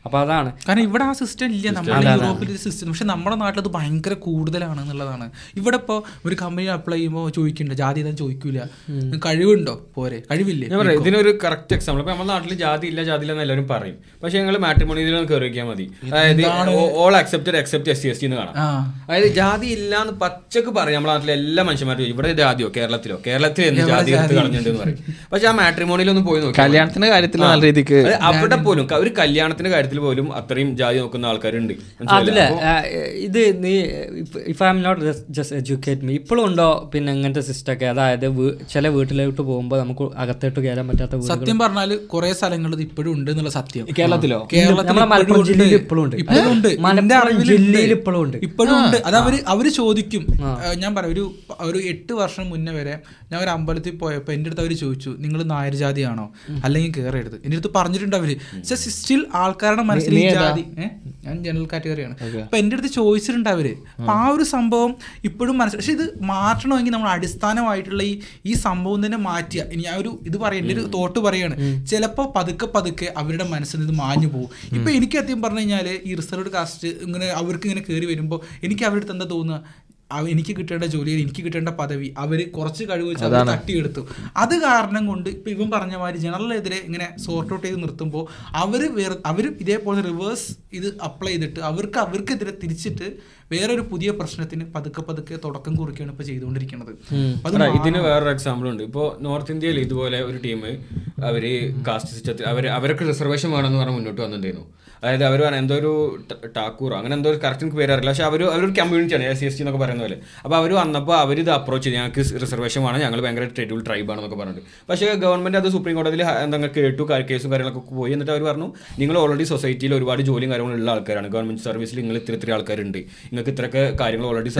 അപ്പൊ അതാണ്. കാരണം ഇവിടെ ആ സിസ്റ്റം ഇല്ല. നമ്മുടെ യൂറോപ്പിൽ സിസ്റ്റം പക്ഷെ നമ്മുടെ നാട്ടിൽ അത് ഭയങ്കര കൂടുതലാണ് എന്നുള്ളതാണ് ഇവിടെ ഇപ്പോൾ ഒരു കമ്പനി അപ്ലൈ ചെയ്യുമ്പോൾ ചോദിക്കണ്ട? ജാതി ഇതാ ചോദിക്കൂല. കഴിവുണ്ടോ? പോരെ. കഴിവില്ലേ? ഞാൻ പറയാം ഇതിനൊരു കറക്റ്റ് എക്സാമ്പിൾ ഇപ്പൊ നമ്മുടെ നാട്ടിൽ ജാതി ഇല്ല ജാതി ഇല്ല എല്ലാവരും പറയും. പക്ഷെ ഞങ്ങൾ മാട്രിമോണിയിൽ കയറി വയ്ക്കാൻ മതി. അതായത് all accepted accept S C S T എന്ന് കാണാം. അതായത് ജാതി ഇല്ല എന്ന് പച്ചക്ക് പറയും. നമ്മുടെ നാട്ടിലെ എല്ലാ മനുഷ്യന്മാരും ഇവിടെ ജാതിയോ? കേരളത്തിലോ? കേരളത്തിൽ എന്ത് ജാതി എടുത്ത് കളഞ്ഞിട്ടുണ്ട് പറയും. പക്ഷെ ആ മാട്രിമോണിയിൽ ഒന്ന് പോയി നോക്കി കല്യാണത്തിന്റെ കാര്യത്തിൽ നല്ല രീതിക്ക് അവിടെ പോലും ഒരു കല്യാണത്തിന്റെ കാര്യത്തിൽ പോലും അത്രയും ജാതി നോക്കുന്ന ആൾക്കാരുണ്ട്. അതിൽ ഇത് നീ if I'm not just educate me ഇപ്പോഴും ഉണ്ടോ പിന്നെ ഇങ്ങനത്തെ സിസ്റ്റം ഒക്കെ അതായത് ചില വീട്ടിലോട്ട് പോകുമ്പോൾ നമുക്ക് അകത്തോട്ട് കയറാൻ പറ്റാത്ത വീടുകൾ? സത്യം പറഞ്ഞാൽ കുറെ സ്ഥലങ്ങളിൽ ഇത് ഇപ്പോഴും ഉണ്ട് എന്നുള്ള സത്യം. കേരളത്തിലോ? കേരളത്തിൽ മലപ്പുറം ഉണ്ട്. ജില്ലയിൽ ഇപ്പോഴും ഉണ്ട്. ഇപ്പോഴും ഉണ്ട്. മലപ്പുറം. ജില്ലയിൽ ഇപ്പോഴും ഉണ്ട്. ഇപ്പോഴും ഉണ്ട്. അത് അവർ അവർ ചോദിക്കും. ഞാൻ പറയാം ഒരു ഒരു എട്ട് വർഷം മുന്നേ വരെ ഞാൻ ഒരു അമ്പലത്തിൽ പോയപ്പോൾ എന്റെ അടുത്ത് അവർ ചോദിച്ചു നിങ്ങൾ നായർ ജാതിയാണോ? അല്ലെങ്കിൽ കയറരുത് എന്റെ അടുത്ത് പറഞ്ഞിട്ടുണ്ട് അവർ. സ്റ്റിൽ ആൾക്കാരുടെ മനസ്സിൽ ഈ ജാതി ഞാൻ ജനറൽ കാറ്റഗറിയാണ് അപ്പൊ എന്റെ അടുത്ത് ചോദിച്ചിട്ടുണ്ട് അവർ. അപ്പൊ ആ ഒരു സംഭവം ഇപ്പോഴും മനസ്സിൽ പക്ഷെ ഇത് മാറ്റണമെങ്കിൽ നമ്മൾ അടിസ്ഥാനമായിട്ടുള്ള ഈ ഈ സംഭവം തന്നെ മാറ്റുക. ഇനി ഞാൻ ഒരു ഇത് പറയാം. എന്റെ ഒരു തോട്ട് പറയാണ്. ചിലപ്പോൾ പതുക്കെ പതുക്കെ അവരുടെ മനസ്സിൽ നിന്ന് ഇത് മാഞ്ഞു പോകും. ഇപ്പൊ എനിക്ക് സത്യം പറഞ്ഞു കഴിഞ്ഞാൽ ഈ റിസർവ്ഡ് കാസ്റ്റ് ഇങ്ങനെ അവർക്ക് ഇങ്ങനെ കയറി വരുമ്പോൾ എനിക്ക് അവരുടെ അടുത്ത് എന്താ തോന്നുക? എനിക്ക് കിട്ടേണ്ട ജോലിയിൽ എനിക്ക് കിട്ടേണ്ട പദവി അവർ കുറച്ച് കഴിവ് വെച്ച് അവർ തട്ടിയെടുത്തു. അത് കാരണം കൊണ്ട് ഇപ്പൊ ഇവൻ പറഞ്ഞ മാതിരി ജനറലെതിരെ ഇങ്ങനെ സോർട്ട് ഔട്ട് ചെയ്ത് നിർത്തുമ്പോൾ അവർ വേറെ അവർ ഇതേപോലെ റിവേഴ്സ് ഇത് അപ്ലൈ ചെയ്തിട്ട് അവർക്ക് അവർക്കെതിരെ തിരിച്ചിട്ട് വേറൊരു പുതിയ പ്രശ്നത്തിന് പതുക്കെ പതുക്കെ തുടക്കം കുറിക്കുകയാണ് ഇപ്പൊ ചെയ്തുകൊണ്ടിരിക്കുന്നത്. അത് ഇതിന് വേറൊരു എക്സാമ്പിൾ ഉണ്ട്. ഇപ്പോൾ നോർത്ത് ഇന്ത്യയിൽ ഇതുപോലെ ഒരു ടീം അവർ കാസ്റ്റ് സിസ്റ്റത്തിൽ അവർ അവരൊക്കെ റിസർവേഷൻ വേണമെന്ന് പറഞ്ഞ് മുന്നോട്ട് വന്നിട്ടുണ്ടായിരുന്നു. അതായത് അവർ പറഞ്ഞ എന്തോ ഒരു ടാക്കൂർ ടാക്കൂറോ അങ്ങനെ എന്തോ ഒരു കറക്റ്റ് എനിക്ക് പേര് അറിയില്ല. പക്ഷെ അവർ അവരൊരു കമ്മ്യൂണിറ്റിയാണ് എസ് സി എസ് ടി എന്നൊക്കെ പറയുന്ന പോലെ. അപ്പോൾ അവർ വന്നപ്പോൾ അവർ ഇത് അപ്രോച്ച് ചെയ്തു. ഞങ്ങൾക്ക് റിസർവേഷൻ വേണം ഞങ്ങൾ ഭയങ്കര ട്രെഡ്യൂൾ ട്രൈബ് ആണെന്നൊക്കെ പറഞ്ഞിട്ട്. പക്ഷേ ഗവൺമെന്റ് അത് സുപ്രീം കോടതിയിൽ എന്താ കേട്ടു കേസും കാര്യങ്ങളൊക്കെ പോയി. എന്നിട്ട് അവർ പറഞ്ഞു നിങ്ങൾ ഓൾറെഡി സൊസൈറ്റിയിൽ ഒരുപാട് ജോലിയും കാര്യങ്ങളും ഉള്ള ആൾക്കാരാണ്. ഗവൺമെന്റ് സർവീസിൽ നിങ്ങൾ ഇത്ര ഇത്ര ആൾക്കാരുണ്ട്. നിങ്ങൾക്ക് ഇത്രയൊക്കെ കാര്യങ്ങൾ ഓൾറെഡി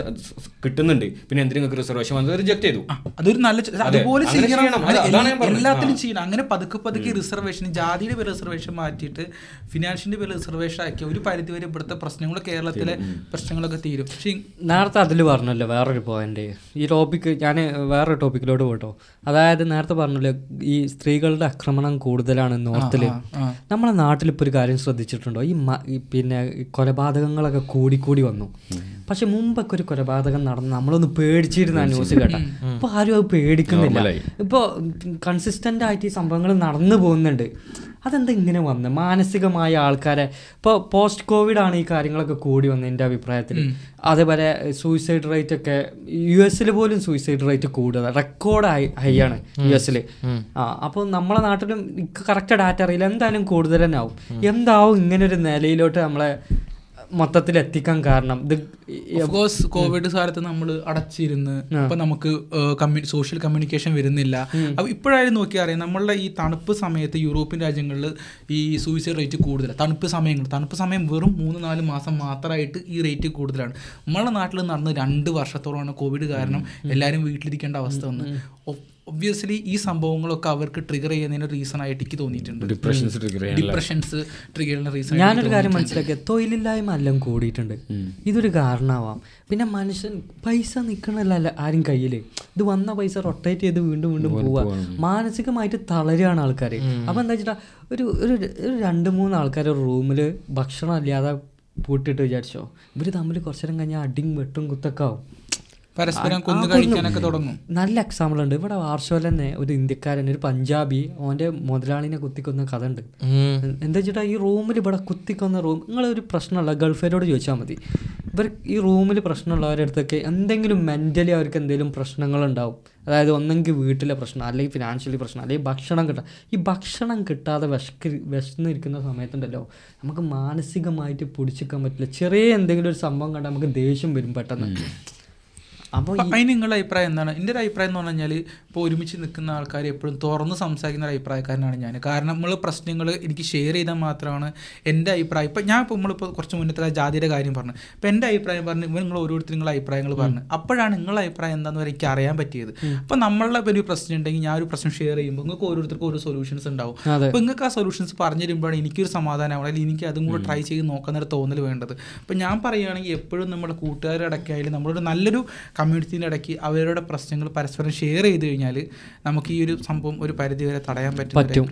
കിട്ടുന്നുണ്ട്. പിന്നെ എന്തിനും നിങ്ങൾക്ക് റിസർവേഷൻ വന്നത് റിജക്ട് ചെയ്തു. അതൊരു നല്ല അതുപോലെ ചെയ്യണം. എല്ലാത്തിലും ചെയ്യണം. അങ്ങനെ പതുക്കെ പതുക്കെ റിസർവേഷൻ ജാതിയുടെ റിസർവേഷൻ മാറ്റിയിട്ട് ഫിനാൻഷ്യന്റെ പേര് റിസർവേഷൻ ആക്കിയ ഒരു പരിധിവരെ ഇവിടുത്തെ പ്രശ്നങ്ങൾ കേരളത്തിലെ പ്രശ്നങ്ങളൊക്കെ തീരും. പക്ഷേ നേരത്തെ അതിൽ പറഞ്ഞല്ലോ വേറൊരു പോയിന്റ് ഈ ടോപ്പിക്ക് ഞാൻ വേറൊരു ടോപ്പിക്കിലോട്ട് പോട്ടോ. അതായത് നേരത്തെ പറഞ്ഞല്ലോ ഈ സ്ത്രീകളുടെ ആക്രമണം കൂടുതലാണ് നോർത്തിൽ ആ. നമ്മളെ നാട്ടിൽ ഇപ്പോൾ ഒരു കാര്യം ശ്രദ്ധിച്ചിട്ടുണ്ടോ? ഈ പിന്നെ കൊലപാതകങ്ങളൊക്കെ കൂടിക്കൂടി വന്നു. പക്ഷെ മുമ്പൊക്കെ ഒരു കൊലപാതകം നടന്ന് നമ്മളൊന്ന് പേടിച്ചിരുന്ന ന്യൂസ് കേട്ട. ഇപ്പൊ ആരും അത് പേടിക്കുന്നില്ല. ഇപ്പോൾ കൺസിസ്റ്റന്റ് ആയിട്ട് ഈ സംഭവങ്ങൾ നടന്നു പോകുന്നുണ്ട്. അതെന്താ ഇങ്ങനെ വന്നത് മാനസികമായ ആൾക്കാരെ ഇപ്പോൾ പോസ്റ്റ് കോവിഡ് ആണ് ഈ കാര്യങ്ങളൊക്കെ കൂടി വന്നത് എന്റെ അഭിപ്രായത്തിൽ അതേപോലെ സൂയിസൈഡ് റേറ്റ് ഒക്കെ യു എസിൽ പോലും സൂയിസൈഡ് റേറ്റ് കൂടുതൽ റെക്കോർഡ് ഹൈ ഹൈ ആണ് യു എസിൽ ആ അപ്പോൾ നമ്മളെ നാട്ടിലും കറക്റ്റ് ഡാറ്റ അറിയില്ല. എന്തായാലും കൂടുതൽ തന്നെ ആവും എന്താവും ഇങ്ങനെ ഒരു നിലയിലോട്ട് നമ്മളെ മൊത്തത്തിൽ എത്തിക്കാൻ കാരണം. ഇത് ഓഫ്കോഴ്സ് കോഴ്സ് കോവിഡ് കാലത്ത് നമ്മൾ അടച്ചിരുന്ന് ഇപ്പൊ നമുക്ക് സോഷ്യൽ കമ്മ്യൂണിക്കേഷൻ വരുന്നില്ല. അപ്പൊ ഇപ്പോഴായാലും നോക്കിയാൽ അറിയാം നമ്മളുടെ ഈ തണുപ്പ് സമയത്ത് യൂറോപ്യൻ രാജ്യങ്ങളിൽ ഈ സൂയിസൈഡ് റേറ്റ് കൂടുതലാണ് തണുപ്പ് സമയങ്ങൾ തണുപ്പ് സമയം വെറും മൂന്ന് നാല് മാസം മാത്രമായിട്ട് ഈ റേറ്റ് കൂടുതലാണ്. നമ്മളെ നാട്ടിൽ നടന്ന് രണ്ട് വർഷത്തോളമാണ് കോവിഡ് കാരണം എല്ലാവരും വീട്ടിലിരിക്കേണ്ട അവസ്ഥ വന്ന്. ഒബ്വിയസ്ലി ഈ സംഭവങ്ങളൊക്കെ അവർക്ക് ട്രിഗർ ചെയ്യുന്നതിന് റീസൺ ആയിട്ട് എനിക്ക് തോന്നിയിട്ടുണ്ട്. ഡിപ്രഷൻസ് ഡിപ്രഷൻസ് ട്രിഗർ ചെയ്യുന്ന റീസൺ ഞാനൊരു കാര്യം മനസ്സിലാക്കിയത്. തൊഴിലില്ലായ്മ എല്ലാം കൂടിയിട്ടുണ്ട്. ഇതൊരു കാരണമാവാം. പിന്നെ മനുഷ്യൻ പൈസ നിൽക്കണല്ല ആരും കയ്യിൽ ഇത് വന്ന പൈസ റൊട്ടേറ്റ് ചെയ്ത് വീണ്ടും വീണ്ടും പോവുക മാനസികമായിട്ട് തളരുകയാണ് ആൾക്കാർ അപ്പം എന്താ വെച്ചിട്ടാ ഒരു ഒരു ഒരു രണ്ട് മൂന്ന് ആൾക്കാർ റൂമിൽ ഭക്ഷണം ഇല്ലാതെ പൂട്ടിയിട്ട് വിചാരിച്ചോ? ഇവർ തമ്മിൽ കുറച്ചു നേരം കഴിഞ്ഞാൽ അടിയും വെട്ടും കുത്തൊക്കെ ആവും. പരസ്പരം കൊന്നു. കഴിക്കാനൊക്കെ തുടങ്ങും. നല്ല എക്സാമ്പിൾ ഉണ്ട്. ഇവിടെ വാർഷോയിൽ തന്നെ ഒരു ഇന്ത്യക്കാരൻ ഒരു പഞ്ചാബി ഓന്റെ മുതലാളിനെ കുത്തിക്കൊന്ന കഥ ഉണ്ട് എന്താ വെച്ചിട്ടാ ഈ റൂമിൽ ഇവിടെ കുത്തിക്കൊന്ന റൂം നിങ്ങളൊരു പ്രശ്നമുള്ള ഗൾഫേരോട് ചോദിച്ചാൽ മതി. ഇവർ ഈ റൂമിൽ പ്രശ്നമുള്ളവരുടെ അടുത്തൊക്കെ എന്തെങ്കിലും മെന്റലി അവർക്ക് എന്തെങ്കിലും പ്രശ്നങ്ങളുണ്ടാവും. അതായത് ഒന്നെങ്കിൽ വീട്ടിലെ പ്രശ്നം അല്ലെങ്കിൽ ഫിനാൻഷ്യലി പ്രശ്നം അല്ലെങ്കിൽ ഭക്ഷണം കിട്ടാം ഈ ഭക്ഷണം കിട്ടാതെ വിശക്ക് വിശന്നിരിക്കുന്ന സമയത്തുണ്ടല്ലോ നമുക്ക് മാനസികമായിട്ട് പിടിച്ചിക്കാൻ പറ്റില്ല. ചെറിയ എന്തെങ്കിലും ഒരു സംഭവം കണ്ടാൽ നമുക്ക് ദേഷ്യം വരും പെട്ടെന്ന്. അപ്പോൾ അതിന് നിങ്ങളുടെ അഭിപ്രായം എന്താണ്? എന്റെ ഒരു അഭിപ്രായം എന്ന് പറഞ്ഞു കഴിഞ്ഞാൽ ഇപ്പോൾ ഒരുമിച്ച് നിൽക്കുന്ന ആൾക്കാർ എപ്പോഴും തുറന്ന് സംസാരിക്കുന്ന ഒരു അഭിപ്രായക്കാരനാണ് ഞാൻ. കാരണം നമ്മൾ പ്രശ്നങ്ങൾ എനിക്ക് ഷെയർ ചെയ്താൽ മാത്രമാണ് എന്റെ അഭിപ്രായം. ഇപ്പം ഞാൻ ഇപ്പോൾ നമ്മളിപ്പോൾ കുറച്ച് മുന്നത്തെ ജാതിയുടെ കാര്യം പറഞ്ഞു. ഇപ്പം എന്റെ അഭിപ്രായം പറഞ്ഞു ഇവർ നിങ്ങൾ ഓരോരുത്തർ നിങ്ങളുടെ അഭിപ്രായങ്ങൾ പറഞ്ഞു. അപ്പോഴാണ് നിങ്ങളുടെ അഭിപ്രായം എന്താണെന്ന് എനിക്ക് അറിയാൻ പറ്റിയത്. അപ്പം നമ്മളുടെ ഒരു പ്രശ്നം ഉണ്ടെങ്കിൽ ഞാൻ ഒരു പ്രശ്നം ഷെയർ ചെയ്യുമ്പോൾ നിങ്ങൾക്ക് ഓരോരുത്തർക്കും ഓരോ സൊല്യൂഷൻസ് ഉണ്ടാവും. അപ്പോൾ നിങ്ങൾക്ക് ആ സൊല്യൂഷൻസ് പറഞ്ഞു തരുമ്പോഴാണ് എനിക്കൊരു സമാധാനമാവും അല്ലെങ്കിൽ എനിക്ക് അതും കൂടെ ട്രൈ ചെയ്ത് നോക്കാന്നൊരു തോന്നൽ വേണ്ടത്. അപ്പം ഞാൻ പറയുകയാണെങ്കിൽ എപ്പോഴും നമ്മുടെ കൂട്ടുകാരുടെ ഇടയ്ക്കായാലും നമ്മളൊരു നല്ലൊരു കമ്മ്യൂണിറ്റീന്റെ ഇടയ്ക്ക് അവരുടെ പ്രശ്നങ്ങൾ പരസ്പരം ഷെയർ ചെയ്ത് കഴിഞ്ഞാൽ നമുക്ക് ഈ ഒരു സംഭവം ഒരു പരിധി വരെ തടയാൻ പറ്റും.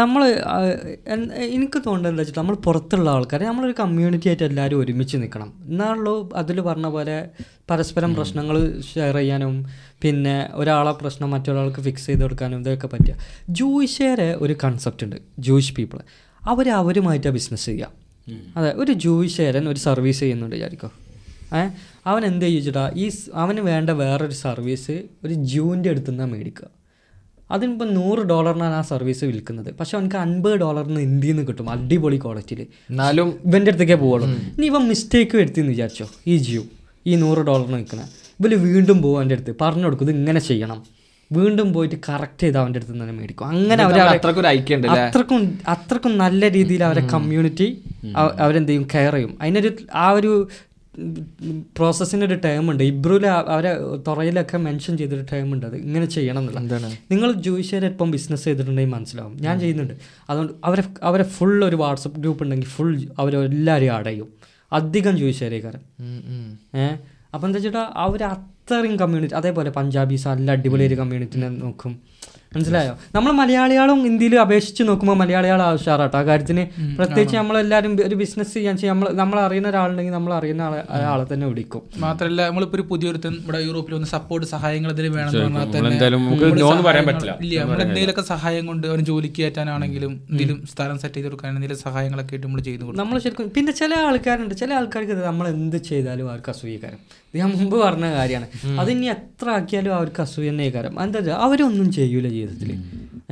നമ്മൾ എനിക്ക് തോന്നുന്നത് എന്താ വെച്ചാൽ നമ്മൾ പുറത്തുള്ള ആൾക്കാർ നമ്മളൊരു കമ്മ്യൂണിറ്റി ആയിട്ട് എല്ലാവരും ഒരുമിച്ച് നിൽക്കണം എന്നാണല്ലോ അതിൽ പറഞ്ഞ പോലെ പരസ്പരം പ്രശ്നങ്ങൾ ഷെയർ ചെയ്യാനും പിന്നെ ഒരാളെ പ്രശ്നം മറ്റൊരാൾക്ക് ഫിക്സ് ചെയ്ത് കൊടുക്കാനും ഇതൊക്കെ പറ്റുക ജൂയിഷേരെ ഒരു കൺസെപ്റ്റ് ഉണ്ട് ജൂയിഷ് പീപ്പിൾ അവർ അവരുമായിട്ടാണ് ബിസിനസ് ചെയ്യുക അതെ ഒരു ജൂയിഷേരൻ ഒരു സർവീസ് ചെയ്യുന്നുണ്ട് വിചാരിക്കോ. അവൻ എന്ത് ചോദിച്ചിട്ടാ ഈ അവന് വേണ്ട വേറൊരു സർവീസ് ഒരു ജൂന്റെ അടുത്ത് നിന്നാണ് മേടിക്കുക. അതിനിപ്പോൾ നൂറ് ഡോളറിനാണ് ആ സർവീസ് വിൽക്കുന്നത്. പക്ഷെ അവനക്ക് അൻപത് ഡോളറിന് ഇന്ത്യയിൽ നിന്ന് കിട്ടും. അടിപൊളി ക്വാളിറ്റിയിൽ. എന്നാലും ഇവന്റെ അടുത്തേക്കേ പോവുള്ളൂ. ഇനി ഇവൻ മിസ്റ്റേക്ക് വരുത്തിയെന്ന് വിചാരിച്ചോ? ഈ ജിയോ ഈ നൂറ് ഡോളറിന് വിൽക്കുന്ന ഇവർ വീണ്ടും പോകും അവന്റെ അടുത്ത്. പറഞ്ഞു കൊടുക്കും ഇത് ഇങ്ങനെ ചെയ്യണം. വീണ്ടും പോയിട്ട് കറക്റ്റ് ചെയ്ത് അവന്റെ അടുത്ത് നിന്ന് തന്നെ മേടിക്കും. അങ്ങനെ അവരെ അത്രക്കും അത്രക്കും നല്ല രീതിയിൽ അവരെ കമ്മ്യൂണിറ്റി അവരെന്ത് ചെയ്യും? കെയർ ചെയ്യും. അതിനൊരു ആ ഒരു പ്രോസസ്സിന് ഒരു ടേം ഉണ്ട്. ഇബ്രുവിൽ അവരെ തുറയിലൊക്കെ മെൻഷൻ ചെയ്തൊരു ടേം ഉണ്ട്. അത് ഇങ്ങനെ ചെയ്യണം എന്നുള്ള നിങ്ങൾ ജൂയിഷ്യർ ഇപ്പം ബിസിനസ് ചെയ്തിട്ടുണ്ടെങ്കിൽ മനസ്സിലാവും. ഞാൻ ചെയ്യുന്നുണ്ട്. അതുകൊണ്ട് അവരെ അവരെ ഫുൾ ഒരു വാട്സപ്പ് ഗ്രൂപ്പ് ഉണ്ടെങ്കിൽ ഫുൾ അവരെല്ലാവരും അടയും അധികം ജൂയിഷ്യരേക്കാരൻ ഏഹ് അപ്പം എന്താ വെച്ചിട്ടാ അവർ അത്രയും കമ്മ്യൂണിറ്റി അതേപോലെ പഞ്ചാബീസ് നല്ല അടിപൊളി ഒരു കമ്മ്യൂണിറ്റിനെ നോക്കും. മനസ്സിലായോ? നമ്മൾ മലയാളികളും ഇന്ത്യയിൽ അപേക്ഷിച്ച് നോക്കുമ്പോൾ മലയാളികൾ ആവശ്യമാറാട്ടോ ആ കാര്യത്തിന് പ്രത്യേകിച്ച് നമ്മളെല്ലാവരും ഒരു ബിസിനസ് ചെയ്യാൻ നമ്മൾ നമ്മൾ അറിയുന്ന ഒരാളുണ്ടെങ്കിൽ നമ്മൾ അറിയുന്ന ആളെ ആളെ തന്നെ വിളിക്കും. മാത്രമല്ല നമ്മളിപ്പോ ഒരു പുതിയൊരുത്തൻ ഇവിടെ യൂറോപ്പിൽ വന്ന് സപ്പോർട്ട് സഹായങ്ങൾ ഇതിൽ വേണം തന്നെ നമ്മളെന്തായാലും നമുക്ക് നമ്മൾ എന്ന് പറയാൻ പറ്റില്ല. ഇല്ല നമ്മൾ എന്തെങ്കിലുമൊക്കെ സഹായം കൊണ്ട് അവന് ജോലിക്ക് കയറ്റാനാണെങ്കിലും എന്തെങ്കിലും സ്ഥലം സെറ്റ് ചെയ്ത് കൊടുക്കാൻ എന്തെങ്കിലും സഹായങ്ങളൊക്കെ ആയിട്ട് നമ്മൾ ചെയ്തു കൊടുക്കും. നമ്മൾ ശരിക്കും പിന്നെ ചില ആൾക്കാരുണ്ട് ചില ആൾക്കാർക്ക് ഇത് നമ്മൾ എന്ത് ചെയ്താലും അവർക്ക് അസൂയക്കാരം ഇത് ഞാൻ മുമ്പ് പറഞ്ഞ കാര്യമാണ്. അതിനി എത്ര ആക്കിയാലും അവർക്ക് അസൂയ തന്നെ കാരം എന്താ വെച്ചാൽ അവരൊന്നും ചെയ്യൂല ജീവിതത്തിൽ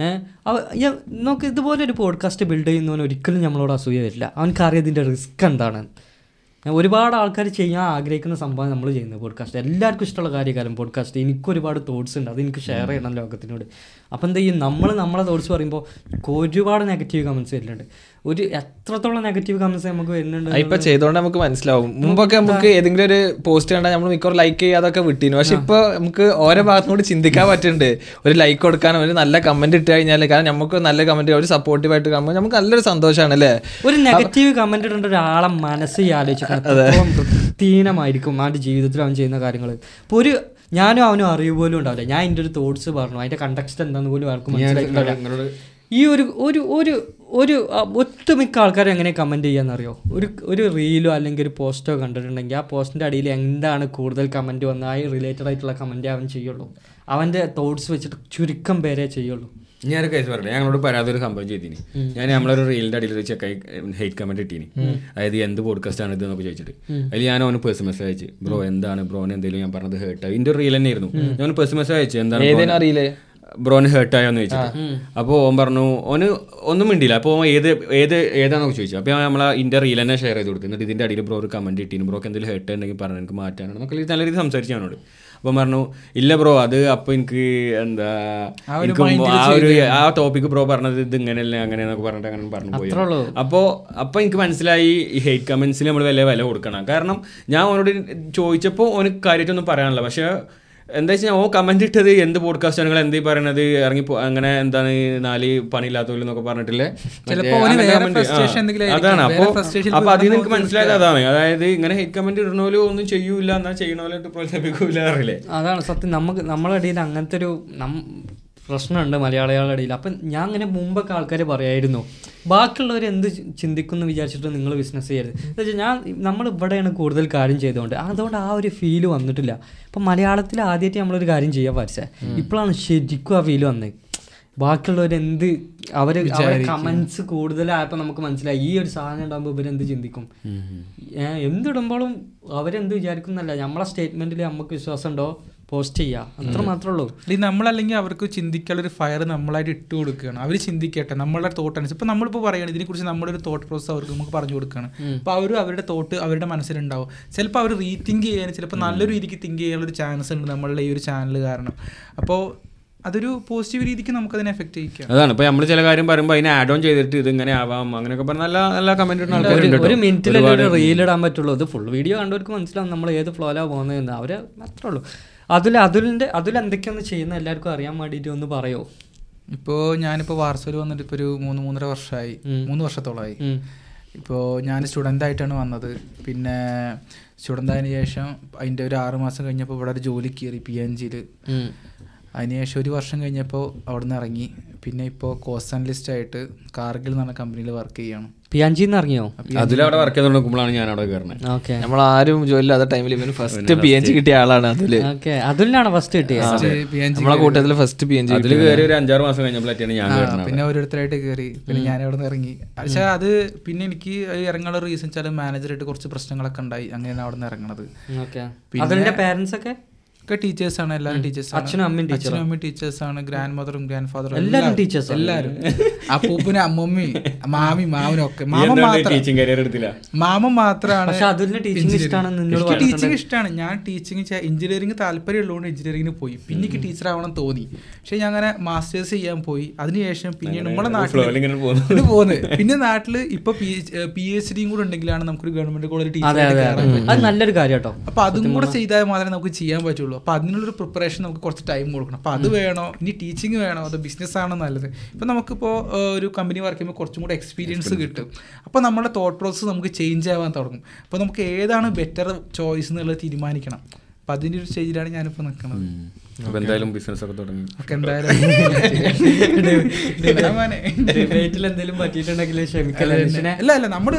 ഏഹ് നമുക്ക് ഇതുപോലെ ഒരു പോഡ്കാസ്റ്റ് ബിൽഡ് ചെയ്യുന്നവൻ ഒരിക്കലും നമ്മളോട് അസൂയ വരില്ല. അവനക്ക് അറിയാം ഇതിന്റെ റിസ്ക് എന്താണ് ഒരുപാട് ആൾക്കാർ ചെയ്യാൻ ആഗ്രഹിക്കുന്ന സംഭവം നമ്മൾ ചെയ്യുന്നത് പോഡ്കാസ്റ്റ് എല്ലാവർക്കും ഇഷ്ടമുള്ള കാര്യക്കാരം പോഡ്കാസ്റ്റ് എനിക്ക് ഒരുപാട് തോട്ട്സ് ഉണ്ട്. അത് എനിക്ക് ഷെയർ ചെയ്യണം ലോകത്തിനോട്. അപ്പം എന്താ ചെയ്യും? നമ്മൾ നമ്മളെ തോട്ട്സ് പറയുമ്പോൾ ഒരുപാട് നെഗറ്റീവ് കമൻസ് വരുന്നുണ്ട്. ഒരു എത്രത്തോളം നെഗറ്റീവ് കമന്റ്സ് നമുക്ക് വരുന്നുണ്ട് ഇപ്പൊ ചെയ്തോണ്ട് നമുക്ക് മനസ്സിലാവും. മുമ്പൊക്കെ നമുക്ക് ഏതെങ്കിലും ഒരു പോസ്റ്റ് കണ്ടാൽ നമ്മൾ മിക്കവാറും ലൈക്ക് ചെയ്യാതൊക്കെ വിട്ടിരുന്നു പക്ഷെ ഇപ്പൊ നമുക്ക് ഓരോ ഭാഗത്തുനിന്ന് കൂടി ചിന്തിക്കാൻ പറ്റുന്നുണ്ട് ഒരു ലൈക്ക് കൊടുക്കാനും ഒരു നല്ല കമന്റ് ഇട്ട് കഴിഞ്ഞാൽ കാരണം നമുക്ക് നല്ല കമന്റ് ഒരു സപ്പോർട്ടീവ് ആയിട്ട് കാണുമ്പോൾ നമുക്ക് നല്ലൊരു സന്തോഷമാണ് അല്ലേ? ഒരു നെഗറ്റീവ് കമന്റ് ഇടേണ്ട ഒരാളെ മനസ്സിൽ ആലോചിക്കണം അവന്റെ വൃത്തിഹീനമായിരിക്കും അവന്റെ ജീവിതത്തിൽ അവൻ ചെയ്യുന്ന കാര്യങ്ങൾ ഇപ്പോൾ ഒരു ഞാനും അവനും അറിവ് പോലും ഉണ്ടാവില്ല. ഞാൻ എന്റെ ഒരു തോട്ട്സ് പറഞ്ഞു. അതിന്റെ കണ്ടക്സ്റ്റ് എന്താന്ന് പോലും ആർക്കും മനസ്സിലായിട്ടുണ്ടാവില്ല ഈ ഒരു ഒരു ഒരു ഒരു ഒത്തുമിക്ക ഒട്ടുമിക്ക ആൾക്കാരും എങ്ങനെ കമന്റ് ചെയ്യാന്നറിയോ? ഒരു ഒരു റീലോ അല്ലെങ്കിൽ ഒരു പോസ്റ്റോ കണ്ടിട്ടുണ്ടെങ്കിൽ ആ പോസ്റ്റിന്റെ അടിയിൽ എന്താണ് കൂടുതൽ കമന്റ് വന്ന ആ റിലേറ്റഡ് ആയിട്ടുള്ള കമന്റ് അവൻ ചെയ്യുള്ളൂ. അവന്റെ തോട്ട്സ് വെച്ചിട്ട് ചുരുക്കം പേരെ ചെയ്യുള്ളൂ. ഞാനൊരു കേസ് പറയട്ടെ. ഞങ്ങളോട് പരാതി ഒരു സംഭവം ചെയ്തിനി. ഞാൻ നമ്മളൊരു റീലിന്റെ അടിയിൽ ഒരു ചെക്കായി ഹെയ്റ്റ് കമന്റ് ഇട്ടീനി. അതായത് എന്ത് പോഡ്കാസ്റ്റ് ആണ് ഇത് എന്നൊക്കെ ചോദിച്ചിട്ട് അതിൽ ഞാൻ അവന് പേഴ്സൺ മെസ്സേജ് അയച്ചു ബ്രോ എന്താണ്? ബ്രോന് എന്തെങ്കിലും ഞാൻ പറഞ്ഞത് ഹേർട്ട് ഇതിന്റെ ഒരു റീൽ തന്നെയായിരുന്നു ഞാൻ പേഴ്സൺ മെസ്സേജ് അയച്ചു എന്താണ് ബ്രോന് ഹേർട്ടായോന്ന് ചോദിച്ചിട്ട്. അപ്പോൾ ഓൻ പറഞ്ഞു ഓന് ഒന്നും മിണ്ടില്ല അപ്പോൾ ഏത് ഏത് ഏതാണെന്നൊക്കെ ചോദിച്ചു. അപ്പോൾ നമ്മൾ ഇതിന്റെ റീൽ തന്നെ ഷെയർ ചെയ്ത് കൊടുത്തു. എന്നിട്ട് ഇതിന്റെ അടിയിൽ ബ്രോ ഒരു കമന്റ് ഇട്ടിന്. ബ്രോക്ക് എന്തെങ്കിലും ഹേർട്ട് ഉണ്ടെങ്കിൽ പറഞ്ഞു എനിക്ക് മാറ്റാനാണ്. എന്നൊക്കെ നല്ല രീതിയിൽ സംസാരിച്ചു അവനോട്. അപ്പം പറഞ്ഞു ഇല്ല ബ്രോ അത് അപ്പോൾ എനിക്ക് എന്താ എനിക്ക് ആ ഒരു ആ ടോപ്പിക്ക് ബ്രോ പറഞ്ഞത് ഇത് ഇങ്ങനെയല്ലേ അങ്ങനെ എന്നൊക്കെ പറഞ്ഞിട്ട് അങ്ങനെ പറഞ്ഞു പോയി അപ്പോൾ അപ്പോൾ എനിക്ക് മനസ്സിലായി ഈ ഹെയ്റ്റ് കമൻസിൽ നമ്മൾ വലിയ വില കൊടുക്കണം. കാരണം ഞാൻ അവനോട് ചോദിച്ചപ്പോൾ ഓന് കാര്യമായിട്ടൊന്നും പറയാനില്ല. പക്ഷേ എന്താ വെച്ചാൽ ഓ കമന്റ് ഇട്ടത് എന്ത് പോഡ്കാസ്റ്റ് നിങ്ങൾ എന്തീ പറയണത്? ഇറങ്ങി അങ്ങനെ എന്താണ് നാല് പണിയില്ലാത്തവരെന്നൊക്കെ പറഞ്ഞിട്ടില്ലേ? അതാണ്. അപ്പോൾ അപ്പൊ അതിൽ എനിക്ക് മനസ്സിലായത് അതാണ്. അതായത് ഇങ്ങനെ ഹെയ്റ്റ് കമന്റ് ഇടണോലും ഒന്നും ചെയ്യൂല എന്നാ ചെയ്യണോലോ പ്രോത്സാഹിപ്പിക്കൂല അറിയില്ലേ അതാണ് സത്യം. നമുക്ക് നമ്മളെ ഇടയിൽ അങ്ങനത്തെ ഒരു പ്രശ്നമുണ്ട് മലയാളികളുടെ ഇടയിൽ. അപ്പം ഞാൻ അങ്ങനെ മുമ്പൊക്കെ ആൾക്കാർ പറയായിരുന്നു ബാക്കിയുള്ളവർ എന്ത് ചിന്തിക്കുന്നു വിചാരിച്ചിട്ട് നിങ്ങൾ ബിസിനസ് ചെയ്യരുത്. എന്ന് വെച്ചാൽ ഞാൻ നമ്മൾ ഇവിടെയാണ് കൂടുതൽ കാര്യം ചെയ്തുകൊണ്ട്. അതുകൊണ്ട് ആ ഒരു ഫീൽ വന്നിട്ടില്ല. അപ്പം മലയാളത്തിൽ ആദ്യമായിട്ട് നമ്മളൊരു കാര്യം ചെയ്യാൻ പഠിച്ചത് ഇപ്പോഴാണ് ശരിക്കും ആ ഫീൽ വന്നത് ബാക്കിയുള്ളവർ എന്ത് അവർ കമൻസ് കമന്റ്സ് കൂടുതലായപ്പോൾ നമുക്ക് മനസ്സിലായി. ഈ ഒരു സാധനം ഉണ്ടാകുമ്പോൾ ഇവരെന്ത് ചിന്തിക്കും? എന്തിടുമ്പോഴും അവരെന്ത് വിചാരിക്കുന്നല്ല നമ്മളെ സ്റ്റേറ്റ്മെന്റിൽ നമുക്ക് വിശ്വാസം ഉണ്ടോ പോസ്റ്റ് ചെയ്യാം. അത്ര മാത്രമേ ഉള്ളൂ. നമ്മളല്ലെങ്കിൽ അവർക്ക് ചിന്തിക്കാനുള്ള ഒരു ഫയർ നമ്മളായിട്ട് ഇട്ട് കൊടുക്കുകയാണ്. അവർ ചിന്തിക്കട്ടെ നമ്മളുടെ തോട്ട് അനുസരിച്ച്. ഇപ്പൊ നമ്മളിപ്പോൾ പറയുകയാണ് ഇതിനെക്കുറിച്ച് നമ്മുടെ ഒരു തോട്ട് പ്രോസസ് അവർക്ക് നമുക്ക് പറഞ്ഞു കൊടുക്കുകയാണ്. അപ്പോൾ അവരും അവരുടെ തോട്ട് അവരുടെ മനസ്സിലുണ്ടാവും. ചിലപ്പോൾ അവർ റീതിങ്ക് ചെയ്യാൻ ചിലപ്പോൾ നല്ലൊരു രീതിക്ക് തിങ്ക് ചെയ്യാനുള്ള ഒരു ചാൻസ് ഉണ്ട് നമ്മളുടെ ഈ ഒരു ചാനൽ കാരണം. അപ്പോൾ അതൊരു പോസിറ്റീവ് രീതിക്ക് നമുക്ക് അതിനെ എഫക്ട് ചെയ്യിക്കാം. അതാണ്. ഇപ്പൊ നമ്മൾ ചില കാര്യം പറയുമ്പോൾ അതിനെ ആഡ് ഓൺ ചെയ്തിട്ട് ഇത് ഇങ്ങനെ ആവാം അങ്ങനെയൊക്കെ പറഞ്ഞ നല്ല നല്ല കമന്റ് ഒരു- മിനിറ്റിൽ ഒരു കേട്ടോ. ഒരു റീൽ ഇടാൻ പറ്റുള്ളൂ. ഇത് ഫുൾ വീഡിയോ കണ്ടവർക്ക് മനസ്സിലാവും നമ്മൾ ഏത് ഫ്ലോയിലാണ് പോകുന്നതെന്ന്. അവർ അത്രേ ഉള്ളൂ. അതിൽ അതിലിന്റെ അതിൽ എന്തൊക്കെയാണ് ചെയ്യുന്ന എല്ലാവർക്കും അറിയാൻ വേണ്ടിയിട്ട് ഒന്ന് പറയോ? ഇപ്പോൾ ഞാനിപ്പോൾ വാർസയിൽ വന്നിട്ട് ഇപ്പോൾ ഒരു മൂന്ന് മൂന്നര വർഷമായി മൂന്ന് വർഷത്തോളമായി. ഇപ്പോൾ ഞാൻ സ്റ്റുഡന്റ് ആയിട്ടാണ് വന്നത്. പിന്നെ സ്റ്റുഡന്റ് ആയതിനു ശേഷം അതിന്റെ ഒരു ആറ് മാസം കഴിഞ്ഞപ്പോൾ ഇവിടെ ഒരു ജോലി കയറി പി എൻ ജിയിൽ. അതിനുശേഷം ഒരു വർഷം കഴിഞ്ഞപ്പോൾ അവിടെ നിന്ന് ഇറങ്ങി. പിന്നെ ഇപ്പോൾ കോസ്റ്റ് അനലിസ്റ്റ് ആയിട്ട് കാർഗിൽ എന്ന് പറഞ്ഞ കമ്പനിയിൽ വർക്ക് ചെയ്യാണ്. പി ഇറങ്ങിയോ? അതിലവിടെ വർക്ക് ചെയ്ത് നോക്കുമ്പോഴാണ് ഞാൻ അവിടെ കയറുന്നത് ഓക്കെ നമ്മൾ ആരും ജോലിയില്ലാത്ത ടൈമിൽ ഇവന് ഫസ്റ്റ് പി എൻ ജി കിട്ടിയ ആളാണ് അതിൽ. ഓക്കെ അതിലാണ് ഫസ്റ്റ് കിട്ടിയത് നമ്മളെ കൂട്ടത്തിൽ ഫസ്റ്റ് പി എൻ ജി അതിൽ കയറി ഒരു അഞ്ചാറ് മാസം കഴിഞ്ഞപ്പോഴാണ് ഞാൻ പിന്നെ ഓരോരുത്തരായിട്ട് കയറി പിന്നെ ഞാൻ അവിടെ നിന്ന് ഇറങ്ങി. പക്ഷെ അത് പിന്നെ എനിക്ക് ഇറങ്ങാനുള്ള റീസൺ വെച്ചാൽ മാനേജറായിട്ട് കുറച്ച് പ്രശ്നങ്ങളൊക്കെ ഉണ്ടായി. അങ്ങനെയാണ് അവിടെ നിന്ന് ഇറങ്ങണത്. ഓക്കെ. അതിന്റെ പേരൻസ് ഒക്കെ? ഒക്കെ ടീച്ചേഴ്സ് ആണ് എല്ലാവരും ടീച്ചേഴ്സ് അച്ഛനും അമ്മയും അച്ഛനും അമ്മയും ടീച്ചേഴ്സ് ആണ് ഗ്രാൻഡ് മദറും ഗ്രാൻഡ് ഫാദറും എല്ലാവരും. ടീച്ചേഴ്സ് ആണ്. എല്ലാവരും. അപ്പൂപ്പനും അമ്മമ്മി മാമി മാമനൊക്കെ. ഒക്കെ മാമ മാത്രം ടീച്ചിങ് കരിയർ എടുത്തില്ല. മാമ മാത്രമാണ് പക്ഷെ അതിന് ടീച്ചിങ് ഇഷ്ടമാണ് ഞാൻ ടീച്ചിങ് എഞ്ചിനീയറിംഗ് താല്പര്യം ഉള്ളതുകൊണ്ട് എഞ്ചിനീയറിംഗിന് പോയി. പിന്നെ എനിക്ക് ടീച്ചർ ആവണം തോന്നി. പക്ഷെ ഞാൻ അങ്ങനെ മാസ്റ്റേഴ്സ് ചെയ്യാൻ പോയി. അതിനുശേഷം പിന്നെ നമ്മുടെ നാട്ടിൽ പോകുന്നത് പിന്നെ നാട്ടിൽ ഇപ്പൊ പി എച്ച് ഡിയും കൂടെ ഉണ്ടെങ്കിലാണ് നമുക്കൊരു ഗവൺമെന്റ് കോളേജ് ടീച്ചർ നല്ലൊരു കാര്യം കേട്ടോ അപ്പൊ അതും കൂടെ ചെയ്താൽ മാത്രമേ നമുക്ക് ചെയ്യാൻ പറ്റുള്ളൂ. അപ്പൊ അതിനുള്ളൊരു പ്രിപ്പറേഷൻ നമുക്ക് കുറച്ച് ടൈം കൊടുക്കണം. അപ്പോൾ അത് വേണോ? ഇനി ടീച്ചിങ് വേണോ? അതോ ബിസിനസ് ആണോ നല്ലത്? ഇപ്പോൾ നമുക്കിപ്പോൾ ഒരു കമ്പനി വർക്ക് ചെയ്യുമ്പോൾ കുറച്ചും കൂടെ എക്സ്പീരിയൻസ് കിട്ടും. അപ്പോൾ നമ്മുടെ തോട്ട് പ്രോസസ്സ് നമുക്ക് ചേഞ്ച് ആവാൻ തുടങ്ങും. അപ്പോൾ നമുക്ക് ഏതാണ് ബെറ്റർ ചോയ്സ് എന്നുള്ളത് തീരുമാനിക്കണം. അപ്പോൾ അതിന്റെ ഒരു സ്റ്റേജിലാണ് ഞാനിപ്പോൾ നിൽക്കുന്നത് എന്തായാലും ബിസിനസ് ഒക്കെ തുടങ്ങി അല്ല അല്ല നമ്മൾ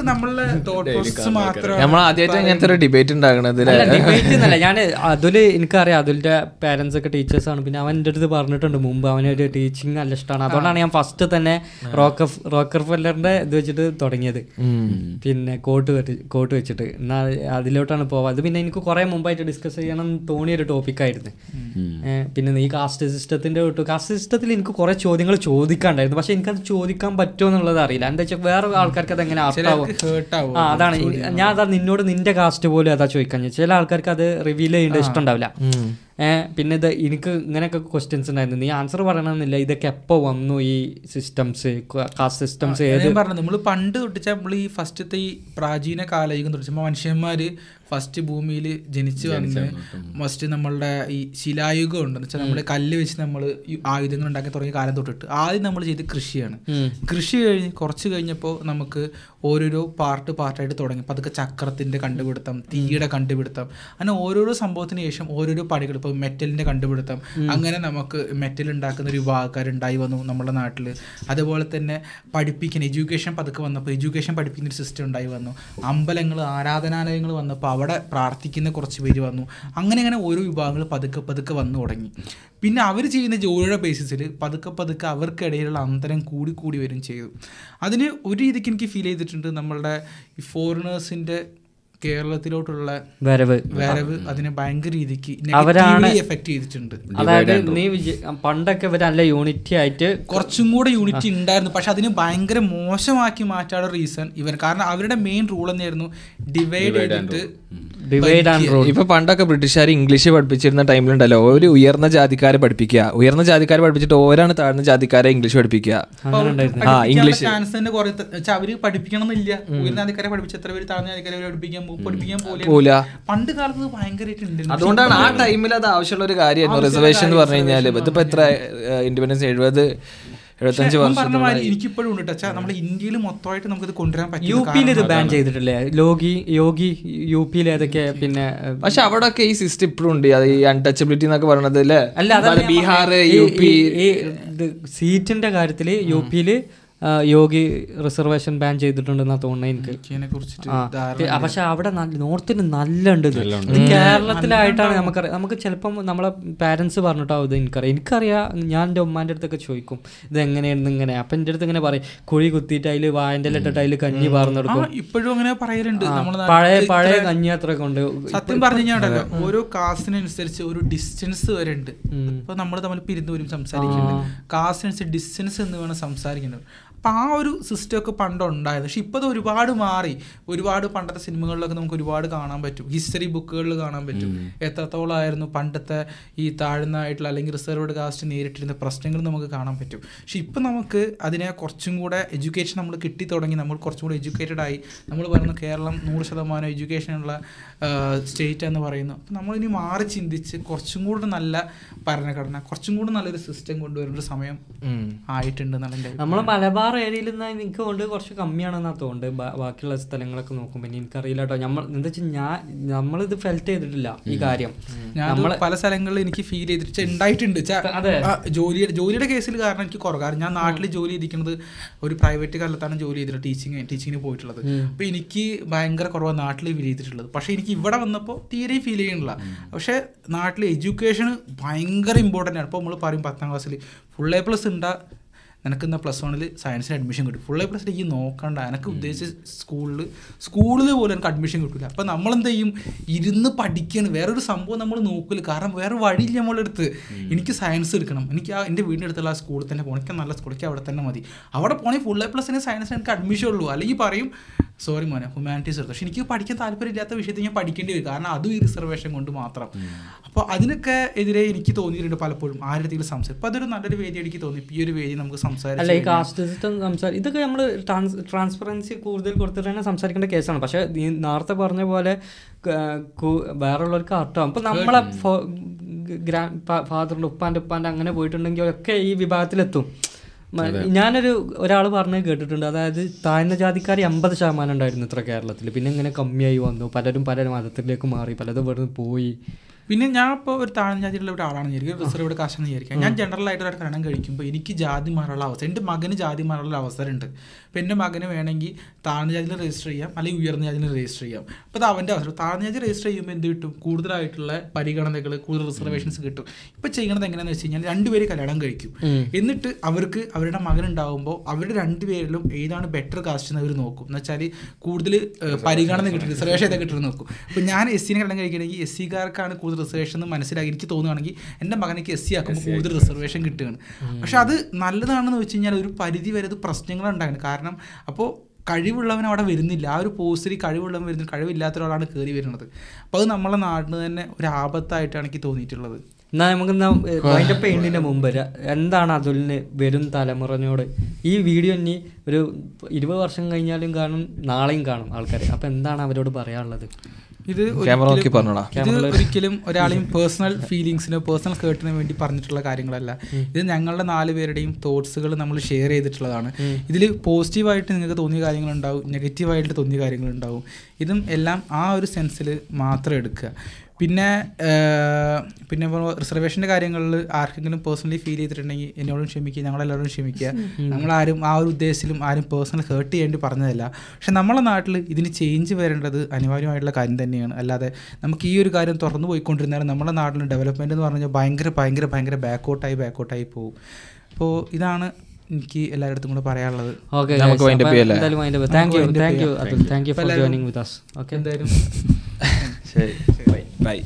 മാത്രം നമ്മൾ ആദ്യമായിട്ട് ഇങ്ങനത്തെ ഒരു ഡിബേറ്റ് ഉണ്ടാകണത് ഡിബേറ്റ് എന്നല്ല ഞാൻ അതുൽ എനിക്കറിയാം അതുലിന്റെ പാരന്റ്സ് ഒക്കെ ടീച്ചേഴ്സ് ആണ്. പിന്നെ അവൻ എന്റെ അടുത്ത് പറഞ്ഞിട്ടുണ്ട് മുമ്പ് അവനൊരു ടീച്ചിങ് നല്ല ഇഷ്ടമാണ് അതുകൊണ്ടാണ് ഞാൻ ഫസ്റ്റ് തന്നെ റോക്കർ റോക്കർ ഫെല്ലറിന്റെ ഇത് വെച്ചിട്ട് തുടങ്ങിയത്. പിന്നെ കോട്ട് കോട്ട് വെച്ചിട്ട്. എന്നാൽ അതിലോട്ടാണ് പോവാ. അത് പിന്നെ എനിക്ക് കുറെ മുമ്പായിട്ട് ഡിസ്കസ് ചെയ്യണം തോന്നിയൊരു തോന്നിയ ഒരു ടോപ്പിക്കായിരുന്നു പിന്നെ ഈ കാസ്റ്റ് സിസ്റ്റത്തിന്റെ വിട്ടു. കാസ്റ്റ് സിസ്റ്റത്തിൽ എനിക്ക് കുറെ ചോദ്യങ്ങൾ ചോദിക്കാണ്ടായിരുന്നു പക്ഷെ എനിക്കത് ചോദിക്കാൻ പറ്റുമോ എന്നുള്ളത് അറിയില്ല. എന്താ വെച്ചാൽ വേറെ ആൾക്കാർക്ക് അത് എങ്ങനെ ആവും ആ അതാണ്. ഞാൻ അതാ നിന്നോട് നിന്റെ കാസ്റ്റ് പോലും അതാ ചോദിക്കാൻ ചില ആൾക്കാർക്ക് അത് റിവീൽ ചെയ്യേണ്ട ഇഷ്ടമുണ്ടാവില്ല. ഏഹ് പിന്നെ ഇത് എനിക്ക് ഇങ്ങനെയൊക്കെ ക്വസ്റ്റ്യൻസ് ഉണ്ടായിരുന്നു. നീ ആൻസർ പറയണമെന്നില്ല. ഇതൊക്കെ എപ്പോൾ വന്നു ഈ സിസ്റ്റംസ് കാസ്റ്റ് സിസ്റ്റംസ് ഏത്? പറഞ്ഞത് പറഞ്ഞു നമ്മൾ പണ്ട് തൊട്ടിച്ച നമ്മൾ ഈ ഫസ്റ്റത്തെ ഈ പ്രാചീന കാലയുഗം തൊട്ടിച്ച. മനുഷ്യന്മാർ ഫസ്റ്റ് ഭൂമിയിൽ ജനിച്ചു വന്ന് ഫസ്റ്റ് നമ്മളുടെ ഈ ശിലായുഗം ഉണ്ടെന്ന് വെച്ചാൽ നമ്മൾ കല്ല് വെച്ച് നമ്മൾ ആയുധങ്ങൾ ഉണ്ടാക്കി തുടങ്ങിയ കാലം തൊട്ടിട്ട്. ആദ്യം നമ്മൾ ചെയ്ത് കൃഷിയാണ്. കൃഷി കഴിഞ്ഞ് കുറച്ച് കഴിഞ്ഞപ്പോൾ നമുക്ക് ഓരോരോ പാർട്ട് പാർട്ടായിട്ട് തുടങ്ങി. അപ്പോൾ അതൊക്കെ ചക്രത്തിന്റെ കണ്ടുപിടുത്തം തീയുടെ കണ്ടുപിടുത്തം. അങ്ങനെ ഓരോരോ സംഭവത്തിന് ശേഷം ഓരോരോ പണികൾ ഇപ്പോൾ മെറ്റലിന്റെ കണ്ടുപിടുത്തം. അങ്ങനെ നമുക്ക് മെറ്റൽ ഉണ്ടാക്കുന്ന ഒരു വിഭാഗക്കാരുണ്ടായി വന്നു നമ്മുടെ നാട്ടിൽ അതുപോലെ തന്നെ പഠിപ്പിക്കുന്ന എഡ്യൂക്കേഷൻ പതുക്കെ വന്നപ്പോൾ എഡ്യൂക്കേഷൻ പഠിപ്പിക്കുന്ന ഒരു സിസ്റ്റം ഉണ്ടായി വന്നു. അമ്പലങ്ങൾ ആരാധനാലയങ്ങൾ വന്നപ്പോൾ അവിടെ പ്രാർത്ഥിക്കുന്ന കുറച്ച് പേര് വന്നു. അങ്ങനെ അങ്ങനെ ഓരോ വിഭാഗങ്ങൾ പതുക്കെ പതുക്കെ വന്നു തുടങ്ങി. പിന്നെ അവർ ചെയ്യുന്ന ജോലിയുടെ ബേസിസിൽ പതുക്കെ പതുക്കെ അവർക്കിടയിലുള്ള അന്തരം കൂടി കൂടി വരും ചെയ്തു. അതിന് ഒരു രീതിക്ക് എനിക്ക് ഫീൽ ചെയ്തിട്ടുണ്ട് നമ്മളുടെ ഈ ഫോറിനേഴ്സിന്റെ കേരളത്തിലോട്ടുള്ള വരവ്. വരവ് അതിനെ ഭയങ്കര രീതിക്ക് അവരാണ് എഫക്ട് ചെയ്തിട്ടുണ്ട്. അതായത് നീ വിജയ- പണ്ടൊക്കെ ഇവർ നല്ല യൂണിറ്റി ആയിട്ട് കുറച്ചും കൂടെ യൂണിറ്റി ഉണ്ടായിരുന്നു. പക്ഷെ അതിനെ ഭയങ്കര മോശമാക്കി മാറ്റാനുള്ള റീസൺ ഇവർ കാരണം അവരുടെ മെയിൻ റൂൾ തന്നെയായിരുന്നു ഡിവൈഡ് ചെയ്തിട്ട് ഡിവൈഡ് ആൻഡ് റൂൾ ഇപ്പൊ പണ്ടൊക്കെ ബ്രിട്ടീഷുകാർ ഇംഗ്ലീഷ് പഠിപ്പിച്ചിരുന്ന ടൈമിലുണ്ടല്ലോ ഒരു ഉയർന്ന ജാതിക്കാരെ പഠിപ്പിക്കുക. ഉയർന്ന ജാതിക്കാരെ പഠിപ്പിച്ചിട്ട് ഓരാണ് താഴ്ന്ന ജാതിക്കാരെ ഇംഗ്ലീഷ് പഠിപ്പിക്കുക. ഇംഗ്ലീഷ് അവർ പഠിപ്പിക്കണം എന്നില്ല ഉയർന്ന ജാതിക്കാരെ പഠിപ്പിച്ച് എത്ര പേര് താഴ്ന്ന ജാതിക്കാരെ പഠിപ്പിക്കാൻ പഠിപ്പിക്കാൻ പോലെ പോല പണ്ട് കാലത്ത് ഇത് ഭയങ്കരമായിട്ട് അതുകൊണ്ടാണ് ആ ടൈമിൽ അത് ആവശ്യമുള്ള ഒരു കാര്യമായിരുന്നു റിസർവേഷൻ എന്ന് പറഞ്ഞു കഴിഞ്ഞാൽ ഇതിപ്പോ എത്ര ഇൻഡിപെൻഡൻസ് എഴുപത് എഴുപത്തഞ്ച് വർഷം എനിക്കിപ്പോഴും ഉണ്ട്. വെച്ചാൽ നമ്മുടെ ഇന്ത്യയിൽ മൊത്തമായിട്ട് നമുക്കിത് കൊണ്ടുവരാൻ യു പറ്റും പിയിൽ ഇത് ബാൻ ചെയ്തിട്ടില്ലേ? ലോഗി യോഗി യു പിയിൽ ഏതൊക്കെ പിന്നെ പക്ഷെ അവിടെ ഒക്കെ ഈ സിസ്റ്റം ഇപ്പോഴും ഉണ്ട്. അത് ഈ അൺടച്ചബിലിറ്റി എന്നൊക്കെ പറയണത് അല്ലേ അല്ല ബീഹാർ യു ഈ- പി ഇത് സീറ്റിന്റെ കാര്യത്തിൽ യു പിയിൽ ആ, യോഗി റിസർവേഷൻ ബാൻ ചെയ്തിട്ടുണ്ടെന്നാ തോന്നുന്നത് എനിക്ക്. പക്ഷെ അവിടെ നോർത്തിന് നല്ല ഉണ്ട് ഇത്. കേരളത്തിലായിട്ടാണ് നമുക്കറിയാം നമുക്ക് ചിലപ്പം നമ്മളെ പാരന്റ്സ് പറഞ്ഞിട്ടാവും ഇത് എനിക്കറിയാം. എനിക്കറിയാം ഞാൻ എന്റെ ഉമ്മാന്റെ അടുത്തൊക്കെ ചോദിക്കും ഇത് എങ്ങനെയായിരുന്നു ഇങ്ങനെ. അപ്പം എന്റെ അടുത്ത് ഇങ്ങനെ പറയും കുഴി കുത്തിയിട്ട് അതിൽ വായന്റെ ഇട്ടിട്ട് അതിൽ കഞ്ഞി പറഞ്ഞെടുക്കും പാർന്നെടുക്കും ഇപ്പോഴും അങ്ങനെ പറയലുണ്ട്. പഴയ പഴയ കഞ്ഞി അത്ര കൊണ്ട് സത്യം പറഞ്ഞു കഴിഞ്ഞാൽ ഓരോ കാസ്റ്റിനനുസരിച്ച് ഒരു ഡിസ്റ്റൻസ് വരെ ഉണ്ട്. ഇപ്പൊ നമ്മൾ തമ്മിൽ പിരിന്തോരും സംസാരിക്കുന്നുണ്ട്. കാസ്റ്റിനനുസരിച്ച് ഡിസ്റ്റൻസ് എന്ന് വേണം സംസാരിക്കുന്നത് അപ്പൊ ആ ഒരു സിസ്റ്റമൊക്കെ പണ്ടുണ്ടായിരുന്നു പക്ഷെ ഇപ്പോൾ അത് ഒരുപാട് മാറി. ഒരുപാട് പണ്ടത്തെ സിനിമകളിലൊക്കെ നമുക്ക് ഒരുപാട് കാണാൻ പറ്റും. ഹിസ്റ്ററി ബുക്കുകളിൽ കാണാൻ പറ്റും. എത്രത്തോളമായിരുന്നു പണ്ടത്തെ ഈ താഴ്ന്നതായിട്ടുള്ള അല്ലെങ്കിൽ റിസർവ്ഡ് കാസ്റ്റ് നേരിട്ടിരുന്ന പ്രശ്നങ്ങൾ നമുക്ക് കാണാൻ പറ്റും. പക്ഷെ ഇപ്പം നമുക്ക് അതിനെ കുറച്ചും കൂടെ എഡ്യൂക്കേഷൻ നമ്മൾ കിട്ടി തുടങ്ങി. നമ്മൾ കുറച്ചും കൂടെ എഡ്യൂക്കേറ്റഡ് ആയി. നമ്മൾ പറയുന്നു കേരളം നൂറ് ശതമാനം എഡ്യൂക്കേഷനുള്ള സ്റ്റേറ്റ് എന്ന് പറയുന്നു. അപ്പം നമ്മളിനി മാറി ചിന്തിച്ച് കുറച്ചും കൂടെ നല്ല ഭരണഘടന കുറച്ചും കൂടെ നല്ലൊരു സിസ്റ്റം കൊണ്ടുവരേണ്ട ഒരു സമയം ആയിട്ടുണ്ട് എന്റെ നമ്മളെ മലബാർ ഏരിയയിൽ നിന്ന് എനിക്ക് കൊണ്ട് കുറച്ച് കമ്മിയാണെന്നാ തോന്നുന്നത്. ബാക്കിയുള്ള സ്ഥലങ്ങളൊക്കെ നോക്കുമ്പോൾ എനിക്കറിയില്ല കേട്ടോ നമ്മൾ എന്താ വെച്ചാൽ ഞാൻ നമ്മളിത് ഫെൽറ്റ് ചെയ്തിട്ടില്ല ഈ കാര്യം. നമ്മൾ പല സ്ഥലങ്ങളിൽ എനിക്ക് ഫീൽ ചെയ്തിട്ട് ഉണ്ടായിട്ടുണ്ട് ജോലി. ജോലിയുടെ ജോലിയുടെ കേസിൽ കാരണം എനിക്ക് കുറവ്. കാരണം ഞാൻ നാട്ടിൽ ജോലി ചെയ്തിരിക്കുന്നത് ഒരു പ്രൈവറ്റ് കാലത്താണ് ജോലി ചെയ്തിട്ട് ടീച്ചിങ് ടീച്ചിങ്ങിന് പോയിട്ടുള്ളത്. അപ്പൊ എനിക്ക് ഭയങ്കര കുറവാണ് നാട്ടിൽ ഫീൽ ചെയ്തിട്ടുള്ളത്. പക്ഷെ എനിക്ക് ഇവിടെ വന്നപ്പോൾ തീരെ ഫീൽ ചെയ്യണില്ല. പക്ഷെ നാട്ടിൽ എഡ്യൂക്കേഷൻ ഭയങ്കര ഇമ്പോർട്ടന്റ് ആണ്. ഇപ്പോൾ നമ്മൾ പറയും പത്താം ക്ലാസ്സിൽ ഫുൾ എ പ്ലസ് ഉണ്ടാ നിനക്ക് എന്നാൽ പ്ലസ് വണ്ണിൽ സയൻസിന് അഡ്മിഷൻ കിട്ടും. ഫുൾ എ പ്ലസ് എനിക്ക് നോക്കണ്ട എനിക്ക് ഉദ്ദേശിച്ച സ്കൂളിൽ സ്കൂളിൽ പോലും എനിക്ക് അഡ്മിഷൻ കിട്ടില്ല അപ്പം നമ്മൾ എന്ത് ചെയ്യും ഇരുന്ന് പഠിക്കണം. വേറൊരു സംഭവം നമ്മൾ നോക്കില്ല കാരണം വേറെ വഴിയില്ല നമ്മളെടുത്ത് എനിക്ക് സയൻസ് എടുക്കണം. എനിക്ക് ആ എന്റെ വീടിന്റെ അടുത്തുള്ള ആ സ്കൂളിൽ തന്നെ പോകണം എനിക്ക് നല്ല സ്കൂളിലേക്ക് അവിടെ തന്നെ മതി. അവിടെ പോകണമെങ്കിൽ ഫുൾ എ പ്ലസിന് സയൻസിന് എനിക്ക് അഡ്മിഷൻ ഉള്ളൂ. അല്ലെങ്കിൽ പറയും സോറി മോനെ ഹ്യൂമാനിറ്റീസ് എടുത്തു. പക്ഷെ എനിക്ക് പഠിക്കാൻ താല്പര്യമില്ലാത്ത വിഷയത്തിൽ ഞാൻ പഠിക്കേണ്ടി വരും. കാരണം അതും ഈ റിസർവേഷൻ കൊണ്ട് മാത്രം. അപ്പോൾ അതിനൊക്കെ എതിരെ എനിക്ക് തോന്നിയിട്ടുണ്ട് പലപ്പോഴും. ആരുടെ സംസാരിക്കും അപ്പോൾ അതൊരു നല്ലൊരു വേദി എനിക്ക് തോന്നി. ഈ ഒരു വേദി നമുക്ക് അല്ല ഈ സംസാരിച്ച് കാസ്റ്റ് സിസ്റ്റം സംസാരിക്കും ഇതൊക്കെ നമ്മൾ ട്രാൻസ്പെറൻസി കൂടുതൽ കൊടുത്തിട്ട് തന്നെ സംസാരിക്കേണ്ട കേസാണ്. പക്ഷെ നീ നേരത്തെ പറഞ്ഞ പോലെ വേറെയുള്ളവർക്ക് അർത്ഥം. ഇപ്പൊ നമ്മളെ ഗ്രാൻഡ് ഫാദറിന്റെ ഉപ്പാന്റെ ഉപ്പാന്റെ അങ്ങനെ പോയിട്ടുണ്ടെങ്കിൽ ഒക്കെ ഈ വിഭാഗത്തിലെത്തും. ഞാനൊരു ഒരാൾ പറഞ്ഞത് കേട്ടിട്ടുണ്ട്. അതായത് താഴ്ന്ന ജാതിക്കാർ എൺപത് ശതമാനം ഉണ്ടായിരുന്നു ഇത്ര കേരളത്തിൽ പിന്നെ ഇങ്ങനെ കമ്മിയായി വന്നു. പലരും പല മതത്തിലേക്ക് മാറി പലതും ഇവിടുന്ന് പോയി. പിന്നെ ഞാൻ ഇപ്പോൾ ഒരു താഴ്ന്ന ജാതിയിലുള്ള ഒരാളാണ് റിസർവ് റിസർവ്ഡ് കാസ്റ്റ് എന്ന് വിചാരിക്കാം. ഞാൻ ജനറൽ ആയിട്ട് ഒരു കല്യാണം കഴിക്കുമ്പോൾ എനിക്ക് ജാതി മാറാനുള്ള അവസരം എന്റെ മകന് ജാതി മാറാനുള്ള അവസരമുണ്ട്. അപ്പോൾ എന്റെ മകന് വേണമെങ്കിൽ താഴ്ന്ന ജാതിയിൽ രജിസ്റ്റർ ചെയ്യാം അല്ലെങ്കിൽ ഉയർന്ന ജാതിയിൽ രജിസ്റ്റർ ചെയ്യാം. അപ്പോൾ അത് അവന്റെ അവസരം. താഴ്ന്ന ജാതി രജിസ്റ്റർ ചെയ്യുമ്പോൾ എന്ത് കിട്ടും? കൂടുതലായിട്ടുള്ള പരിഗണനകൾ കൂടുതൽ റിസർവേഷൻസ് കിട്ടും. ഇപ്പോൾ ചെയ്യണത് എങ്ങനെയാണെന്ന് വെച്ച് കഴിഞ്ഞാൽ രണ്ടുപേര് കല്യാണം കഴിക്കും. എന്നിട്ട് അവർക്ക് അവരുടെ മകൻ ഉണ്ടാകുമ്പോൾ അവരുടെ രണ്ടുപേരിലും ഏതാണ് ബെറ്റർ കാസ്റ്റ് എന്ന് അവർ നോക്കും. എന്ന് വെച്ചാൽ കൂടുതൽ പരിഗണന കിട്ടും. റിസർവേഷൻ ഏതാ കിട്ടുന്നത് നോക്കും. അപ്പോൾ ഞാൻ എസ് സിനെ കല്യാണം കഴിക്കണമെങ്കിൽ എസ് സിക്കാർക്കാണ് കൂടുതൽ റിസർവേഷൻ എന്ന് മനസ്സിലാക്കി എനിക്ക് തോന്നുകയാണെങ്കിൽ എന്റെ മകനേക്ക് എസ് സി ആക്കുമ്പോൾ കൂടുതൽ റിസർവേഷൻ കിട്ടുകയാണ്. പക്ഷെ അത് നല്ലതാണെന്ന് വെച്ച് കഴിഞ്ഞാൽ ഒരു പരിധി വരെ അത് പ്രശ്നങ്ങളുണ്ടാകുന്നു കാരണം അപ്പോൾ കഴിവുള്ളവൻ അവിടെ വരുന്നില്ല. ആ ഒരു പോസ്റ്റിൽ കഴിവുള്ളവൻ വരുന്നില്ല കഴിവില്ലാത്ത ഒരാളാണ് കയറി വരുന്നത്. അപ്പോൾ അത് നമ്മളെ നാടിന് തന്നെ ഒരു ആപത്തായിട്ടാണ് എനിക്ക് തോന്നിയിട്ടുള്ളത്. എന്നാൽ നമുക്ക് അതിന്റെ പെയിന്റിന്റെ മുമ്പ് എന്താണ് അതുലിന് വരും തലമുറനോട്? ഈ വീഡിയോ ഇനി ഒരു ഇരുപത് വർഷം കഴിഞ്ഞാലും കാണും നാളെയും കാണും ആൾക്കാർ അപ്പോൾ എന്താണ് അവരോട് പറയാനുള്ളത്? ഇത് ക്യാമറ നോക്കി ഒരിക്കലും- ഇത് ഒരിക്കലും ഒരാളെയും പേഴ്സണൽ ഫീലിങ്സിനോ പേഴ്സണൽ കേട്ടിനോ വേണ്ടി പറഞ്ഞിട്ടുള്ള കാര്യങ്ങളല്ല. ഇത് ഞങ്ങളുടെ നാല് പേരുടെയും തോട്ട്സുകൾ നമ്മൾ ഷെയർ ചെയ്തിട്ടുള്ളതാണ്. ഇതിൽ പോസിറ്റീവായിട്ട് നിങ്ങൾക്ക് തോന്നിയ കാര്യങ്ങളുണ്ടാവും നെഗറ്റീവായിട്ട് തോന്നിയ കാര്യങ്ങളുണ്ടാവും. ഇതും എല്ലാം ആ ഒരു സെൻസിൽ മാത്രം എടുക്കുക. പിന്നെ പിന്നെ റിസർവേഷന്റെ കാര്യങ്ങളിൽ ആർക്കെങ്കിലും പേഴ്സണലി ഫീൽ ചെയ്തിട്ടുണ്ടെങ്കിൽ എന്നോടും ക്ഷമിക്കുക. ഞങ്ങളെല്ലാവരും ക്ഷമിക്കുക നമ്മളാരും ആ ഒരു ഉദ്ദേശത്തിലും ആരും പേഴ്സണൽ ഹേർട്ട് ചെയ്യേണ്ടി പറഞ്ഞതല്ല. പക്ഷെ നമ്മളെ നാട്ടിൽ ഇതിന് ചേഞ്ച് വരേണ്ടത് അനിവാര്യമായിട്ടുള്ള കാര്യം തന്നെയാണ്. അല്ലാതെ നമുക്ക് ഈ ഒരു കാര്യം തുറന്നു പോയിക്കൊണ്ടിരുന്നാൽ നമ്മുടെ നാട്ടിൽ ഡെവലപ്മെന്റ് എന്ന് പറഞ്ഞാൽ ഭയങ്കര ഭയങ്കര ഭയങ്കര ബാക്കോട്ടായി ബാക്കോട്ടായി പോകും. അപ്പോൾ ഇതാണ് എനിക്ക് എല്ലായിടത്തും കൂടെ പറയാനുള്ളത്. Okay Atul. Thank you for എല്ലാവരും- joining with us. എന്തായാലും ശരി. ബൈ